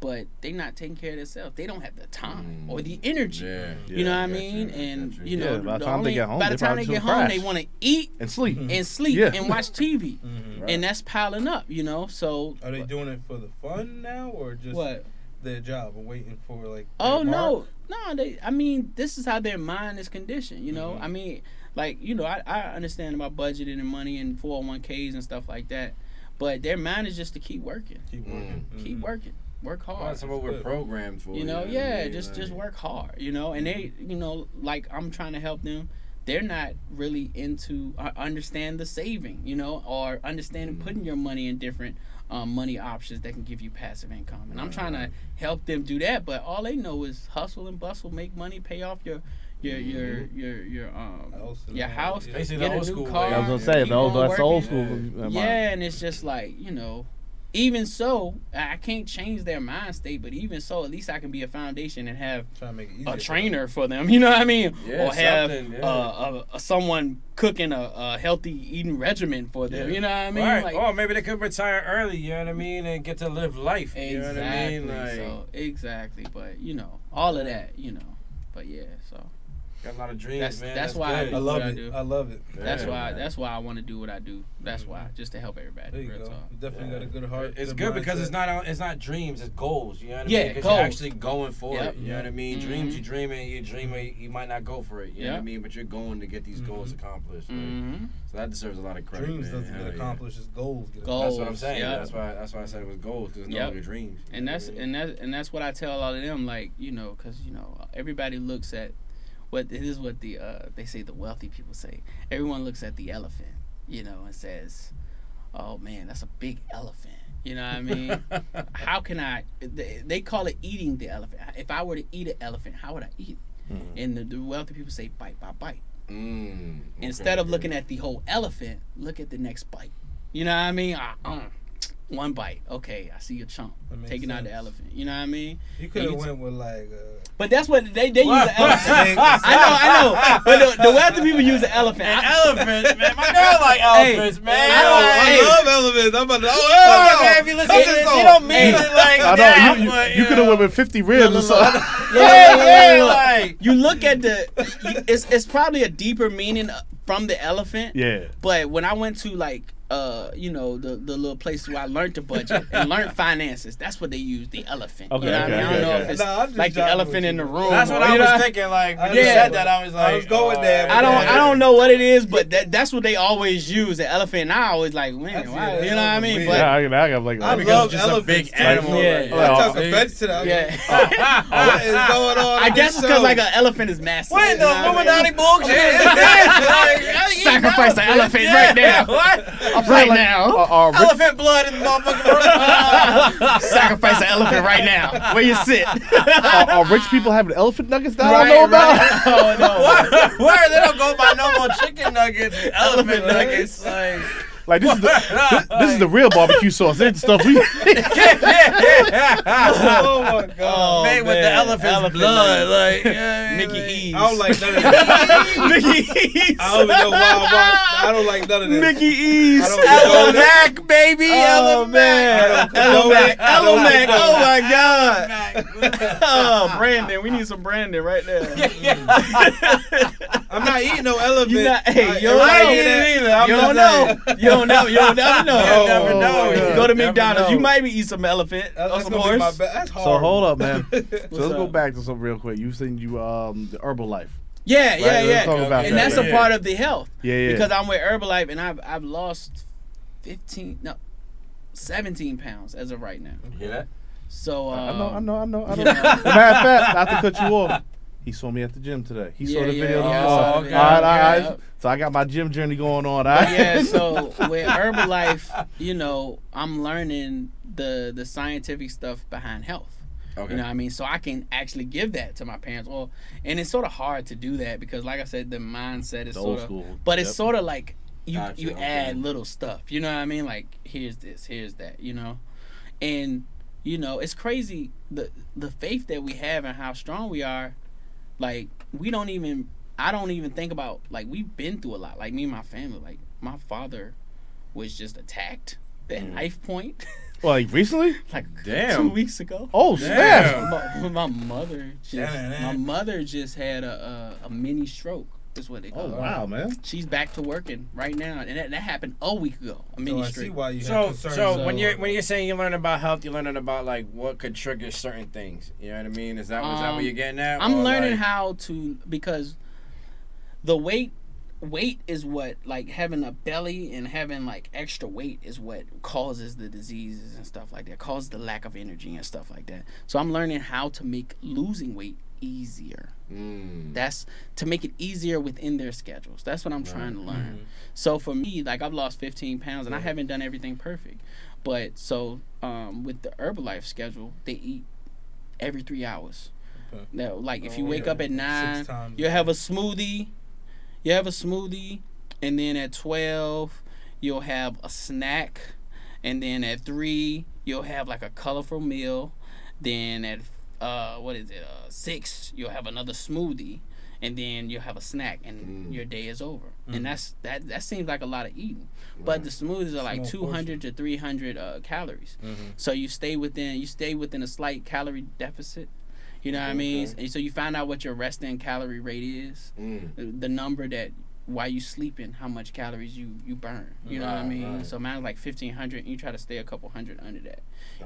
S4: but they not taking care of themselves. They don't have the time or the energy.
S3: yeah.
S4: You know what I mean?
S3: got
S4: And
S3: you.
S4: you
S2: Yeah,
S4: know,
S2: by the
S4: the
S2: time they get home,
S4: by the
S2: they
S4: time
S2: probably
S4: they get
S2: just
S4: home, they want to eat
S2: And sleep.
S4: And sleep
S2: Yeah.
S4: and watch TV,
S1: Mhm.
S3: Right.
S4: and that's piling up. You know, so
S1: Are they doing it for the fun now, or just
S4: what?
S1: their job, or waiting for like?
S4: Oh
S1: their
S4: no, no. They, I mean, this is how their mind is conditioned. You know,
S1: Mhm.
S4: I mean, like you know, I, I understand about budgeting and money and four hundred one ks and stuff like that, but their mind is just to keep working,
S1: Keep working.
S4: keep
S1: Mhm.
S4: working, work
S3: Well,
S4: hard.
S3: that's what we're programmed for.
S4: You know,
S3: what I
S4: yeah,
S3: mean?
S4: just just work hard. You know, and they, you know, like I'm trying to help them. They're not really into uh, understand the saving, you know, or understanding
S3: Mhm.
S4: putting your money in different um, money options that can give you passive income. And I'm trying to help them do that, but all they know is hustle and bustle, make money, pay off your your your
S3: Mhm.
S4: your your um
S1: House
S4: your house,
S1: yeah.
S4: Get a new
S3: school way.
S4: car.
S2: I was gonna say
S4: keep
S2: the old, that's the old school.
S3: Yeah.
S4: Yeah, and it's just like you know, even so, I can't change their mind state, but even so, at least I can be a foundation and have
S1: Trying to make it easier.
S4: a trainer for them. You know what I mean?
S3: Yeah,
S4: or have
S3: yeah.
S4: uh, uh, someone cooking a, a healthy eating regimen for them.
S3: Yeah.
S4: You know what I mean?
S3: right.
S4: Like,
S3: or maybe they could retire early. You know what I mean, and get to live life. You know what I
S4: exactly.
S3: mean? Like,
S4: so exactly, but you know, all of that. You know, but yeah. So
S3: got a lot of dreams,
S4: That's-
S3: man.
S4: that's why I
S3: good.
S1: I
S4: do
S1: love
S4: what I
S1: it.
S4: do.
S1: I love it.
S4: that's why.
S3: man.
S4: That's why I want to do what I do. That's why, just to help everybody.
S1: There you
S4: real
S1: go.
S4: talk.
S1: You definitely got a good heart.
S3: It's good because it's not it's not dreams, it's goals. You know what I
S4: Yeah,
S3: mean? Because
S4: goals.
S3: you're actually going for
S4: Yep.
S3: it. You know what I mean?
S4: Mhm.
S3: Dreams, you dream it. You dream it. You might not go for it. You know what I mean? But you're going to get these goals
S1: Mhm.
S3: accomplished. like,
S4: Mm-hmm.
S3: So that deserves a lot of credit.
S1: dreams
S3: man.
S1: doesn't
S3: Hell
S1: get
S3: yeah.
S1: accomplished. It's goals. Get
S4: Goals.
S3: That's what I'm saying.
S4: Yep.
S3: That's why. That's why I said it was goals. Because no
S4: Yep.
S3: longer dreams.
S4: And that's
S3: what I mean?
S4: and that's and that's what I tell all of them. Like you know, because you know everybody looks at what this is what the uh, they say the wealthy people say. Everyone looks at the elephant, you know, and says, "Oh man, that's a big elephant." You know what I mean? how can I? They, they call it eating the elephant. If I were to eat an elephant, how would I eat it?
S2: Mhm.
S4: And the, the wealthy people say bite by bite.
S3: Mm,
S4: Instead of looking at the whole elephant, look at the next bite. You know what I mean? Ah, uh, one bite. Okay, I see a chunk.
S1: That makes
S4: Taking out the elephant. You know what I mean?
S1: You could have
S4: you t-
S1: went with like. Uh,
S4: But that's what they they use
S3: What?
S4: an elephant. I know, I know. But the, the wealthy people use an elephant.
S3: An elephant, man. My girl like
S4: Hey,
S3: elephants, man.
S4: I don't-
S1: I
S4: hey.
S1: love elephants. I'm about to. Oh,
S3: Oh,
S1: hell
S3: man, if you listen
S1: Cut
S3: to
S1: this
S3: this, you don't mean
S4: Hey.
S3: it like
S2: I
S3: that.
S2: know you,
S3: but,
S2: you, you could have went with 50 ribs or something.
S3: Yeah, yeah, like.
S4: you look at the it's it's probably a deeper meaning from the elephant.
S2: Yeah.
S4: But when I went to like uh you know the the little place where I learned to budget and learned finances, that's what they use the elephant.
S2: Okay,
S4: you know what I
S2: okay.
S4: I don't
S2: okay,
S4: know if it's
S1: Nah,
S4: like the elephant in the room.
S3: That's what
S4: or,
S3: I was
S4: know?
S3: thinking. Like when
S1: I
S3: you said that, I was like,
S1: I was going
S3: oh,
S1: there,
S4: I don't
S1: Yeah.
S4: I don't know what it is, but that that's what they always use the elephant. And I always like, man, why,
S1: it,
S4: you know what I mean?
S1: weird.
S4: But
S2: yeah, I, I got like,
S1: I love
S3: it's just a
S1: elephants.
S3: big
S1: too.
S3: animal.
S4: Yeah.
S3: like,
S1: I
S2: Oh,
S1: took offense to that.
S4: yeah.
S1: What is going on?
S4: I guess it's because like an elephant is massive.
S3: What the
S4: know what I mean?
S3: Illuminati bullshit?
S4: Sacrifice the elephant right now.
S3: What?
S4: Right now.
S2: uh, uh, Rick,
S3: Elephant blood in the motherfucking room.
S4: Sacrifice an elephant right now. Where you sit.
S2: are, are rich people having elephant nuggets that I don't know about?
S4: right. Oh no.
S3: What? Where they don't go buy no more chicken nuggets, elephant nuggets. Like,
S2: Like this is the this, this is the real barbecue sauce. This is the stuff we.
S1: oh my oh, god.
S4: Oh,
S3: Made with the elephant's
S4: Elephant
S3: blood.
S4: nugget.
S3: Like, yeah,
S4: Mickey
S3: like-
S4: E's.
S1: I don't like none of this.
S4: Mickey E's.
S1: I don't know why. why I don't like none of this.
S2: Mickey E's.
S1: I don't condone
S3: Ella
S1: it.
S3: Mac, baby.
S4: Oh
S3: Ella
S4: man,
S1: I don't
S4: Elomac,
S1: it. I don't
S4: Elomac. Oh my god. oh, Brandon, we need some Brandon right there.
S1: I'm not eating no elephant.
S4: You not, hey,
S1: I-
S4: you don't
S1: everybody
S4: know.
S1: hear that?
S3: either. I'm
S4: You don't know. You don't know. You don't never know.
S1: You
S3: never know.
S2: Oh,
S4: Go to
S3: Never
S4: McDonald's.
S3: know.
S4: You might be eat some elephant
S1: That-
S4: or
S1: That's
S4: some
S1: gonna be my
S4: horse.
S1: That's hard.
S2: So hold up, man. So let's go back to something real quick. You said you um the Herbalife.
S4: Yeah, yeah,
S2: let's
S4: yeah.
S2: talk about
S4: and
S2: that.
S4: that's a
S3: Yeah.
S4: part of the health.
S2: Yeah, yeah.
S4: Because I'm with Herbalife and I've I've lost fifteen no seventeen pounds as of right now.
S3: You hear that?
S4: So um,
S2: I know, I know, I know. I know.
S4: you know.
S2: Matter of fact, not to cut you off. He saw me at the gym today. He saw the
S4: yeah,
S2: video.
S4: yeah,
S2: Oh,
S4: saw
S2: all
S4: the
S2: right,
S4: video.
S2: all right.
S4: Yeah.
S2: So I got my gym journey going on. All right?
S4: yeah, so with Herbalife, you know, I'm learning the the scientific stuff behind health.
S3: Okay.
S4: You know what I mean? So I can actually give that to my parents. Well, and it's sort of hard to do that because, like I said, the mindset is
S2: The
S4: sort
S2: old
S4: of,
S2: school.
S4: but it's sort of like you
S3: Gotcha,
S4: you
S3: okay.
S4: add little stuff. You know what I mean? Like here's this, here's that. You know, and you know it's crazy the the faith that we have and how strong we are. Like we don't even I don't even think about like we've been through a lot. Like me and my family. Like my father was just attacked at
S3: Mm.
S4: knife point
S2: Well, like recently?
S4: like
S3: Damn.
S4: two weeks ago.
S2: Oh snap!
S4: My, my mother just
S1: Damn,
S4: my mother just had a, a a mini stroke. Is what they call
S2: Oh
S4: it.
S2: wow, man.
S4: She's back to working right now, and that, that happened a week ago. A
S1: So
S4: mini
S1: I see why you have
S3: So,
S1: concerns.
S3: so
S4: So-
S3: when you're when you're saying you're learning about health, you're learning about like what could trigger certain things. You know what I mean? Is that, is that what
S4: Um,
S3: you're getting at?
S4: I'm
S3: Or,
S4: learning
S3: like-
S4: how to because the weight weight is what like having a belly and having like extra weight is what causes the diseases and stuff like that causes the lack of energy and stuff like that so i'm learning how to make losing weight easier.
S3: Mm.
S4: that's to make it easier within their schedules. That's what i'm trying to learn. So for me like i've lost 15 pounds and i haven't done everything perfect. But so um, with the herbalife schedule they eat every three hours.
S1: Okay.
S4: now like if you
S3: Oh,
S4: wake
S3: yeah.
S4: up at nine
S1: times.
S4: you have a smoothie. You have a smoothie. And then at 12 you'll have a snack. And then at 3 you'll have like a colorful meal. Then at uh what is it uh 6 you'll have another smoothie and then you'll have a snack and
S3: Mm.
S4: your day is over.
S1: Mm.
S4: and that's that that seems like a lot of eating. But the smoothies are like 200 to 300 uh, calories.
S1: Mhm.
S4: so you stay within you stay within a slight calorie deficit. You know what i mean? And so you find out what your resting calorie rate is.
S3: Mm.
S4: the, the number that while you sleeping how much calories you you burn you know what i
S3: Right,
S4: mean
S3: right.
S4: so mine's like 1500 and you try to stay a couple hundred under that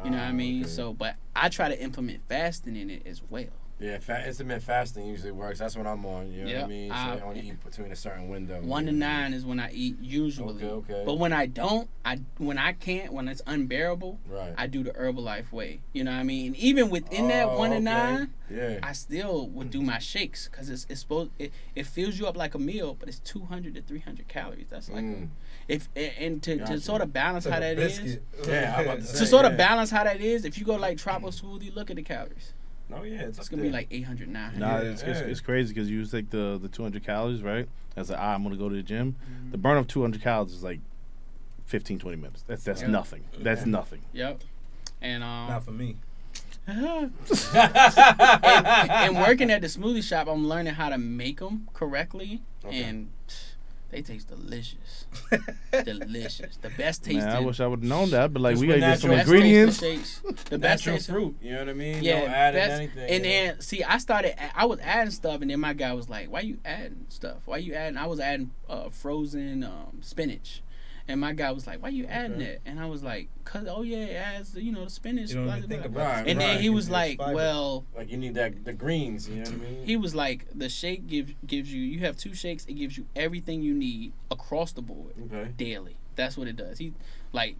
S4: you know what i
S3: Ah,
S4: mean
S3: okay.
S4: so but i try to implement fasting in it as well
S3: Yeah, fa- intermittent fasting usually works. That's what I'm on. You know what I mean? So
S4: I-
S3: I only eat between a certain window.
S4: one to nine is when i eat usually
S3: Okay, okay.
S4: but when i don't i when i can't when it's unbearable
S3: Right.
S4: i do the herbalife way you know what i mean and even within that
S3: Oh,
S4: one to nine
S3: Yeah.
S4: I still would do my shakes because it's, it's supposed it, it fills you up like a meal, but it's two hundred to three hundred calories. That's like
S3: Mm.
S4: if and, and to,
S3: Gotcha.
S4: to sort of balance
S1: It's
S4: how
S1: like
S4: that
S1: a
S4: is.
S3: Yeah, I'm about to
S4: To
S3: say,
S4: sort of balance how that is, if you go like tropical smoothie, look at the calories.
S3: No, yeah, it's,
S4: It's gonna be like 800, 900.
S2: Nah,
S3: Yeah,
S2: it's, it's, crazy because you take the the 200 calories, right? As like, ah, I'm gonna go to the gym.
S4: Mm-hmm.
S2: The burn of 200 calories is like 15, 20 minutes. That's that's
S4: Yeah.
S2: nothing. That's nothing.
S4: Yep. And um,
S1: Not for me.
S4: and, and working at the smoothie shop, I'm learning how to make them correctly,
S3: Okay.
S4: and they taste delicious, delicious. The best tasting.
S2: Man, I wish I would have known that, but like we
S3: with
S2: gotta get some
S4: best tasting
S2: ingredients.
S4: shakes. The best
S3: Natural
S4: tasting
S3: fruit. You know what I mean?
S4: Yeah,
S3: no added
S4: that's-
S3: anything.
S4: and
S3: you know?
S4: then see, I started. I was adding stuff, and then my guy was like, "Why you adding stuff? Why you adding?" I was adding uh, frozen um, spinach, and my guy was like, "Why you adding
S1: Okay.
S4: that?" And I was like, "Cause oh yeah, it has you know the spinach."
S1: You don't
S4: blah, blah,
S1: think
S4: blah."
S1: about
S3: Right,
S1: it.
S4: And then he was like,
S1: fiber.
S4: "Well."
S3: like you need that the greens. You know what I mean?
S4: He was like, the shake gives gives you. You have two shakes. It gives you everything you need across the board
S3: okay.
S4: daily. That's what it does. He like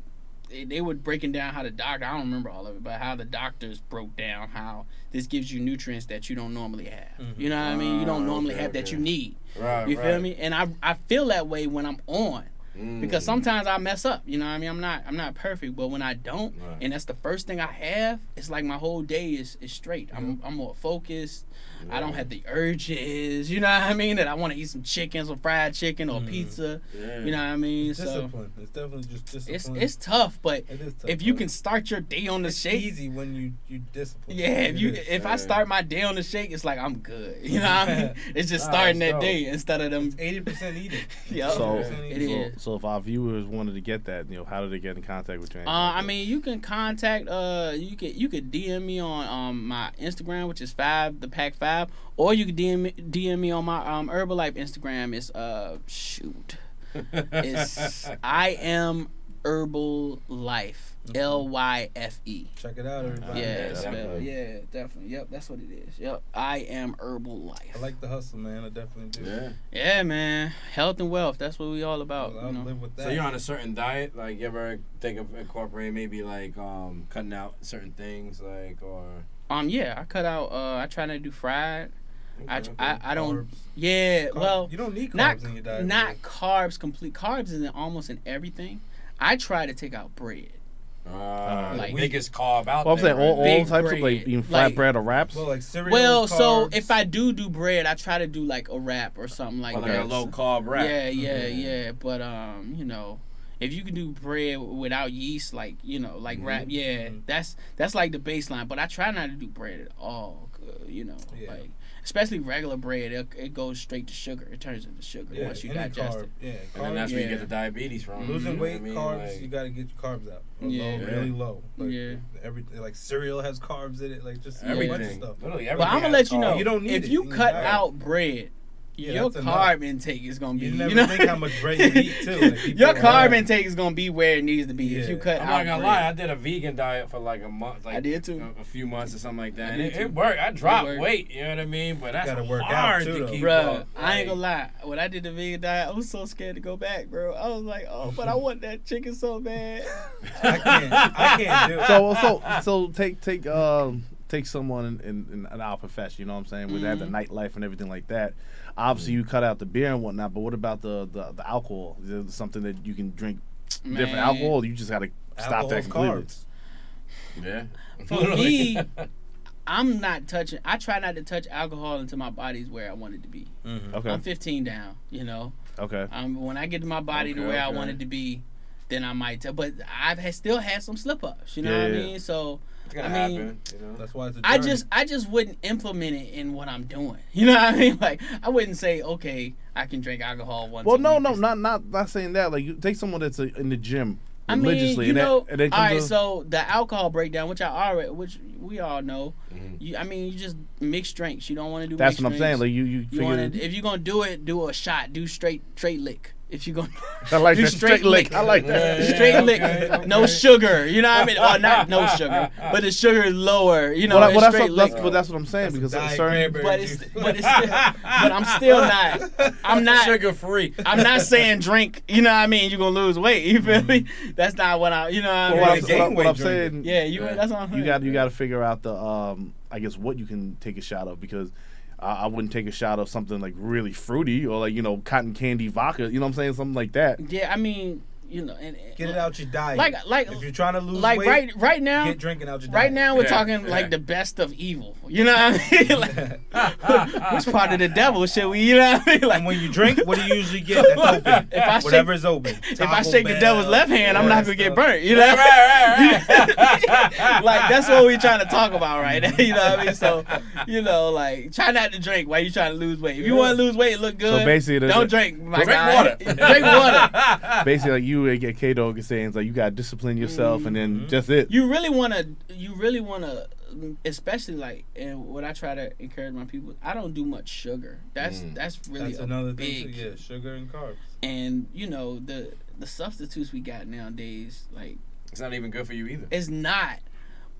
S4: they, they were breaking down how the doctor. I don't remember all of it, but how the doctors broke down how this gives you nutrients that you don't normally have.
S1: Mhm.
S4: You know what I mean? You don't
S3: Ah,
S4: normally
S3: okay,
S4: have that you need.
S3: Right.
S4: You
S3: right.
S4: feel me? And I I feel that way when I'm on.
S3: Mm.
S4: because sometimes I mess up. You know, what I mean, I'm not I'm not perfect, but when I don't,
S3: Right.
S4: and that's the first thing I have, it's like my whole day is is straight. I'm I'm more focused. I don't have the urges. You know what I mean? That I want to eat some chicken, some fried chicken or
S1: Mm.
S4: pizza.
S3: Yeah.
S4: You know what I mean?
S1: It's
S4: So
S1: discipline. It's definitely just discipline.
S4: it's it's tough, but
S1: It tough,
S4: if you can start your day on the
S1: it's
S4: shake,
S1: easy when you you discipline.
S4: yeah, if you if I start my day on the shake, it's like I'm good. You know what I mean? It's just starting
S3: that's
S4: that day instead of them.
S1: eighty percent eating.
S4: Yeah.
S2: So-
S4: It
S2: So,
S4: is.
S2: So if our viewers wanted to get that, you know, how do they get in contact with you?
S4: Uh, I mean, you can contact uh, you could you could DM me on um my Instagram, which is five the pack five, or you could DM me, DM me on my um Herbalife Instagram. It's uh shoot, it's I am Herbal Life L Y F E.
S1: Check it out, everybody.
S4: Yeah,
S3: yeah, definitely.
S4: yeah, definitely. Yep, that's what it is. Yep, I am Herbal Life.
S1: I like the hustle, man. I definitely do.
S3: Yeah.
S4: Yeah, man, health and wealth. That's what we all about.
S1: I'll
S4: You know?
S1: live with that.
S3: So you're on a certain diet, like you ever think of incorporating maybe like um cutting out certain things, like or
S4: Um, yeah, I cut out. Uh, I try not to do fried. I,
S3: Okay,
S4: I,
S3: okay.
S4: I don't.
S1: Carbs.
S4: Yeah,
S1: Carb-
S4: well,
S1: you don't need carbs
S4: not
S1: in your diet.
S4: not
S1: really.
S4: carbs complete carbs is in almost in everything i try to take out bread
S3: Uh,
S4: Like-
S3: the biggest carb out
S2: well, I'm
S3: there.
S2: saying all, all
S4: Big
S2: types of like
S4: bread.
S2: eating flat
S4: Like-
S2: bread or wraps.
S1: Well, like cereal.
S4: well so if i do do bread i try to do like a wrap or something like
S3: Or like
S4: that
S3: a low carb wrap.
S4: yeah yeah
S3: Mhm.
S4: yeah but um you know if you can do bread without yeast like you know like
S3: Mhm.
S4: wrap yeah
S1: Mhm.
S4: that's that's like the baseline but i try not to do bread at all you know
S1: Yeah.
S4: like especially regular bread it, it goes straight to sugar it turns into sugar
S1: yeah,
S4: once you digest
S1: carb,
S4: it
S1: Yeah,
S3: And then that's where you get the diabetes from.
S1: Losing
S3: you know
S1: weight,
S3: I mean?
S1: carbs,
S3: Like-
S1: you gotta get your carbs out.
S4: Yeah.
S1: low, really low. Like,
S4: Yeah.
S1: Every like cereal has carbs in it. Like just a
S3: everything.
S1: bunch of stuff.
S3: Literally
S4: But. I'm gonna let you know.
S1: You don't need
S4: if
S1: it
S4: you
S1: in
S4: cut
S1: diet.
S4: out bread,
S1: Yeah,
S4: your
S1: that's enough.
S4: carb intake is gonna be.
S1: You
S4: You,
S1: never
S4: know,
S1: think how much bread you eat too. Like, people
S4: your carb
S1: like,
S4: intake is gonna be where it needs to be. If you
S1: Yeah.
S4: cut
S3: I'm
S4: out
S3: not gonna
S4: bread.
S3: lie, I did a vegan diet for like a month. Like
S4: I did too.
S3: A, a few months or something like that. And it, it worked. I dropped
S4: worked.
S3: weight. You know what I mean? But that's
S1: Gotta work out,
S3: hard
S1: too,
S3: to
S1: though.
S3: keep
S4: Bruh,
S3: up.
S4: I ain't gonna lie. When I did the vegan diet, I was so scared to go back, bro. I was like, oh, but I want that chicken so bad.
S1: I can't. I can't do it.
S2: so so so take take um take someone in, in, in our profession, you know what I'm saying, with that the nightlife and everything like that. Obviously, you cut out the beer and whatnot, but what about the the, the alcohol? Is there something that you can drink different alcohol? Or you just gotta stop that
S1: Alcohol's
S2: completely.
S1: carbs.
S3: Yeah.
S4: For me, I'm not touching. I try not to touch alcohol until my body's where I want it to be.
S1: Mm-hmm.
S2: Okay,
S4: I'm 15 down. You know,
S2: okay.
S4: um, when I get to my body to
S3: Okay,
S4: I
S3: okay.
S4: want it to be, then I might. Tell, but I've had, still had some slip ups. You know
S2: Yeah,
S4: what I mean? So
S3: It's gonna
S4: I mean,
S3: happen. You know.
S1: That's why it's a
S4: I
S1: journey.
S4: just I just wouldn't implement it in what I'm doing. You know what I mean? Like I wouldn't say, okay, I can drink alcohol once.
S2: Well,
S4: a
S2: no,
S4: week
S2: no,
S4: or
S2: not not not saying that. Like, you take someone that's uh in the gym
S4: I mean,
S2: religiously,
S4: you
S2: and,
S4: know,
S2: that, and then
S4: all
S2: comes
S4: So the alcohol breakdown, which I already, which we all know,
S3: Mhm.
S4: you, I mean, you just mix drinks. You don't want to do.
S2: that's
S4: mixed
S2: what I'm saying. Like, you you
S4: you
S2: figure.
S4: want to, if you're gonna do it, do a shot. Do straight, straight lick. If you're gonna,
S2: I like
S4: do
S2: that straight lick. I like that.
S3: Yeah,
S4: straight
S3: yeah,
S4: lick,
S3: okay, okay.
S4: no sugar. You know what I mean? Or not no sugar, but the sugar is lower. You know,
S2: Well, well, that's
S4: straight
S2: what, that's,
S4: lick.
S2: but that's what I'm saying
S1: That's
S2: because
S1: a diet
S2: certain.
S4: But it's but it's still, but I'm still not. I'm not.
S3: sugar free.
S4: I'm not saying drink. You know what I mean? You're gonna lose weight. You feel me? That's not what I. You know what I mean?
S2: what, I'm, what, what
S1: weight
S2: I'm saying,
S4: yeah, you.
S3: Yeah.
S4: That's what I'm saying.
S2: you got you got to figure out the um I guess what you can take a shot of because I, wouldn't take a shot of something like really fruity or like you know cotton candy vodka. You know what I'm saying? Something like that.
S4: Yeah, I mean, you know, and, and-
S1: Get it out your diet.
S4: Like, like,
S1: if you're trying to lose
S4: like
S1: weight,
S4: right, right now,
S1: get drinking out your diet.
S4: right now we're
S3: Yeah,
S4: talking
S3: yeah.
S4: like the best of evil. You know what I mean? like, which part of the devil should we? You know what I mean? Like,
S1: And when you drink, what do you usually get? That's open.
S4: If I shake-
S1: Whatever's open.
S4: if I shake the devil's left hand, I'm not gonna get burnt. You know?
S3: Right, right, right, right.
S4: like that's what we're trying to talk about right now. You know what I mean? So, you know, like try not to drink while you trying to lose weight. If you want to lose weight, look good.
S2: So basically,
S4: don't drink. My
S3: Drink
S4: guy.
S3: water.
S4: drink water.
S2: Basically, like you and K Dog is saying, it's like you got to discipline yourself and then
S1: Mhm.
S2: just it.
S4: You really want to. You really want to. Especially like, and what I try to encourage my people, I don't do much sugar. That's
S3: Mm.
S4: that's really
S1: That's
S4: a
S1: another
S4: big.
S1: thing too. Yeah, sugar and carbs.
S4: And you know the the substitutes we got nowadays, like
S3: It's not even good for you either.
S4: it's not,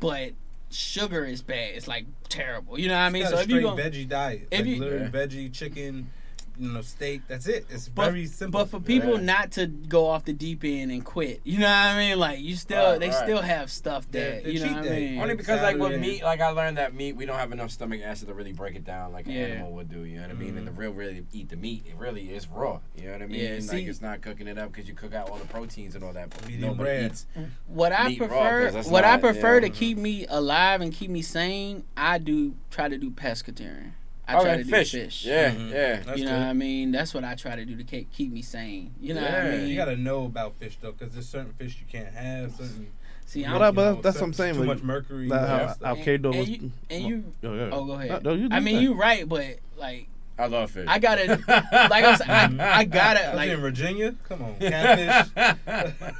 S4: but sugar is bad. It's like terrible. You know what I mean?
S1: Got
S4: So
S1: a
S4: if you
S1: straight
S4: go,
S1: veggie diet.
S4: if
S1: like
S4: you-
S1: literally
S3: Yeah.
S1: veggie, chicken, you know, steak. That's it. It's
S4: But,
S1: very simple.
S4: but for people
S3: Yeah.
S4: not to go off the deep end and quit, you know what I mean? Like you still,
S3: Right,
S4: they
S3: right.
S4: still have stuff that
S1: the
S4: you know what I mean.
S3: Only because like with meat, like I learned that meat, we don't have enough stomach acid to really break it down like an
S4: Yeah.
S3: animal would do. You know what I mean? And the
S1: Mhm.
S3: real really eat the meat. It really is raw. You know what I mean?
S4: Yeah,
S3: like
S4: see-
S3: it's not cooking it up because you cook out all the proteins and all that. But
S1: Medium
S3: nobody eats.
S4: What I
S3: prefer. raw,
S4: prefer,
S3: 'cause that's
S4: what I prefer
S3: yeah.
S4: to keep me alive and keep me sane, I do try to do pescatarian. I try
S3: okay,
S4: to
S3: fish.
S4: do fish.
S3: Yeah,
S1: Mhm.
S3: yeah.
S1: That's
S4: you know
S1: good.
S4: what I mean? That's what I try to do to keep keep me sane. You know what I mean?
S1: You gotta know about fish though, because there's certain fish you can't have. Certain.
S4: See,
S1: you
S4: I'm,
S2: Well,
S1: know,
S2: but that's what I'm saying,
S1: Too
S2: like,
S1: much mercury.
S2: That
S1: and
S2: how
S4: And- and
S2: was.
S4: you- and you-
S2: Yo, yo.
S4: oh, go ahead.
S2: No, no, you
S4: I mean,
S2: that.
S4: you right, but like
S3: I love fish.
S4: I gotta, like I said, I, I gotta
S1: I
S4: like
S1: in Virginia. Come on, catfish.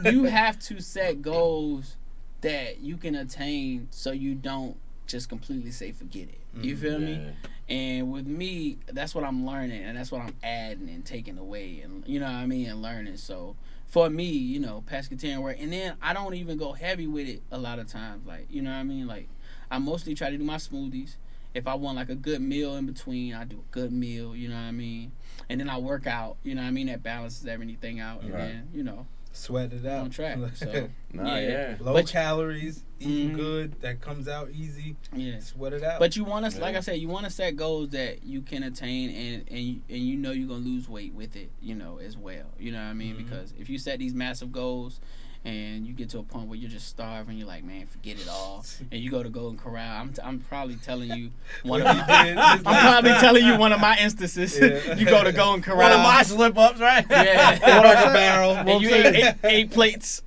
S4: you have to set goals that you can attain so you don't just completely say forget it. You
S1: Mhm.
S4: feel me?
S3: Yeah.
S4: And with me, that's what I'm learning and that's what I'm adding and taking away and you know what I mean and learning. So for me, you know, pescatarian work and then I don't even go heavy with it a lot of times. Like, you know what I mean? Like I mostly try to do my smoothies. If I want like a good meal in between, I do a good meal, you know what I mean? And then I work out, you know what I mean? That balances everything out and
S3: Right.
S4: then, you know,
S1: Sweat it out.
S4: on track. So
S3: Nah,
S4: Yeah.
S3: yeah.
S1: Low
S4: But-
S1: calories, eating
S4: Mhm.
S1: good. That comes out easy.
S4: yeah.
S1: Sweat it out.
S4: But you want to, like I said, you want to set goals that you can attain, and and you, and you know you're gonna lose weight with it, you know, as well. You know what I mean?
S1: Mhm.
S4: Because if you set these massive goals, and you get to a point where you're just starving, you're like, man, forget it all, and you go to Golden Corral. I'm, t- I'm probably telling you one of my,
S1: you did,
S4: I'm probably telling you one of my instances.
S1: Yeah.
S4: you go to Golden Corral.
S3: One of my slip ups, right?
S4: yeah,
S1: Cracker Barrel.
S4: and you ate eight, eight plates,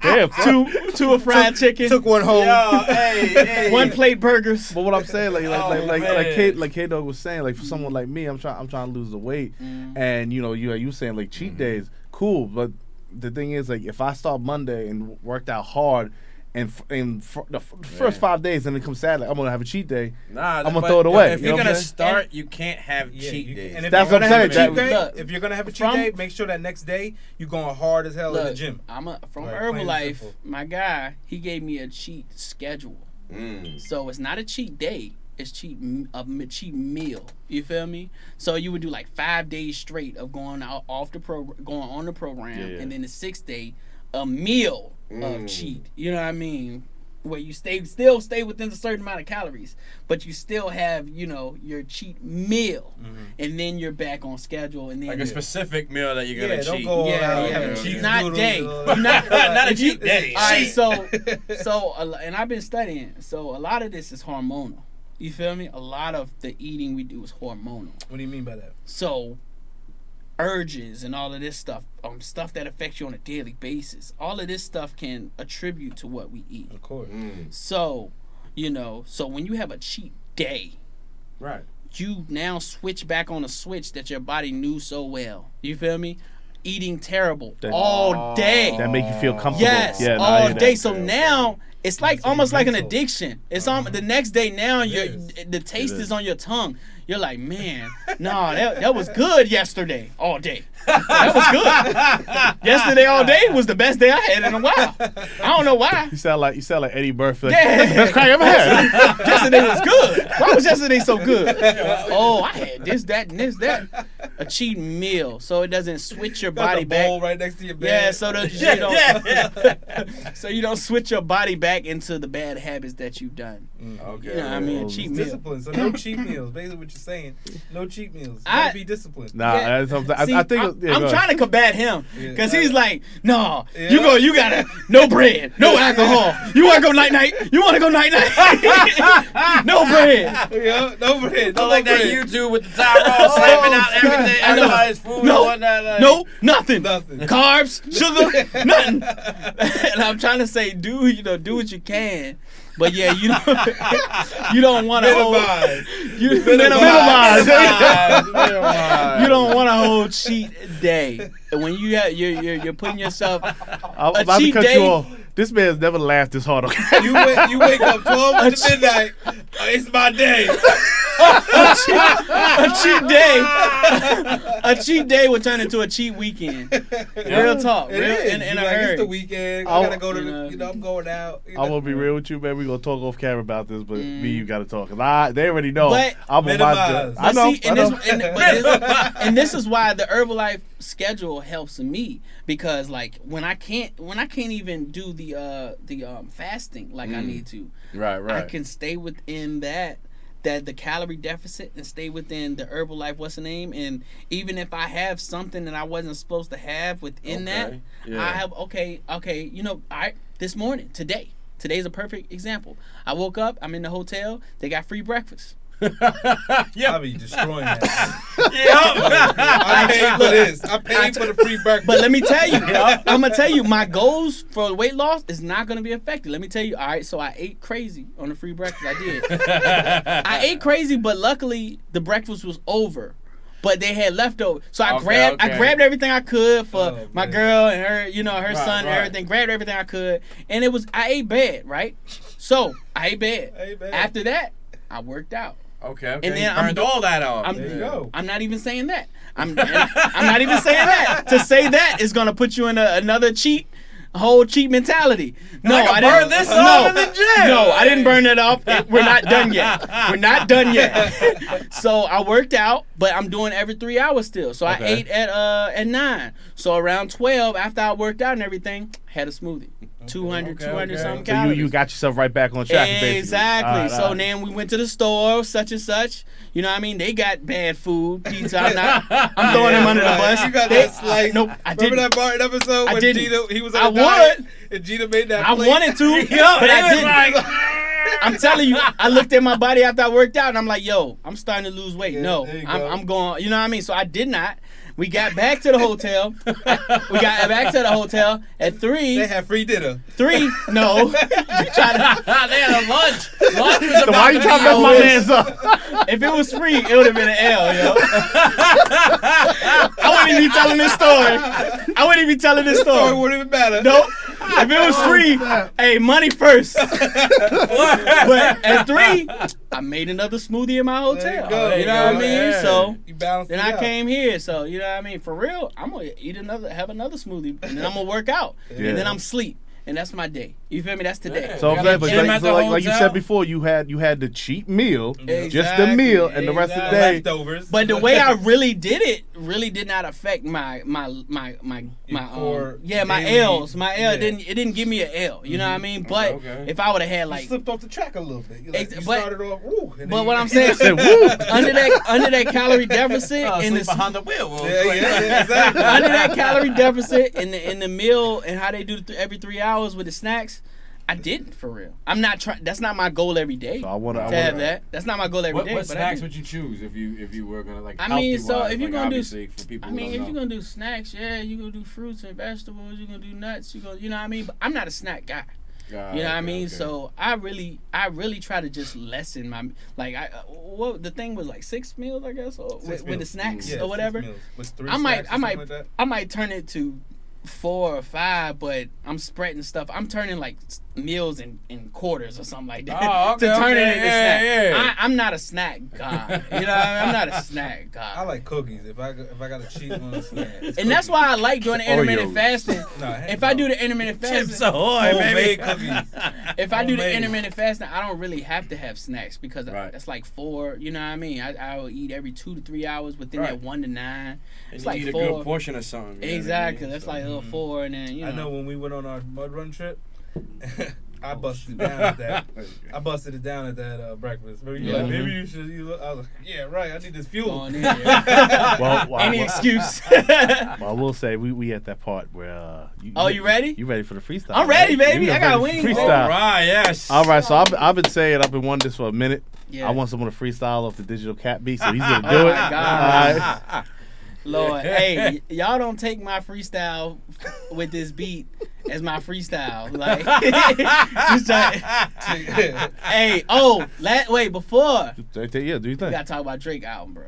S2: Damn,
S4: two two of fried chicken,
S1: Took one home.
S3: Yo, hey, hey.
S4: one plate burgers.
S2: But what I'm saying, like, like,
S3: Oh,
S2: like, like,
S3: man.
S2: like, K, like K Dog was saying, like, for someone like me, I'm trying, I'm trying to lose the weight,
S4: Mm.
S2: and you know, you you saying like cheat
S3: Mm-hmm.
S2: days, cool. But the thing is, like, if I start Monday and worked out hard, and f- and f- the f- first
S3: Yeah.
S2: five days, and then come Saturday, I'm gonna have a cheat day.
S3: Nah,
S2: I'ma throw it away,
S3: If
S2: you
S3: you're gonna
S2: I'm saying?
S3: start, you can't have
S1: Yeah,
S3: cheat days.
S1: And if
S2: That's
S1: you're
S2: what I'm
S1: gonna have a
S2: saying,
S1: cheat day,
S4: Look,
S1: if you're gonna have a cheat
S4: from-
S1: day, make sure that next day you're going hard as hell in the gym.
S4: I'm a, from
S1: Like, plain
S4: Herbalife. My guy, he gave me a cheat schedule,
S3: Mm.
S4: so it's not a cheat day. It's cheat m- a m- cheat meal. You feel me? So you would do like five days straight of going out off the program, going on the program,
S2: Yeah, yeah.
S4: and then the sixth day, a meal
S3: Mm.
S4: of cheat. You know what I mean? Where you stay still stay within a certain amount of calories, but you still have you know your cheat meal, and then you're back on schedule, and then
S3: Like a specific meal that you're gonna
S1: don't
S3: cheat.
S1: go all
S4: Yeah, yeah,
S1: like
S3: but
S1: cheese
S4: not
S1: doodles
S4: day.
S1: or-
S4: Not-
S3: not a cheat day.
S4: All right, so so a and I've been studying. So a lot of this is hormonal. You feel me? A lot of the eating we do is hormonal.
S1: What do you mean by that?
S4: So urges and all of this stuff, um, stuff that affects you on a daily basis. All of this stuff can attribute to what we eat.
S1: Of course.
S3: Mm.
S4: So, you know, so when you have a cheat day,
S3: Right.
S4: you now switch back on a switch that your body knew so well. You feel me? Eating terrible
S2: That-
S4: all day.
S2: That make you feel comfortable.
S4: Yes,
S2: yeah,
S4: all day. So
S3: Okay, okay.
S4: now it's like almost like an addiction. It's on the next day. Now
S1: It
S4: you
S1: is.
S4: the taste is. on your tongue. You're like, man, nah, that, that was good yesterday all day. That was good. yesterday all day was the best day I had in a while. I don't know why.
S2: You sound like you sound like Eddie Murphy. Like,
S4: Yeah.
S2: That's the best crack I ever had.
S4: yesterday was good. Why was yesterday so good? Oh, I had this, that, and this, that. A cheat meal, so it doesn't switch your
S1: Got
S4: body
S1: the
S4: back.
S1: bowl right next to your bed.
S4: Yeah, so that you don't, so you don't switch your body back into the bad habits that you've done.
S3: Mm, okay.
S4: You know what I mean?
S2: Well,
S4: oh,
S1: cheat
S4: meal.
S1: discipline. So no cheat meals. Basically, what you're saying. No cheat meals.
S4: I-
S1: gotta be disciplined.
S2: Nah,
S4: Yeah.
S2: that's something- I,
S4: See,
S2: I think
S4: I'm,
S2: yeah,
S4: I'm
S2: ahead.
S4: trying to combat him
S1: Yeah.
S4: because he's like, no,
S1: Yeah.
S4: you go, you gotta no bread, no alcohol. You want to go night night? You want to go night night? no bread.
S1: Yeah, no bread.
S3: I
S1: No
S3: like that
S1: bread.
S3: YouTube with the Tyrone oh, slapping out
S2: God.
S3: everything,
S4: I
S3: everybody's food
S4: No.
S3: and whatnot. Like,
S4: No, nothing.
S1: Nothing.
S4: Carbs, sugar, nothing. and I'm trying to say, do you know, do what you can. But yeah, you don't, you don't want to hold,
S1: Minimize.
S4: you
S1: Minimize.
S4: minimize.
S3: Minimize.
S4: You don't want a whole cheat day. When you have, you're, you're you're putting yourself
S2: I'm
S4: a
S2: about to
S4: cheat
S2: cut
S4: day-
S2: you off. This man's never laughed this hard.
S1: You wake, you wake up 12 to midnight. Oh, it's my day.
S4: a, cheat, a cheat day, a cheat day would turn into a cheat weekend. Real talk,
S1: It
S4: real
S1: is.
S4: in, in
S1: You like,
S4: hurry.
S1: It's the weekend.
S2: I'll-
S1: I gotta go to
S4: you
S1: the.
S4: know.
S1: You know, I'm going out. you
S2: I'm gonna be real with you, man. We gonna talk off camera about this, but me, you mm. gotta talk. 'Cause I, they already know.
S4: But-
S2: I'm on my.
S1: Minimize.
S2: I
S4: But
S2: know.
S4: see,
S2: I
S4: and
S2: know.
S4: this, and, but this, and this is why the Herbalife schedule helps me because like when I can't when I can't even do the uh the um fasting like I
S3: Mm.
S4: need to,
S3: Right, right.
S4: I can stay within that that the calorie deficit and stay within the Herbalife what's the name and even if I have something that I wasn't supposed to have within that,
S3: yeah.
S4: I have okay okay you know I this morning today today's a perfect example. I woke up, I'm in the hotel, they got free breakfast.
S1: I'll be destroying that.
S3: yeah.
S1: I paid for this. I paid for the free breakfast.
S4: But let me tell you, I'm gonna tell you, my goals for weight loss is not gonna be affected. Let me tell you. All right, so I ate crazy on the free breakfast. I did. I ate crazy, but luckily the breakfast was over. But they had leftover, so I
S3: Okay,
S4: grabbed
S3: okay.
S4: I grabbed everything I could for
S1: Oh,
S4: my
S1: man.
S4: girl and her, you know, her
S3: Right,
S4: son and
S3: right.
S4: everything. Grabbed everything I could, and it was I ate bad, right? So I ate bad.
S1: I ate bad.
S4: After that, I worked out.
S3: Okay, okay.
S4: And then
S3: you
S4: I'm
S3: burned
S4: do-
S3: all that off.
S4: I'm,
S1: There you go.
S4: I'm not even saying that. I'm I'm not even saying that. To say that is gonna put you in a, another cheat, whole cheat mentality. No,
S3: I
S4: I didn't
S3: burn this
S4: no,
S3: off in the gym.
S4: No, I didn't burn it off. We're not done yet. We're not done yet. so I worked out, but I'm doing every three hours still. So I ate at uh at nine. So around twelve, after I worked out and everything, had a smoothie. 200,
S3: Okay,
S4: 200
S3: okay.
S4: something
S2: so you, you got yourself right back on track. basically.
S4: Exactly.
S2: All right,
S4: so
S2: all right.
S4: then we went to the store, such and such. You know what I mean? They got bad food, pizza. I'm not. I'm throwing them under the bus.
S1: You got
S4: They-
S1: that slice.
S4: Nope, I
S1: Remember
S4: didn't.
S1: that Martin episode
S4: I
S1: when
S4: didn't.
S1: Gina he was
S4: I
S1: on a diet
S4: would.
S1: and Gina made that.
S4: I
S1: plate?
S4: wanted to,
S3: Yeah,
S4: but I didn't.
S3: Like,
S4: I'm telling you, I looked at my body after I worked out, and I'm like, "Yo, I'm starting to lose weight."
S1: Yeah,
S4: no, I'm. I'm going. You know what I mean? So I did not. We got back to the hotel. we got back to the hotel at three.
S1: They had free dinner.
S4: three. No. Try to-
S3: they had a lunch. Lunch was
S2: So
S3: about
S2: why you
S3: to
S2: trying to mess my
S3: over.
S2: man's up?
S4: If it was free, it would have been an L, yo. I wouldn't even be telling this story. I wouldn't even be telling this
S1: Story
S4: story.
S1: wouldn't even matter.
S4: Nope. If it was free, hey, money first. but at three, I made another smoothie in my hotel.
S1: There you
S4: You, know
S1: There
S4: what I mean?
S3: Yeah.
S4: So
S1: You balanced
S4: then I
S1: out.
S4: came here. So you know what I mean? For real, I'm gonna eat another, have another smoothie, and then I'm gonna work out,
S2: Yeah.
S4: and then I'm sleep, and that's my day. You feel me? That's today.
S3: Yeah.
S2: So,
S3: You
S2: I'm
S3: got
S2: saying,
S3: a
S2: but like, so like, like you said before, you had you had the cheap meal, just the meal, and the rest of the day.
S1: leftovers.
S4: But the way I really did it really did not affect my my my my my um, yeah my
S1: daily-
S4: L's my L
S1: yeah. Mm-hmm.
S4: didn't it didn't give me an L you know what I mean but
S3: okay.
S4: if I would have had
S1: you
S4: like
S1: slipped off the track a little bit. Like,
S4: Ex-
S1: you
S4: but-
S1: started off. Woo, and
S4: but what I'm saying
S2: Said, "Woo."
S4: under that under that calorie deficit
S3: Oh,
S4: in
S3: sleep
S4: the
S3: behind the wheel.
S1: Yeah, yeah, yeah, exactly.
S4: under that calorie deficit in the in the meal and how they do every three hours with the snacks I didn't for real I'm not trying that's not my goal every day
S2: So I want to.
S4: to have that that's not my goal every
S3: What,
S4: day.
S3: what
S4: but I
S3: snacks would you choose if you if you were gonna like?
S4: I mean, so
S3: healthy-wise,
S4: if you're
S3: like,
S4: gonna do-
S3: obviously, for people
S4: I mean, if
S3: know.
S4: you're gonna do snacks, yeah, you gonna do fruits and vegetables. You're gonna do nuts. You gonna, you know what I mean. But I'm not a snack guy. You know what I mean?
S3: okay.
S4: So I really, I really try to just lessen my like. I uh, what the thing was like six meals, I guess, or
S1: Six
S4: with, with the snacks
S1: Yeah,
S4: or
S1: six
S4: whatever.
S1: meals with three
S4: I might,
S1: snacks or
S4: I might,
S1: like that.
S4: I might turn it to four or five, but I'm spreading stuff. I'm turning like meals in, in quarters or something like that
S3: Oh, okay,
S4: to turn
S3: okay,
S4: it into
S3: yeah,
S4: snack.
S3: yeah.
S4: I, I'm not a snack guy. You know, what I mean? I'm not a snack guy.
S1: I like cookies. If I if I got a cheat on a snack, it's
S4: and that's why I like doing the intermittent
S2: Oreos.
S4: fasting.
S1: No, heck
S4: If I do the intermittent fasting,
S3: Chips Ahoy,
S1: Homemade
S3: baby.
S1: cookies.
S4: if I do the intermittent fasting, I don't really have to have snacks because
S3: Right.
S4: that's like four. You know what I mean? I, I will eat every two to three hours within
S3: Right.
S4: that one to nine.
S3: And
S4: It's
S3: you
S4: like
S3: need a
S4: four.
S3: good portion of something. you know what I
S4: Exactly.
S3: mean?
S4: That's
S3: So-
S4: like hmm. A four, and then you know.
S1: I know when we went on our mud run trip, I busted it down at that. I busted it down at that uh, breakfast. Maybe you
S4: Yeah.
S1: like, maybe you should. You look, I was like, yeah, right. I need this fuel.
S4: Going in there.
S2: Well, well,
S4: Any
S2: well,
S4: excuse.
S2: well, I will say we, we at that part where. Uh, you,
S4: Oh, you ready?
S2: You ready for the freestyle?
S4: I'm ready,
S2: right?
S4: baby.
S2: You
S4: I got wings,
S2: Freestyle.
S4: baby.
S3: All right. Yes.
S2: All right, so I've, I've been saying I've been wanting this for a minute.
S4: yeah.
S2: I want someone to freestyle off the digital KAP beat, so he's gonna do
S4: Oh
S2: it.
S4: my God.
S2: All right.
S4: Lord, hey, y'all don't take my freestyle with this beat as my freestyle. Like, just try- hey, oh, la- wait, before
S2: Yeah, do you
S4: we
S2: think?
S4: gotta talk about Drake album, bro.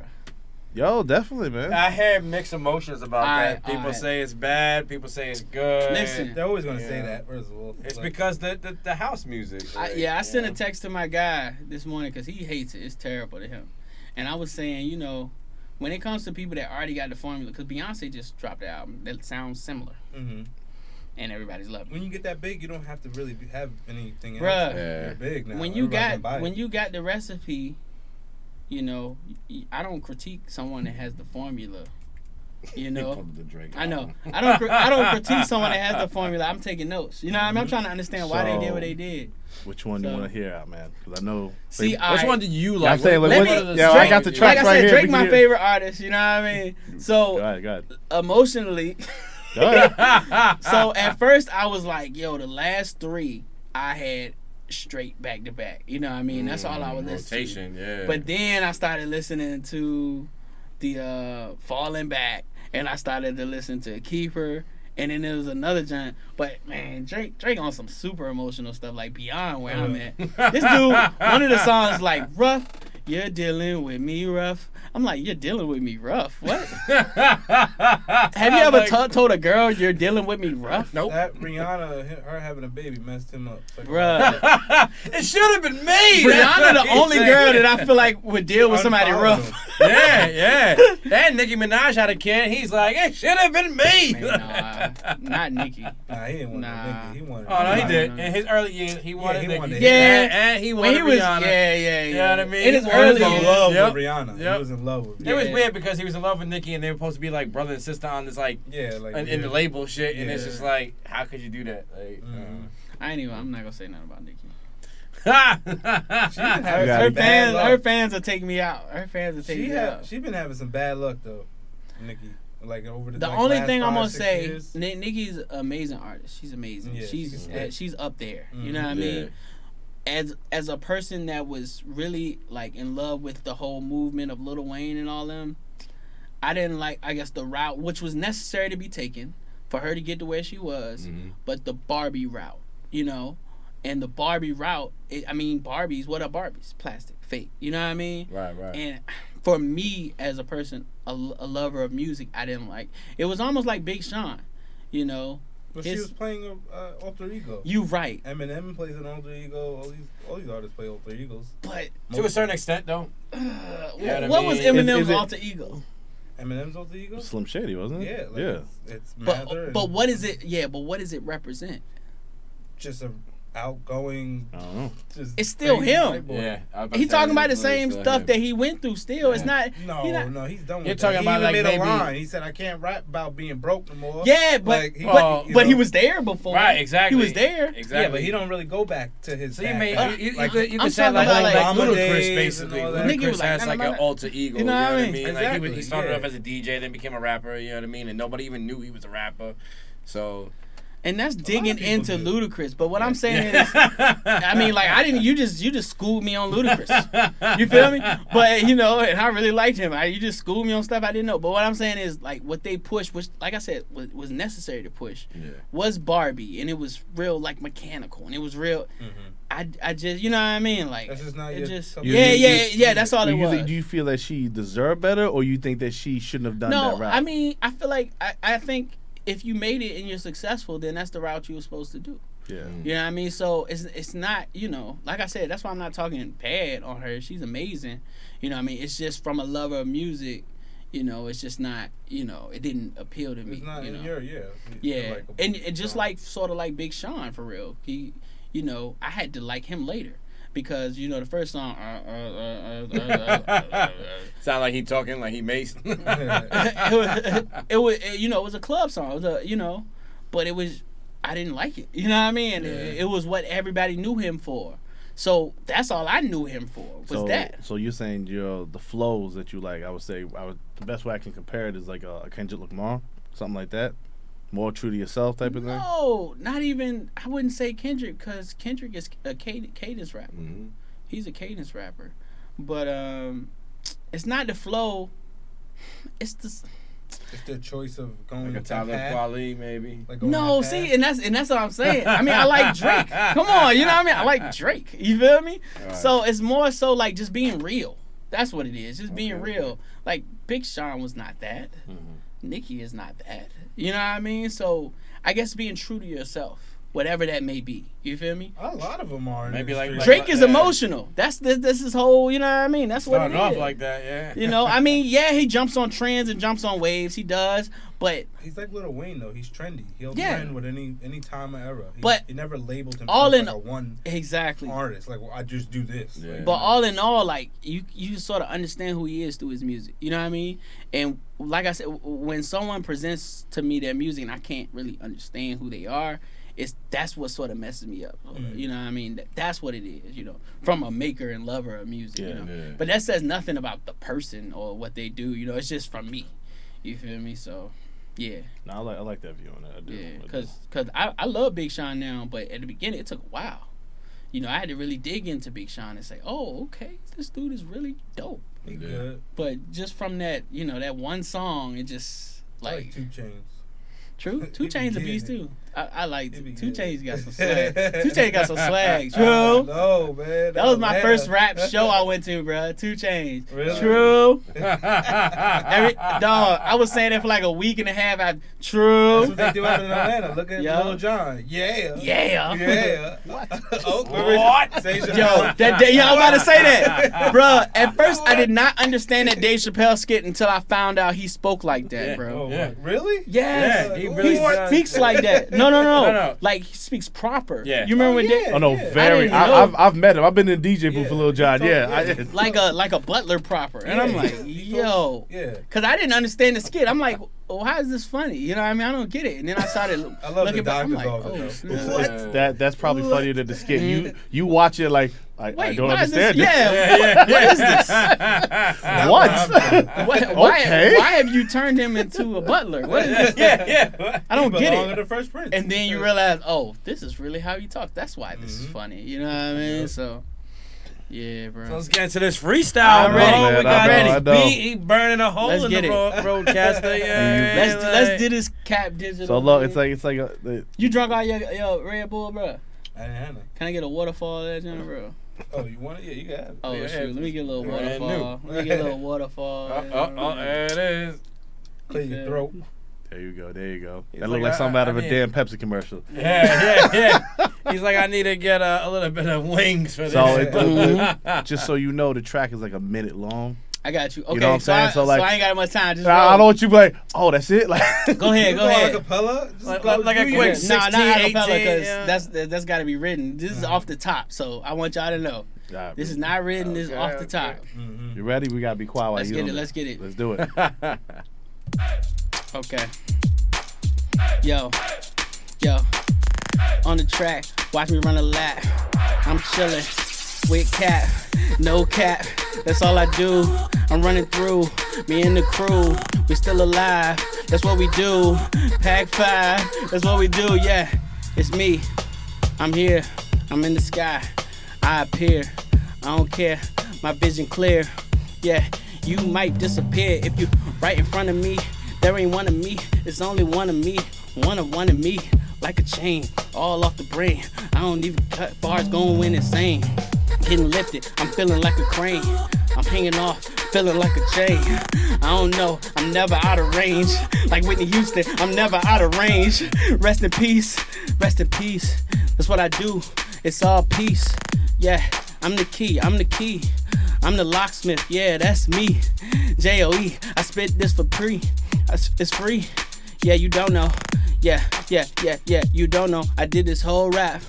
S2: Yo, definitely, man.
S3: I had mixed emotions about
S4: All
S3: that.
S4: right,
S3: People
S4: all right.
S3: say it's bad. People say it's good.
S4: Listen.
S1: They're always gonna say that. First of all,
S3: It's
S1: Like,
S3: because the, the the house music.
S4: I, yeah, I
S3: you
S4: sent a text to my guy this morning because he hates it. It's terrible to him. And I was saying, you know, when it comes to people that already got the formula, because Beyonce just dropped an album that sounds similar,
S1: hmm
S4: and everybody's loving.
S1: When you get that big, you don't have to really be, have anything else.
S4: Bruh.
S3: Yeah.
S1: You're big now.
S4: When you
S1: Everybody
S4: got
S1: can buy it.
S4: when you got the recipe, you know, I don't critique someone that has the formula. You know, I know. I don't. I don't critique someone that has the formula. I'm taking notes. You know, what I mean, I'm trying to understand why they did what they did.
S2: Which one
S4: So-
S2: you want to hear out, man? Because I know.
S4: See,
S2: they-
S4: I-
S3: Which
S4: Alright.
S3: one do you like?
S2: I'm saying, like,
S3: are
S2: yeah, I got the
S3: you-
S2: track
S4: like I
S2: right
S4: said,
S2: here.
S4: Drake my
S2: hear-
S4: favorite artist. You know what I mean?
S2: Go
S4: So
S2: ahead, go ahead.
S4: emotionally,
S2: Go ahead.
S4: so at first I was like, yo, the last three I had straight back to back. You know what I mean? That's all I was listening to.
S3: Rotation, yeah.
S4: But then I started listening to the uh Falling Back and I started to listen to Keeper and then there was another giant. But man, Drake Drake on some super emotional stuff like beyond where I'm at. This dude, one of the songs like rough, you're dealing with me rough. I'm like, you're dealing with me rough. What? Have you ever
S3: Like-
S4: to- told a girl you're dealing with me rough?
S3: Nope.
S1: that Rihanna, her having a baby messed him up. Like,
S4: Bruh.
S3: it should have been me.
S4: Rihanna, the only girl that I feel like would deal with somebody rough.
S3: yeah, yeah. And Nicki Minaj had a kid. He's like, it should have been me.
S4: Man, nah, not Nicki.
S1: Nah, he didn't want
S4: Nah.
S1: no nigga. He wanted.
S3: Oh no, he did. In his early years, he wanted
S1: he
S3: Nicki.
S1: wanted-
S4: Yeah.
S3: and, and he
S4: When
S3: wanted
S4: he was,
S3: Rihanna.
S4: yeah, yeah, yeah.
S3: You know what I mean?
S4: In his
S3: He
S1: He was in love
S3: Yep.
S1: with Rihanna.
S3: Yep.
S1: He was in love with. Rihanna.
S3: It was weird because he was in love with Nicki, and they were supposed to be like brother and sister on this like
S1: Yeah, like
S3: in, in the label shit, and it's just like, how could you do that? Like,
S1: Mhm.
S4: I ain't even. I'm not gonna say nothing about Nicki.
S3: uh,
S1: She
S4: Her, her fans,
S1: luck.
S4: her fans will take me out. Her fans will take
S1: She
S4: me
S1: have,
S4: out.
S1: she been having some bad luck though, Nicki. Like over the
S4: The
S1: like,
S4: only
S1: last
S4: thing I'm gonna say,
S1: years.
S4: Ni- Nicki's amazing artist. She's amazing.
S1: Yeah,
S4: she's
S1: she's
S4: uh, she's up there. You
S1: Mhm.
S4: know what I mean? As as a person that was really like in love with the whole movement of Lil Wayne and all them, I didn't like I guess the route which was necessary to be taken for her to get to where she was,
S3: Mhm.
S4: but the Barbie route, you know, and the Barbie route. It, I mean, Barbies. What are Barbies? Plastic, fake. You know what I mean?
S3: right, right.
S4: And for me as a person, a, a lover of music, I didn't like. It was almost like Big Sean, you know.
S1: But she was playing a uh, alter ego.
S4: You right,
S1: Eminem plays an alter ego. All these all these artists play alter egos.
S4: but
S3: to a certain extent, though.
S4: uh,
S3: Yeah,
S4: what
S3: I
S4: was Eminem's
S2: is it-
S4: alter ego?
S1: Eminem's alter ego.
S2: Slim Shady, wasn't it?
S1: Yeah, like
S2: yeah.
S1: It's, it's
S4: But
S1: Mather
S4: but
S1: and
S4: what is it? Yeah, but what does it represent?
S1: Just a outgoing.
S2: I don't know.
S1: Just
S4: It's still him.
S1: white.
S3: Yeah, I was about
S4: He
S3: to say,
S4: talking about the same stuff
S3: him.
S4: that he went through. Still, it's not.
S1: No,
S4: he not-
S1: no, he's done with
S3: You're
S1: that.
S3: talking
S1: he
S3: about,
S1: even
S3: like,
S1: made
S3: maybe-
S1: a line. He said, "I can't rap about being broke no more."
S4: Yeah, but
S1: Like, he-
S3: Well,
S1: you
S4: but he was there before.
S3: Right, exactly.
S4: He was there.
S3: Exactly.
S1: Yeah, but he don't really go back to his.
S3: So you
S1: back-
S3: may
S1: back.
S3: you, you,
S1: Like,
S3: you could, you
S4: I'm
S3: could say like,
S4: about,
S3: like,
S4: like,
S1: Obama
S3: Ludacris basically.
S1: all that.
S3: Ludacris
S4: like,
S3: has like an alter ego.
S4: You know what I mean?
S3: Like he, was, he
S1: Exactly,
S3: started off as a DJ, then became a rapper. You know what I mean? And nobody even knew he was a rapper. So
S4: And that's digging into
S1: do.
S4: Ludacris. But what I'm saying is, I mean, like I didn't. You just you just schooled me on Ludacris. You feel me? But you know, and I really liked him. I, you just schooled me on stuff I didn't know. But what I'm saying is, like what they pushed, which, like I said, was, was necessary to push,
S3: Yeah.
S4: was Barbie, and it was real like mechanical, and it was real.
S1: Mhm.
S4: I, I just you know what I mean, like
S1: That's just not
S4: it just
S1: cup
S2: of
S4: yeah
S2: tea.
S4: yeah yeah. That's all
S2: Do
S4: it
S2: you,
S4: was.
S2: think, do you feel that she deserved better, or you think that she shouldn't have done
S4: no,
S2: that route?
S4: I mean, I feel like I, I think if you made it and you're successful, then that's the route you were supposed to do.
S2: yeah. Mm.
S4: You know what I mean? So it's it's not, you know, like I said, that's why I'm not talking bad on her. She's amazing. You know what I mean? It's just from a lover of music, you know, it's just not, you know, it didn't appeal to me.
S1: It's not
S4: you
S1: in
S4: know?
S1: your yeah.
S4: yeah.
S1: Like
S4: and, and just like sort of like Big Sean for real. He you know, I had to like him later because you know the first song. Uh, uh, uh,
S3: Sound like he talking like he maced.
S4: it, was, it was you know it was a club song. It was a, you know, but it was I didn't like it. You know what I mean? Yeah. It, it, was what everybody knew him for. So that's all I knew him for was
S2: so,
S4: that.
S2: So you're saying the flows that you like? I would say I would the best way I can compare it is like a, a Kendrick Lamar, something like that. More true to yourself type of thing.
S4: No, not even. I wouldn't say Kendrick because Kendrick is a cadence rapper.
S3: Mhm.
S4: He's a cadence rapper, but um, it's not the flow. It's the
S1: It's the choice of going
S3: Like a
S1: that
S3: Tyler
S1: path,
S3: Quali, maybe.
S1: like going
S4: No, see, and that's and that's what I'm saying. I mean, I like Drake. Come on, you know what I mean? I like Drake. You feel me?
S3: Alright.
S4: So it's more so like just being real. That's what it is. Just being
S3: Okay,
S4: real. Like Big Sean was not that.
S3: Mhm.
S4: Nicki is not that. You know what I mean? So I guess being true to yourself. Whatever that may be. You feel me?
S1: A lot of them are.
S3: Maybe
S1: the
S3: like-
S1: streets.
S4: Drake is
S3: yeah.
S4: emotional. That's this, this is whole. You know what I mean? That's what
S3: Starting
S4: it
S3: off
S4: is.
S3: like that, yeah.
S4: You know, I mean, yeah, he jumps on trends and jumps on waves. He does, but
S1: He's like Little Wayne though. He's trendy. He'll
S4: Yeah.
S1: trend with any any time or era. He,
S4: But
S1: he never labeled himself
S4: all in-
S1: like a one
S4: exactly.
S1: artist. Like well, I just do this.
S3: Yeah.
S1: Like,
S4: But all in all, like you, you sort of understand who he is through his music. You know what I mean? And like I said, when someone presents to me their music and I can't really understand who they are, it's that's what sort of messes me up.
S1: Mm.
S4: You know what I mean? That's what it is. You know, from a maker and lover of music. you
S2: Yeah,
S4: know,
S3: yeah.
S4: but that says nothing about the person or what they do. You know, it's just from me. You feel me? So, yeah.
S2: No, I like I like that view on that. I do.
S4: Yeah, because cause I, I love Big Sean now, but at the beginning it took a while. You know, I had to really dig into Big Sean and say, oh, okay, this dude is really dope.
S1: he
S3: Yeah.
S1: good.
S4: But just from that, you know, that one song, it just
S1: Like
S4: like
S1: two Chainz.
S4: true. Two Chainz a
S1: getting
S4: beast too. I, I like
S1: He be
S4: Two
S1: getting Chainz
S4: got some swag. Two Chainz got some swag. True.
S1: know, man.
S4: That was my
S1: Atlanta.
S4: first rap show I went to, bro. Two Chainz.
S1: Really?
S4: True. Every dog, I was saying it for like a week and a half. I
S1: That's
S4: true.
S1: what they do out in Atlanta. Look at
S4: Yo.
S1: Lil Jon. Yeah.
S4: Yeah.
S1: Yeah. what? oh,
S3: What?
S4: Yo, that day, yo, I'm about to say that, bro. At first, I did not understand that Dave Chappelle skit until I found out he spoke like that,
S3: Yeah.
S4: bro.
S1: Oh,
S3: Yeah.
S1: Really?
S4: Yes,
S3: Yeah, he
S4: he,
S3: really does.
S4: speaks like that. No, no, no,
S3: No, no.
S4: Like he speaks proper.
S3: Yeah.
S4: you remember
S1: Oh,
S4: when
S1: yeah.
S4: Dave,
S2: oh no,
S1: Yeah. I
S2: very. I have I've met him. I've been in DJ booth
S1: Yeah.
S2: for Lil Jon.
S1: He
S2: Yeah, I,
S4: like a like a butler proper, and I'm like, yo,
S1: Yeah.
S4: because I didn't understand the skit. I'm like, well, how is this funny? You know, what I mean, I don't get it. And then I started
S1: I love
S4: looking
S1: the
S4: back. I'm
S1: doctor's
S4: like,
S1: office,
S4: oh,
S1: though.
S3: What?
S2: that that's probably
S4: What?
S2: funnier than the skit. You mm. you watch it like I, I
S4: Wait,
S2: don't
S4: why is this?
S2: understand this.
S4: Yeah,
S3: Yeah, yeah,
S4: what is this?
S1: That's
S2: What?
S4: Why, why,
S2: Okay.
S4: why have you turned him into a butler? What is this?
S3: yeah, yeah.
S4: I don't
S1: He
S4: get it.
S1: the Fresh Prince.
S4: And then you realize, oh, this is really how he talks. That's why this is
S1: Mhm.
S4: funny. You know what I mean?
S1: Yep.
S4: So, yeah, bro.
S3: So let's get into this freestyle,
S4: I'm
S3: bro.
S4: ready.
S3: We
S2: Man, I
S3: got
S2: know,
S3: this
S2: I know.
S3: beat. He burning a hole
S4: Let's
S3: in
S4: get
S3: the
S4: it.
S3: road, RODECaster. Yeah,
S4: let's
S3: like-
S4: let's do this KAP digital.
S2: So look, it's like it's like a, the,
S4: you drunk all your, your Red Bull, bro.
S1: I didn't have none.
S4: Can I get a waterfall there, John, bro?
S1: Oh, you want it? Yeah, you got it.
S4: Oh
S3: Yeah,
S4: shoot, let me get a little waterfall. Let me get a little waterfall.
S3: Oh, oh, oh, there it is.
S1: Clear your throat.
S2: there you go, there you go.
S3: He's
S2: that
S3: like,
S2: look like
S3: I-
S2: something out of a
S3: mean-
S2: damn Pepsi commercial.
S3: Yeah, yeah, yeah. He's like, I need to get a, a little bit of wings for this.
S2: So it-. Just so you know, the track is like a minute long.
S4: I got you. Okay,
S2: know what I'm
S4: so,
S2: saying?
S4: I,
S2: So,
S4: so, I ain't got much time. Just
S2: I, I
S4: roll.
S2: don't want you to be like, oh, that's it. Like,
S4: Go ahead, go ahead.
S1: Acapella? Just
S3: Like-
S1: go
S3: like a quick
S1: your-
S3: six-
S4: Nah, not
S3: 16,
S4: acapella
S3: 18,
S4: because
S3: yeah.
S4: that's that's got to be written. This is
S1: Uh-huh.
S4: off the top, so I want y'all to know
S2: Nah,
S4: this is not written. this is
S3: Okay,
S4: off the
S3: okay.
S4: top.
S1: Mhm.
S2: You ready? We gotta be quiet
S4: Let's
S2: he's
S4: get it. Let's get it.
S2: Let's do it.
S4: Okay. Yo, yo, on the track, watch me run a lap. I'm chilling with cap, no cap. That's all I do. I'm running through me and the crew. We still alive. That's what we do. Pack five. That's what we do. Yeah, it's me. I'm here. I'm in the sky. I appear. I don't care. My vision clear. Yeah, you might disappear if you right in front of me. There ain't one of me. It's only one of me. One of one of me. Like a chain, all off the brain. I don't even cut bars going insane. Getting lifted, I'm feeling like a crane. I'm hanging off, feeling like a chain. I don't know, I'm never out of range. Like Whitney Houston, I'm never out of range. Rest in peace, rest in peace. That's what I do, it's all peace. Yeah, I'm the key, I'm the key. I'm the locksmith, yeah, that's me. J O E, I spit this for free. It's free. Yeah, you don't know. Yeah, yeah, yeah, yeah, you don't know. I did this whole rap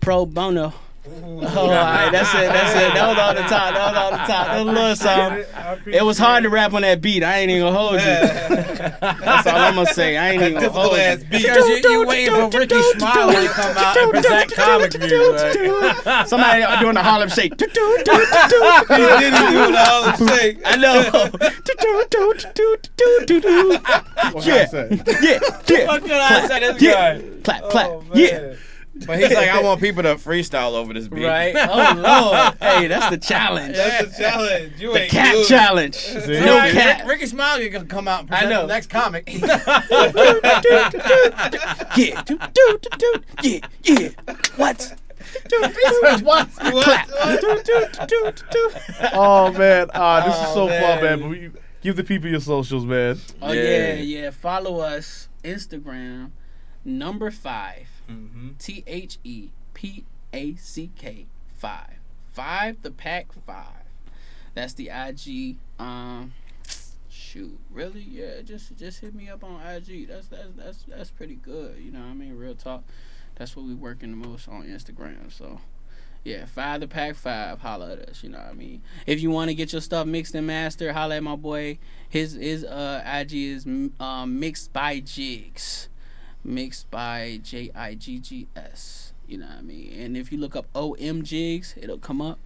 S4: pro bono. Oh, all right, that's it, that's it. That was on the top, that was on the top. That little song. It was hard to rap on that beat. I ain't even gonna hold you. That's all I'm gonna say. I ain't even gonna hold you.
S1: beat.
S3: Because you, you waiting for Rickey Smiley to come out and present comic views. Like.
S4: Somebody doing the Harlem Shake.
S1: He did he do the Harlem Shake.
S4: I know. Yeah.
S2: can I say?
S4: Yeah, yeah.
S3: What could I say this
S4: Yeah.
S3: guy?
S4: Clap, oh, clap.
S1: Oh,
S4: yeah.
S1: Man.
S3: But he's like, I want people to freestyle over this beat.
S4: Right? Oh Lord. Hey, that's the challenge.
S1: That's the challenge. You
S4: The
S1: ain't
S4: cat
S1: good.
S4: challenge.
S2: See?
S4: No
S3: Rick-
S4: cat.
S3: Rickey Smiley gonna come out and
S4: I know.
S3: the next comic.
S4: Yeah. Do, do, do, do. Yeah, yeah. What?
S2: what?
S4: Clap.
S2: Oh man, ah, this is
S1: Oh,
S2: so
S1: man.
S2: fun, man. But we, give the people your socials, man.
S4: Oh
S3: Yeah.
S4: yeah, yeah. Follow us Instagram number five.
S1: Mm-hmm.
S4: T H E P A C K five. Five the pack five. That's the IG. Um shoot. Really? Yeah, just just hit me up on IG. That's that's that's that's pretty good. You know what I mean? Real talk. That's what we working the most on Instagram. So yeah, five the pack five, holla at us, you know what I mean? If you want to get your stuff mixed and mastered, holla at my boy. His his uh IG is um mixed by Jigs. Mixed by J I G G S. You know what I mean? And if you look up OM Jigs, it'll come up.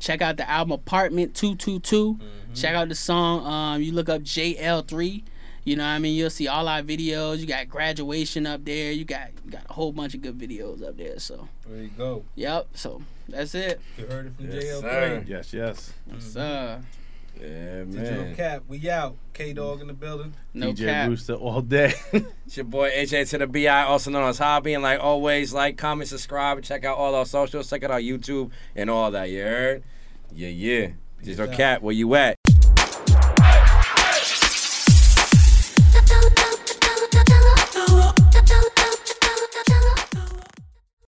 S4: Check out the album Apartment 222. Check out the song. Um, you look up JAYEL3. You know what I mean? You'll see all our videos. You got graduation up there. You got you got a whole bunch of good videos up there. So,
S1: There you go.
S4: yep. So that's it.
S1: You heard it from
S3: Yes,
S1: JAYEL3.
S3: sir.
S2: Yes, yes.
S4: Yes, uh,
S3: Yeah,
S1: Digital. KAP, we out. K Dog in the building.
S4: no
S2: DJ
S4: cap.
S2: Rooster all day.
S3: It's your boy AJ to the BI, also known as Hobby. And like always, like, comment, subscribe, check out all our socials. Check out our YouTube and all that. You heard? Yeah, yeah. Digital
S1: out.
S3: KAP, where you at?